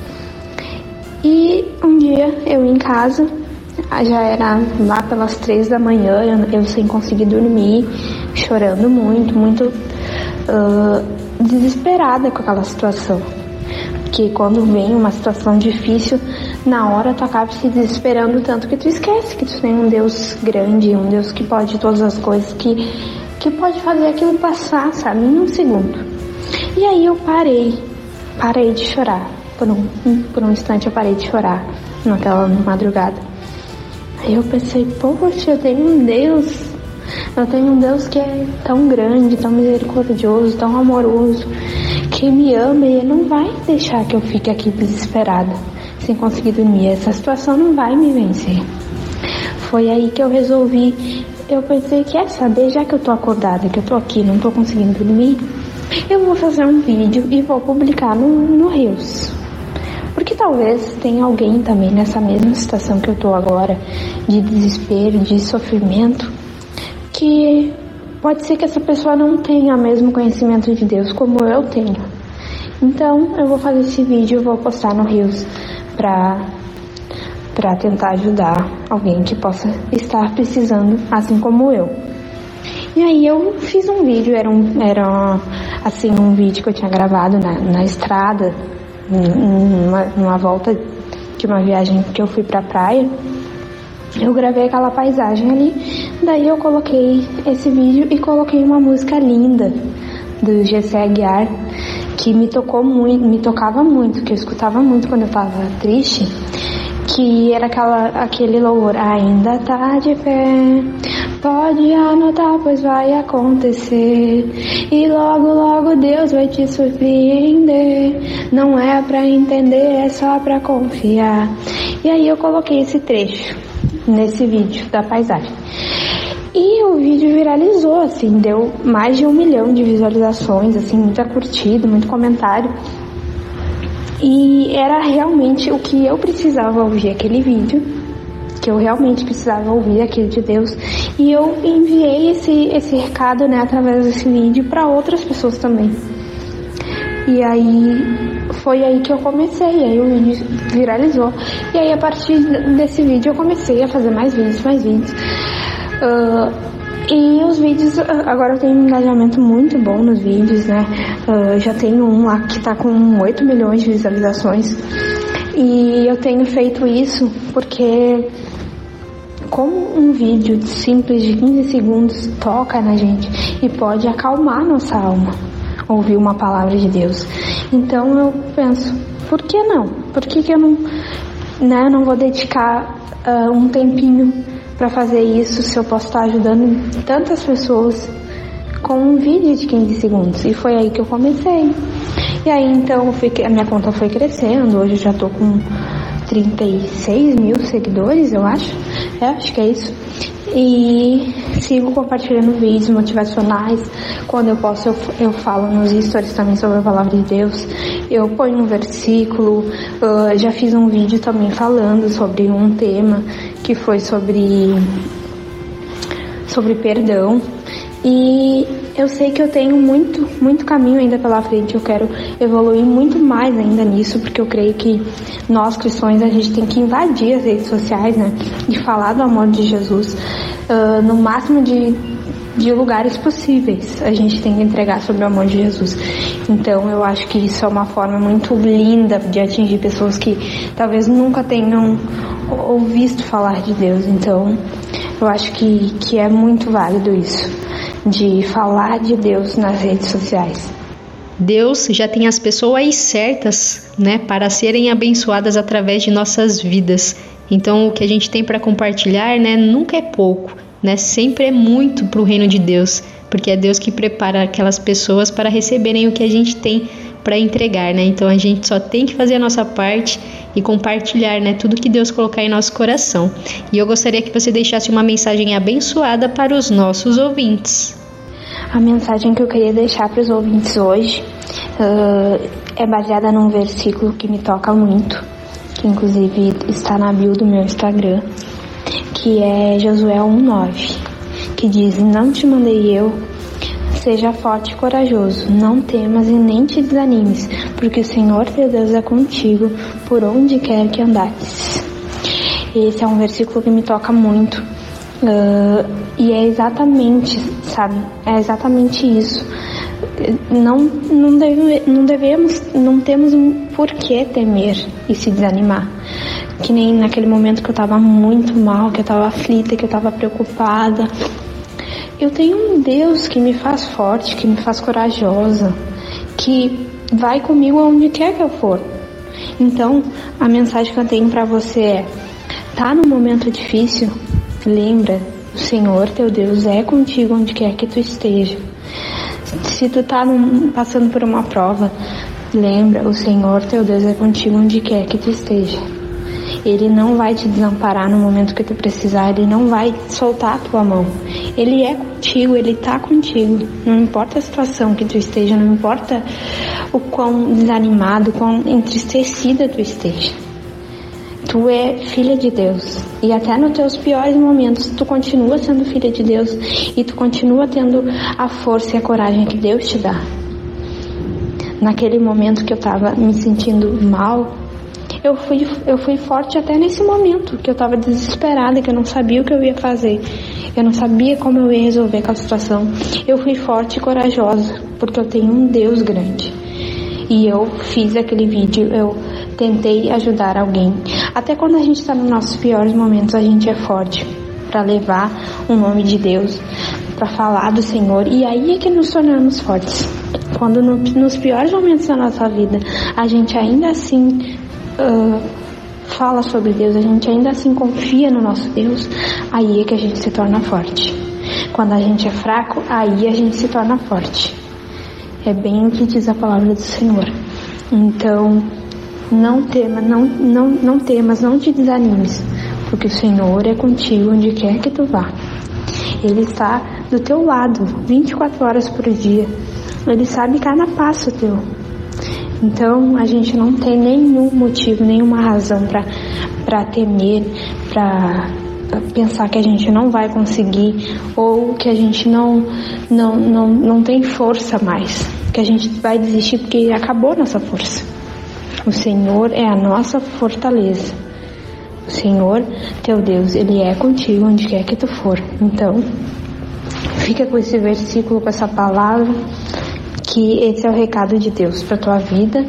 E um dia eu em casa, já era lá pelas três da manhã, eu, eu sem conseguir dormir, chorando muito, muito uh, desesperada com aquela situação. Porque quando vem uma situação difícil, na hora tu acaba se desesperando tanto que tu esquece que tu tem um Deus grande, um Deus que pode todas as coisas, que que pode fazer aquilo passar, sabe, em um segundo. E aí eu parei, parei de chorar. Por um, por um instante eu parei de chorar naquela madrugada. Aí eu pensei, poxa, eu tenho um Deus, eu tenho um Deus que é tão grande, tão misericordioso, tão amoroso, que me ama e ele não vai deixar que eu fique aqui desesperada, sem conseguir dormir. Essa situação não vai me vencer. Foi aí que eu resolvi eu pensei, quer saber, já que eu tô acordada, que eu tô aqui, não tô conseguindo dormir, eu vou fazer um vídeo e vou publicar no, no Rios. Porque talvez tenha alguém também nessa mesma situação que eu tô agora, de desespero, de sofrimento, que pode ser que essa pessoa não tenha o mesmo conhecimento de Deus como eu tenho. Então, eu vou fazer esse vídeo vou postar no Rios pra para tentar ajudar alguém que possa estar precisando, assim como eu. E aí eu fiz um vídeo, era, um, era assim um vídeo que eu tinha gravado na, na estrada, numa, volta de uma viagem que eu fui pra praia. Eu gravei aquela paisagem ali, daí eu coloquei esse vídeo e coloquei uma música linda do GC Aguiar que me tocou muito, me tocava muito, que eu escutava muito quando eu tava triste que era aquela, aquele louvor ainda tá de pé. Pode anotar, pois vai acontecer. E logo, logo Deus vai te surpreender. Não é pra entender, é só pra confiar. E aí eu coloquei esse trecho nesse vídeo da paisagem. E o vídeo viralizou, assim, deu mais de um milhão de visualizações, assim, muita curtida, muito comentário. E era realmente o que eu precisava ouvir aquele vídeo, que eu realmente precisava ouvir aquele de Deus. E eu enviei esse, esse recado, né, através desse vídeo para outras pessoas também. E aí foi aí que eu comecei, aí o vídeo viralizou. E aí a partir desse vídeo eu comecei a fazer mais vídeos, mais vídeos. Uh, e os vídeos, agora eu tenho um engajamento muito bom nos vídeos, né? Uh, já tenho um lá que tá com 8 milhões de visualizações. E eu tenho feito isso porque como um vídeo simples de 15 segundos toca na gente e pode acalmar nossa alma ouvir uma palavra de Deus. Então eu penso, por que não? Por que, que eu não, né, não vou dedicar uh, um tempinho para fazer isso se eu posso estar ajudando tantas pessoas com um vídeo de 15 segundos? E foi aí que eu comecei. E aí então a minha conta foi crescendo, hoje eu já tô com 36 mil seguidores, eu acho. É, acho que é isso. E sigo compartilhando vídeos motivacionais. Quando eu posso, eu, eu falo nos stories também sobre a palavra de Deus. Eu ponho um versículo. Uh, já fiz um vídeo também falando sobre um tema que foi sobre sobre perdão. E eu sei que eu tenho muito, muito caminho ainda pela frente. Eu quero evoluir muito mais ainda nisso, porque eu creio que nós cristãos a gente tem que invadir as redes sociais, né? E falar do amor de Jesus uh, no máximo de, de lugares possíveis. A gente tem que entregar sobre o amor de Jesus. Então eu acho que isso é uma forma muito linda de atingir pessoas que talvez nunca tenham ouvido falar de Deus. Então eu acho que, que é muito válido isso de falar de Deus nas redes sociais. Deus já tem as pessoas certas, né, para serem abençoadas através de nossas vidas. Então, o que a gente tem para compartilhar, né, nunca é pouco, né, sempre é muito para o reino de Deus, porque é Deus que prepara aquelas pessoas para receberem o que a gente tem para entregar, né? Então a gente só tem que fazer a nossa parte e compartilhar, né, tudo que Deus colocar em nosso coração. E eu gostaria que você deixasse uma mensagem abençoada para os nossos ouvintes. A mensagem que eu queria deixar para os ouvintes hoje uh, é baseada num versículo que me toca muito, que inclusive está na bio do meu Instagram, que é Josué 1:9, que diz: "Não te mandei eu, Seja forte e corajoso, não temas e nem te desanimes, porque o Senhor teu Deus é contigo por onde quer que andares. Esse é um versículo que me toca muito. Uh, e é exatamente, sabe? É exatamente isso. Não, não, deve, não devemos, não temos um porquê temer e se desanimar. Que nem naquele momento que eu tava muito mal, que eu tava aflita, que eu tava preocupada, eu tenho um Deus que me faz forte, que me faz corajosa, que vai comigo aonde quer que eu for. Então, a mensagem que eu tenho para você é: tá no momento difícil? Lembra, o Senhor teu Deus é contigo onde quer que tu esteja. Se tu tá num, passando por uma prova, lembra, o Senhor teu Deus é contigo onde quer que tu esteja. Ele não vai te desamparar no momento que tu precisar, ele não vai soltar a tua mão. Ele é contigo, ele tá contigo. Não importa a situação que tu esteja, não importa o quão desanimado, quão entristecida tu esteja. Tu é filha de Deus. E até nos teus piores momentos, tu continua sendo filha de Deus e tu continua tendo a força e a coragem que Deus te dá. Naquele momento que eu tava me sentindo mal, eu fui, eu fui forte até nesse momento, que eu estava desesperada, que eu não sabia o que eu ia fazer. Eu não sabia como eu ia resolver aquela situação. Eu fui forte e corajosa, porque eu tenho um Deus grande. E eu fiz aquele vídeo, eu tentei ajudar alguém. Até quando a gente está nos nossos piores momentos, a gente é forte para levar o nome de Deus, para falar do Senhor. E aí é que nos tornamos fortes. Quando no, nos piores momentos da nossa vida, a gente ainda assim uh, fala sobre Deus, a gente ainda assim confia no nosso Deus, aí é que a gente se torna forte. Quando a gente é fraco, aí a gente se torna forte. É bem o que diz a palavra do Senhor. Então, não temas, não, não, não temas, não te desanimes, porque o Senhor é contigo onde quer que tu vá. Ele está do teu lado 24 horas por dia. Ele sabe cada passo teu. Então a gente não tem nenhum motivo, nenhuma razão para temer, para pensar que a gente não vai conseguir ou que a gente não, não, não, não tem força mais. que a gente vai desistir porque acabou nossa força. O Senhor é a nossa fortaleza. O Senhor, teu Deus, Ele é contigo onde quer que tu for. Então, fica com esse versículo, com essa palavra, que esse é o recado de Deus para tua vida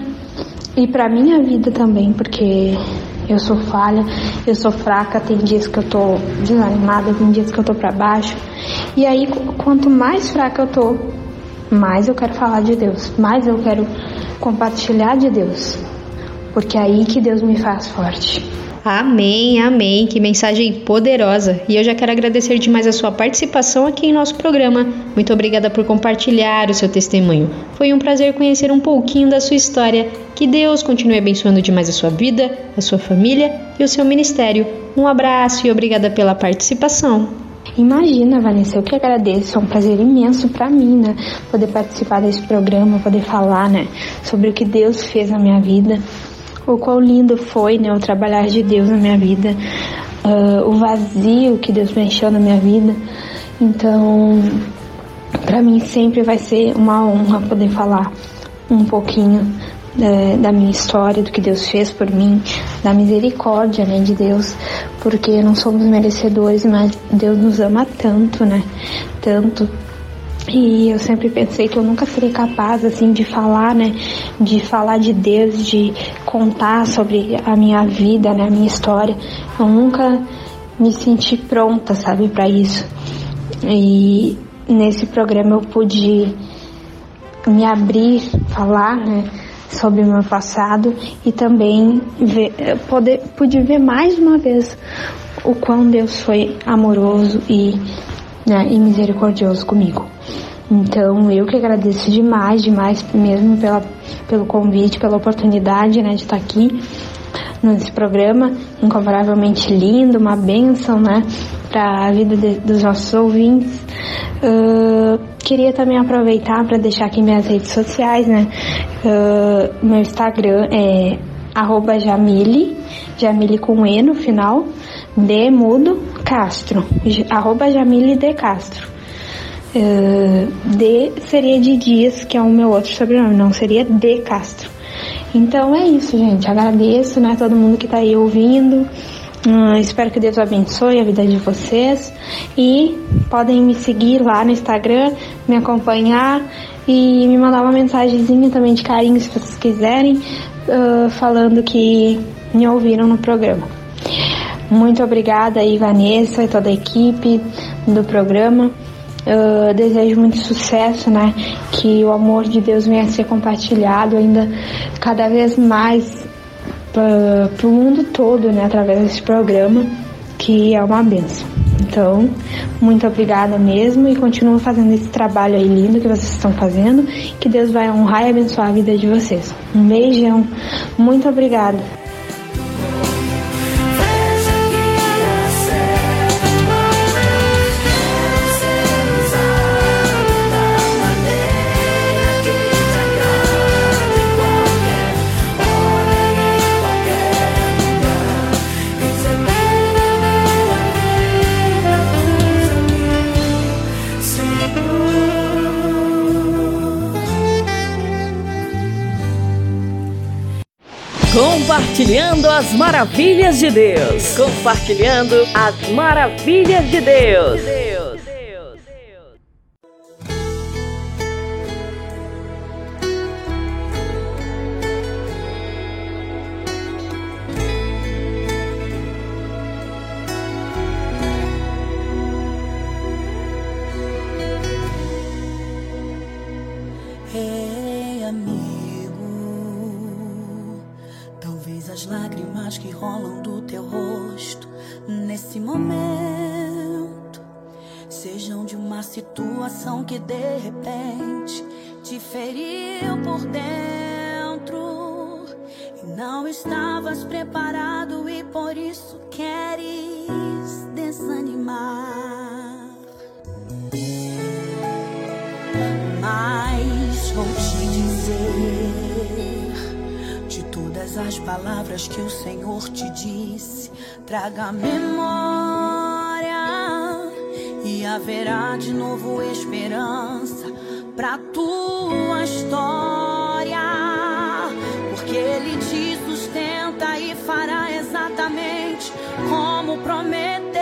e para minha vida também, porque eu sou falha, eu sou fraca, tem dias que eu tô desanimada, tem dias que eu tô para baixo. E aí, quanto mais fraca eu tô, mais eu quero falar de Deus, mais eu quero compartilhar de Deus, porque é aí que Deus me faz forte. Amém, amém. Que mensagem poderosa. E eu já quero agradecer demais a sua participação aqui em nosso programa. Muito obrigada por compartilhar o seu testemunho. Foi um prazer conhecer um pouquinho da sua história. Que Deus continue abençoando demais a sua vida, a sua família e o seu ministério. Um abraço e obrigada pela participação. Imagina, Vanessa, eu que agradeço, é um prazer imenso para mim, né? Poder participar desse programa, poder falar, né, sobre o que Deus fez na minha vida, o quão lindo foi, né, o trabalhar de Deus na minha vida, uh, o vazio que Deus preencheu na minha vida. Então, para mim sempre vai ser uma honra poder falar um pouquinho da, da, minha história, do que Deus fez por mim, da misericórdia, né, de Deus, porque não somos merecedores, mas Deus nos ama tanto, né, tanto. E eu sempre pensei que eu nunca seria capaz, assim, de falar, né, de falar de Deus, de contar sobre a minha vida, né, a minha história. Eu nunca me senti pronta, sabe, para isso. E nesse programa eu pude me abrir, falar, né, sobre o meu passado e também ver, poder, pude ver mais uma vez o quão Deus foi amoroso e, né, e misericordioso comigo. Então eu que agradeço demais, demais mesmo pela, pelo convite, pela oportunidade né, de estar aqui nesse programa incomparavelmente lindo, uma bênção né, para a vida de, dos nossos ouvintes. Uh, queria também aproveitar para deixar aqui minhas redes sociais, né? Uh, meu Instagram é arroba Jamile, Jamile com E no final, de mudo Castro, arroba Jamile de Castro. Uh, D seria de Dias, que é o meu outro sobrenome, não seria de Castro. Então é isso, gente. Agradeço, né, todo mundo que tá aí ouvindo. Uh, espero que Deus abençoe a vida de vocês e podem me seguir lá no Instagram, me acompanhar e me mandar uma mensagenzinha também de carinho se vocês quiserem, uh, falando que me ouviram no programa. Muito obrigada aí, Vanessa e toda a equipe do programa. Uh, desejo muito sucesso, né? Que o amor de Deus venha a ser compartilhado ainda cada vez mais para o mundo todo, né, através desse programa, que é uma benção. Então, muito obrigada mesmo e continuem fazendo esse trabalho aí lindo que vocês estão fazendo, que Deus vai honrar e abençoar a vida de vocês. Um beijão, muito obrigada. Compartilhando as maravilhas de Deus. Compartilhando as maravilhas de Deus. Palavras que o Senhor te disse, traga memória e haverá de novo esperança para tua história, porque Ele te sustenta e fará exatamente como prometeu.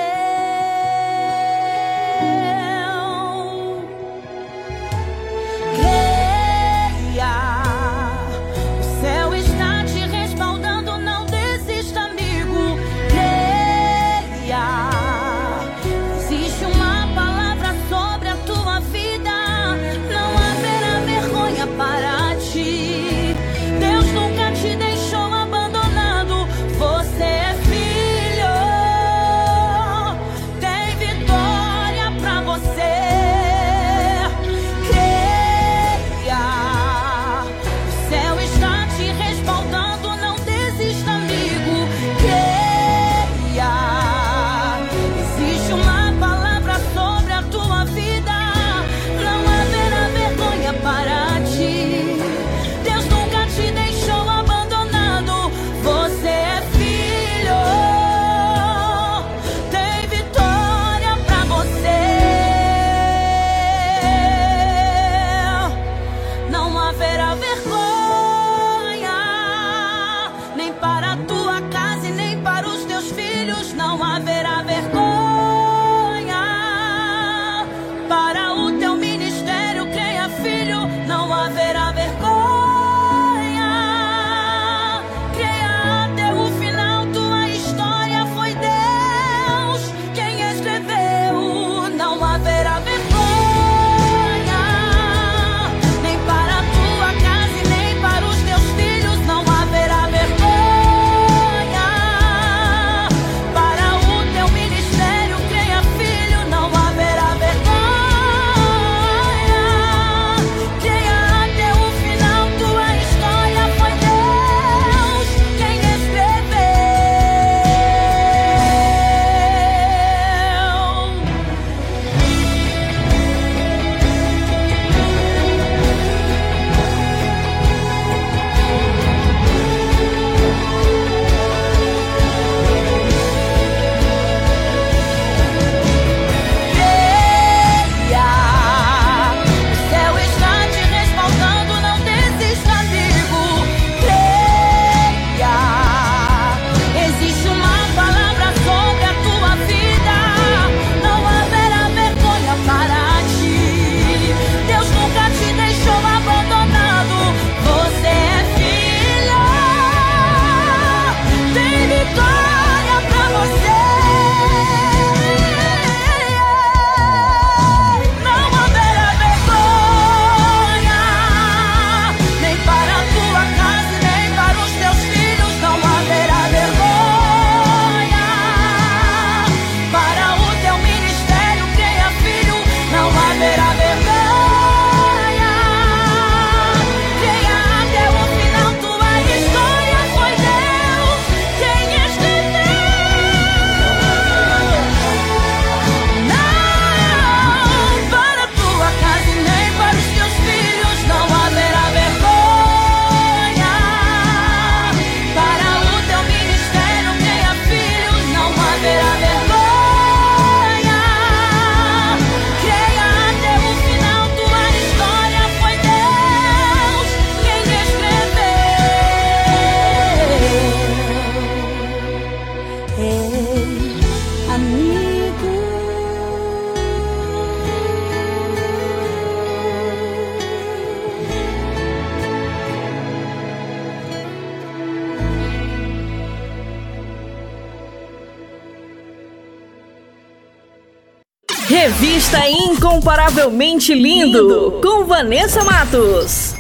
Incomparavelmente Lindo, com Vanessa Matos.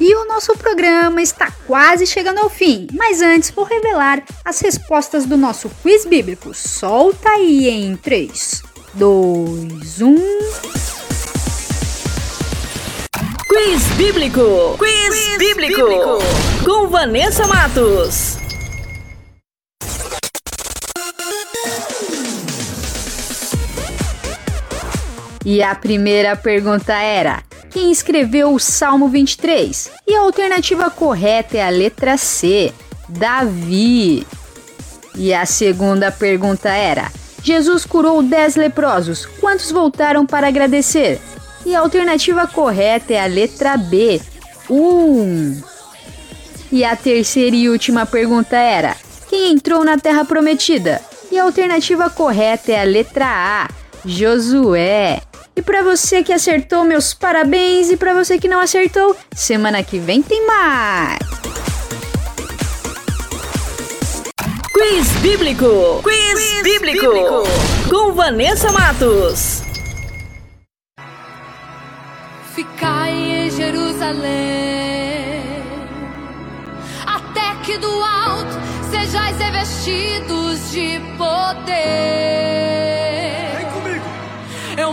E o nosso programa está quase chegando ao fim, mas antes vou revelar as respostas do nosso quiz bíblico. Solta aí em 3, 2, 1. Quiz Bíblico! Quiz, Quiz bíblico. bíblico! Com Vanessa Matos. E a primeira pergunta era: quem escreveu o Salmo 23? E a alternativa correta é a letra C, Davi. E a segunda pergunta era: Jesus curou 10 leprosos. Quantos voltaram para agradecer? E a alternativa correta é a letra B, 1. Um. E a terceira e última pergunta era: quem entrou na Terra Prometida? E a alternativa correta é a letra A, Josué. E para você que acertou, meus parabéns. E para você que não acertou, semana que vem tem mais. Quiz Bíblico. Quiz, Quiz bíblico. bíblico. Com Vanessa Matos. Ficai em Jerusalém, até que do alto sejais revestidos de poder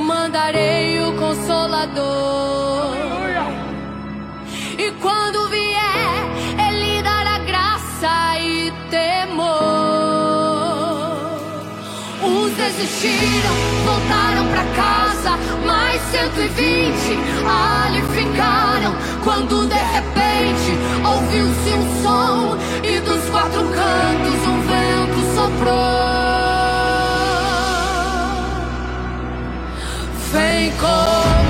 mandarei o Consolador. Aleluia. E quando vier, Ele dará graça e temor. Uns desistiram, voltaram para casa, mais 120 ali ficaram. Quando de repente ouviu-se um som e dos quatro cantos um vento soprou. Vem como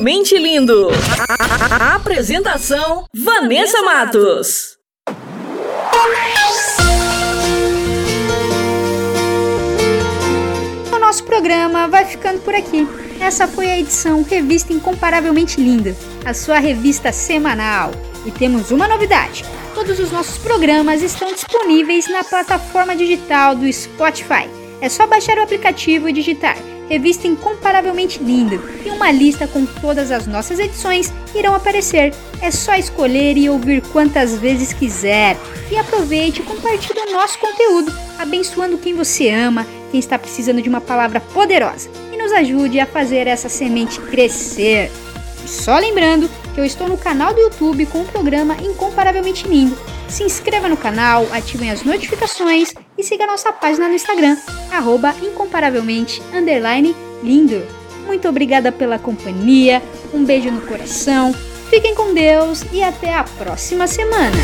Incrivelmente Lindo. A, a, a apresentação: Vanessa Matos. O nosso programa vai ficando por aqui. Essa foi a edição Revista Incomparavelmente Linda, a sua revista semanal. E temos uma novidade: todos os nossos programas estão disponíveis na plataforma digital do Spotify. É só baixar o aplicativo e digitar Revista Incomparavelmente Linda uma lista com todas as nossas edições irão aparecer. É só escolher e ouvir quantas vezes quiser. E aproveite e compartilhe o nosso conteúdo, abençoando quem você ama, quem está precisando de uma palavra poderosa. E nos ajude a fazer essa semente crescer. E só lembrando que eu estou no canal do YouTube com o programa Incomparavelmente Lindo. Se inscreva no canal, ativem as notificações e siga nossa página no Instagram, arroba incomparavelmente lindo. Muito obrigada pela companhia, um beijo no coração, fiquem com Deus e até a próxima semana.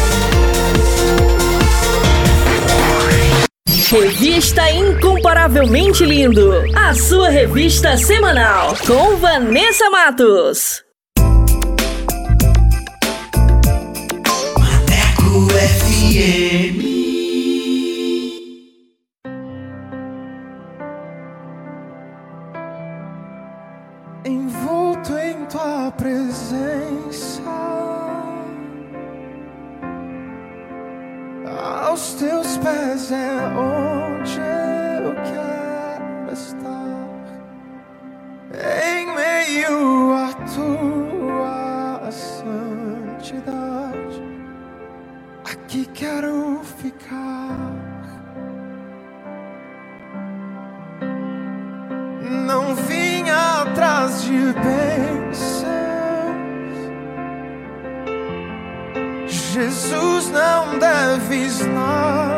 Revista Incomparavelmente Lindo, a sua revista semanal com Vanessa Matos. Aos teus pés é onde eu quero estar, em meio a tua santidade, aqui quero ficar. Jesus, não deves nada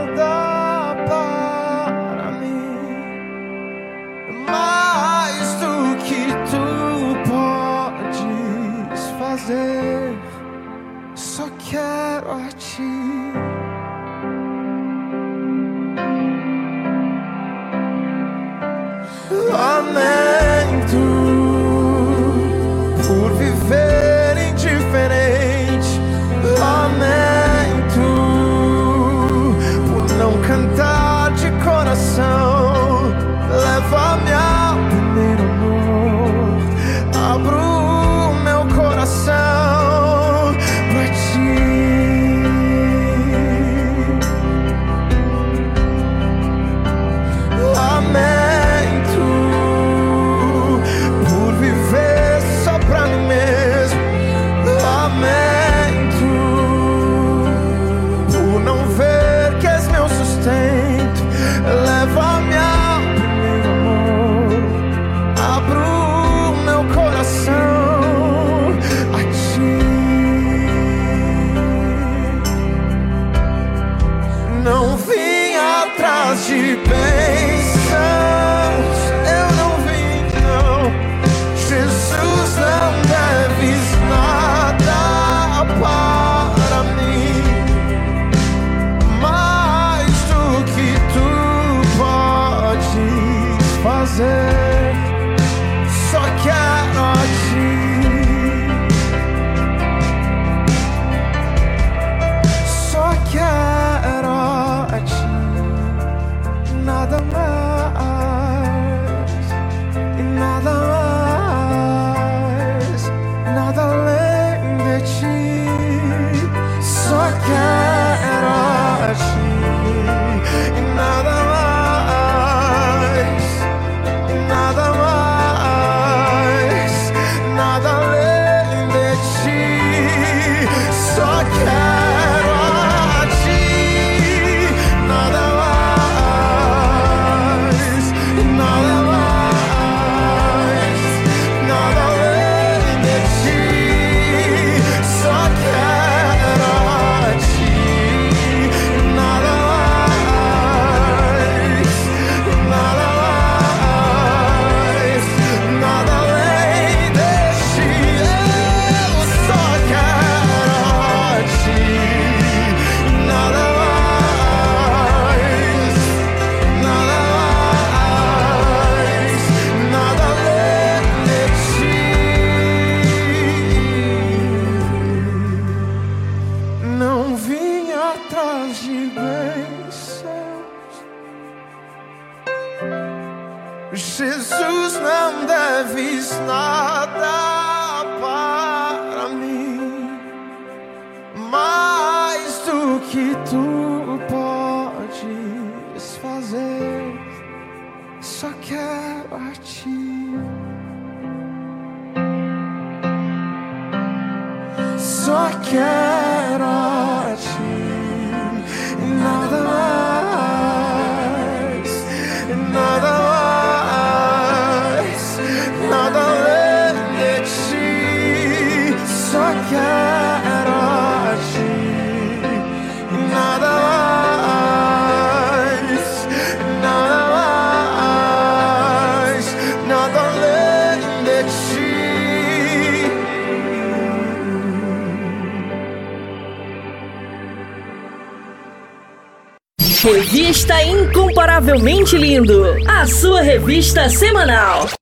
Revista Incomparavelmente Lindo, a sua revista semanal.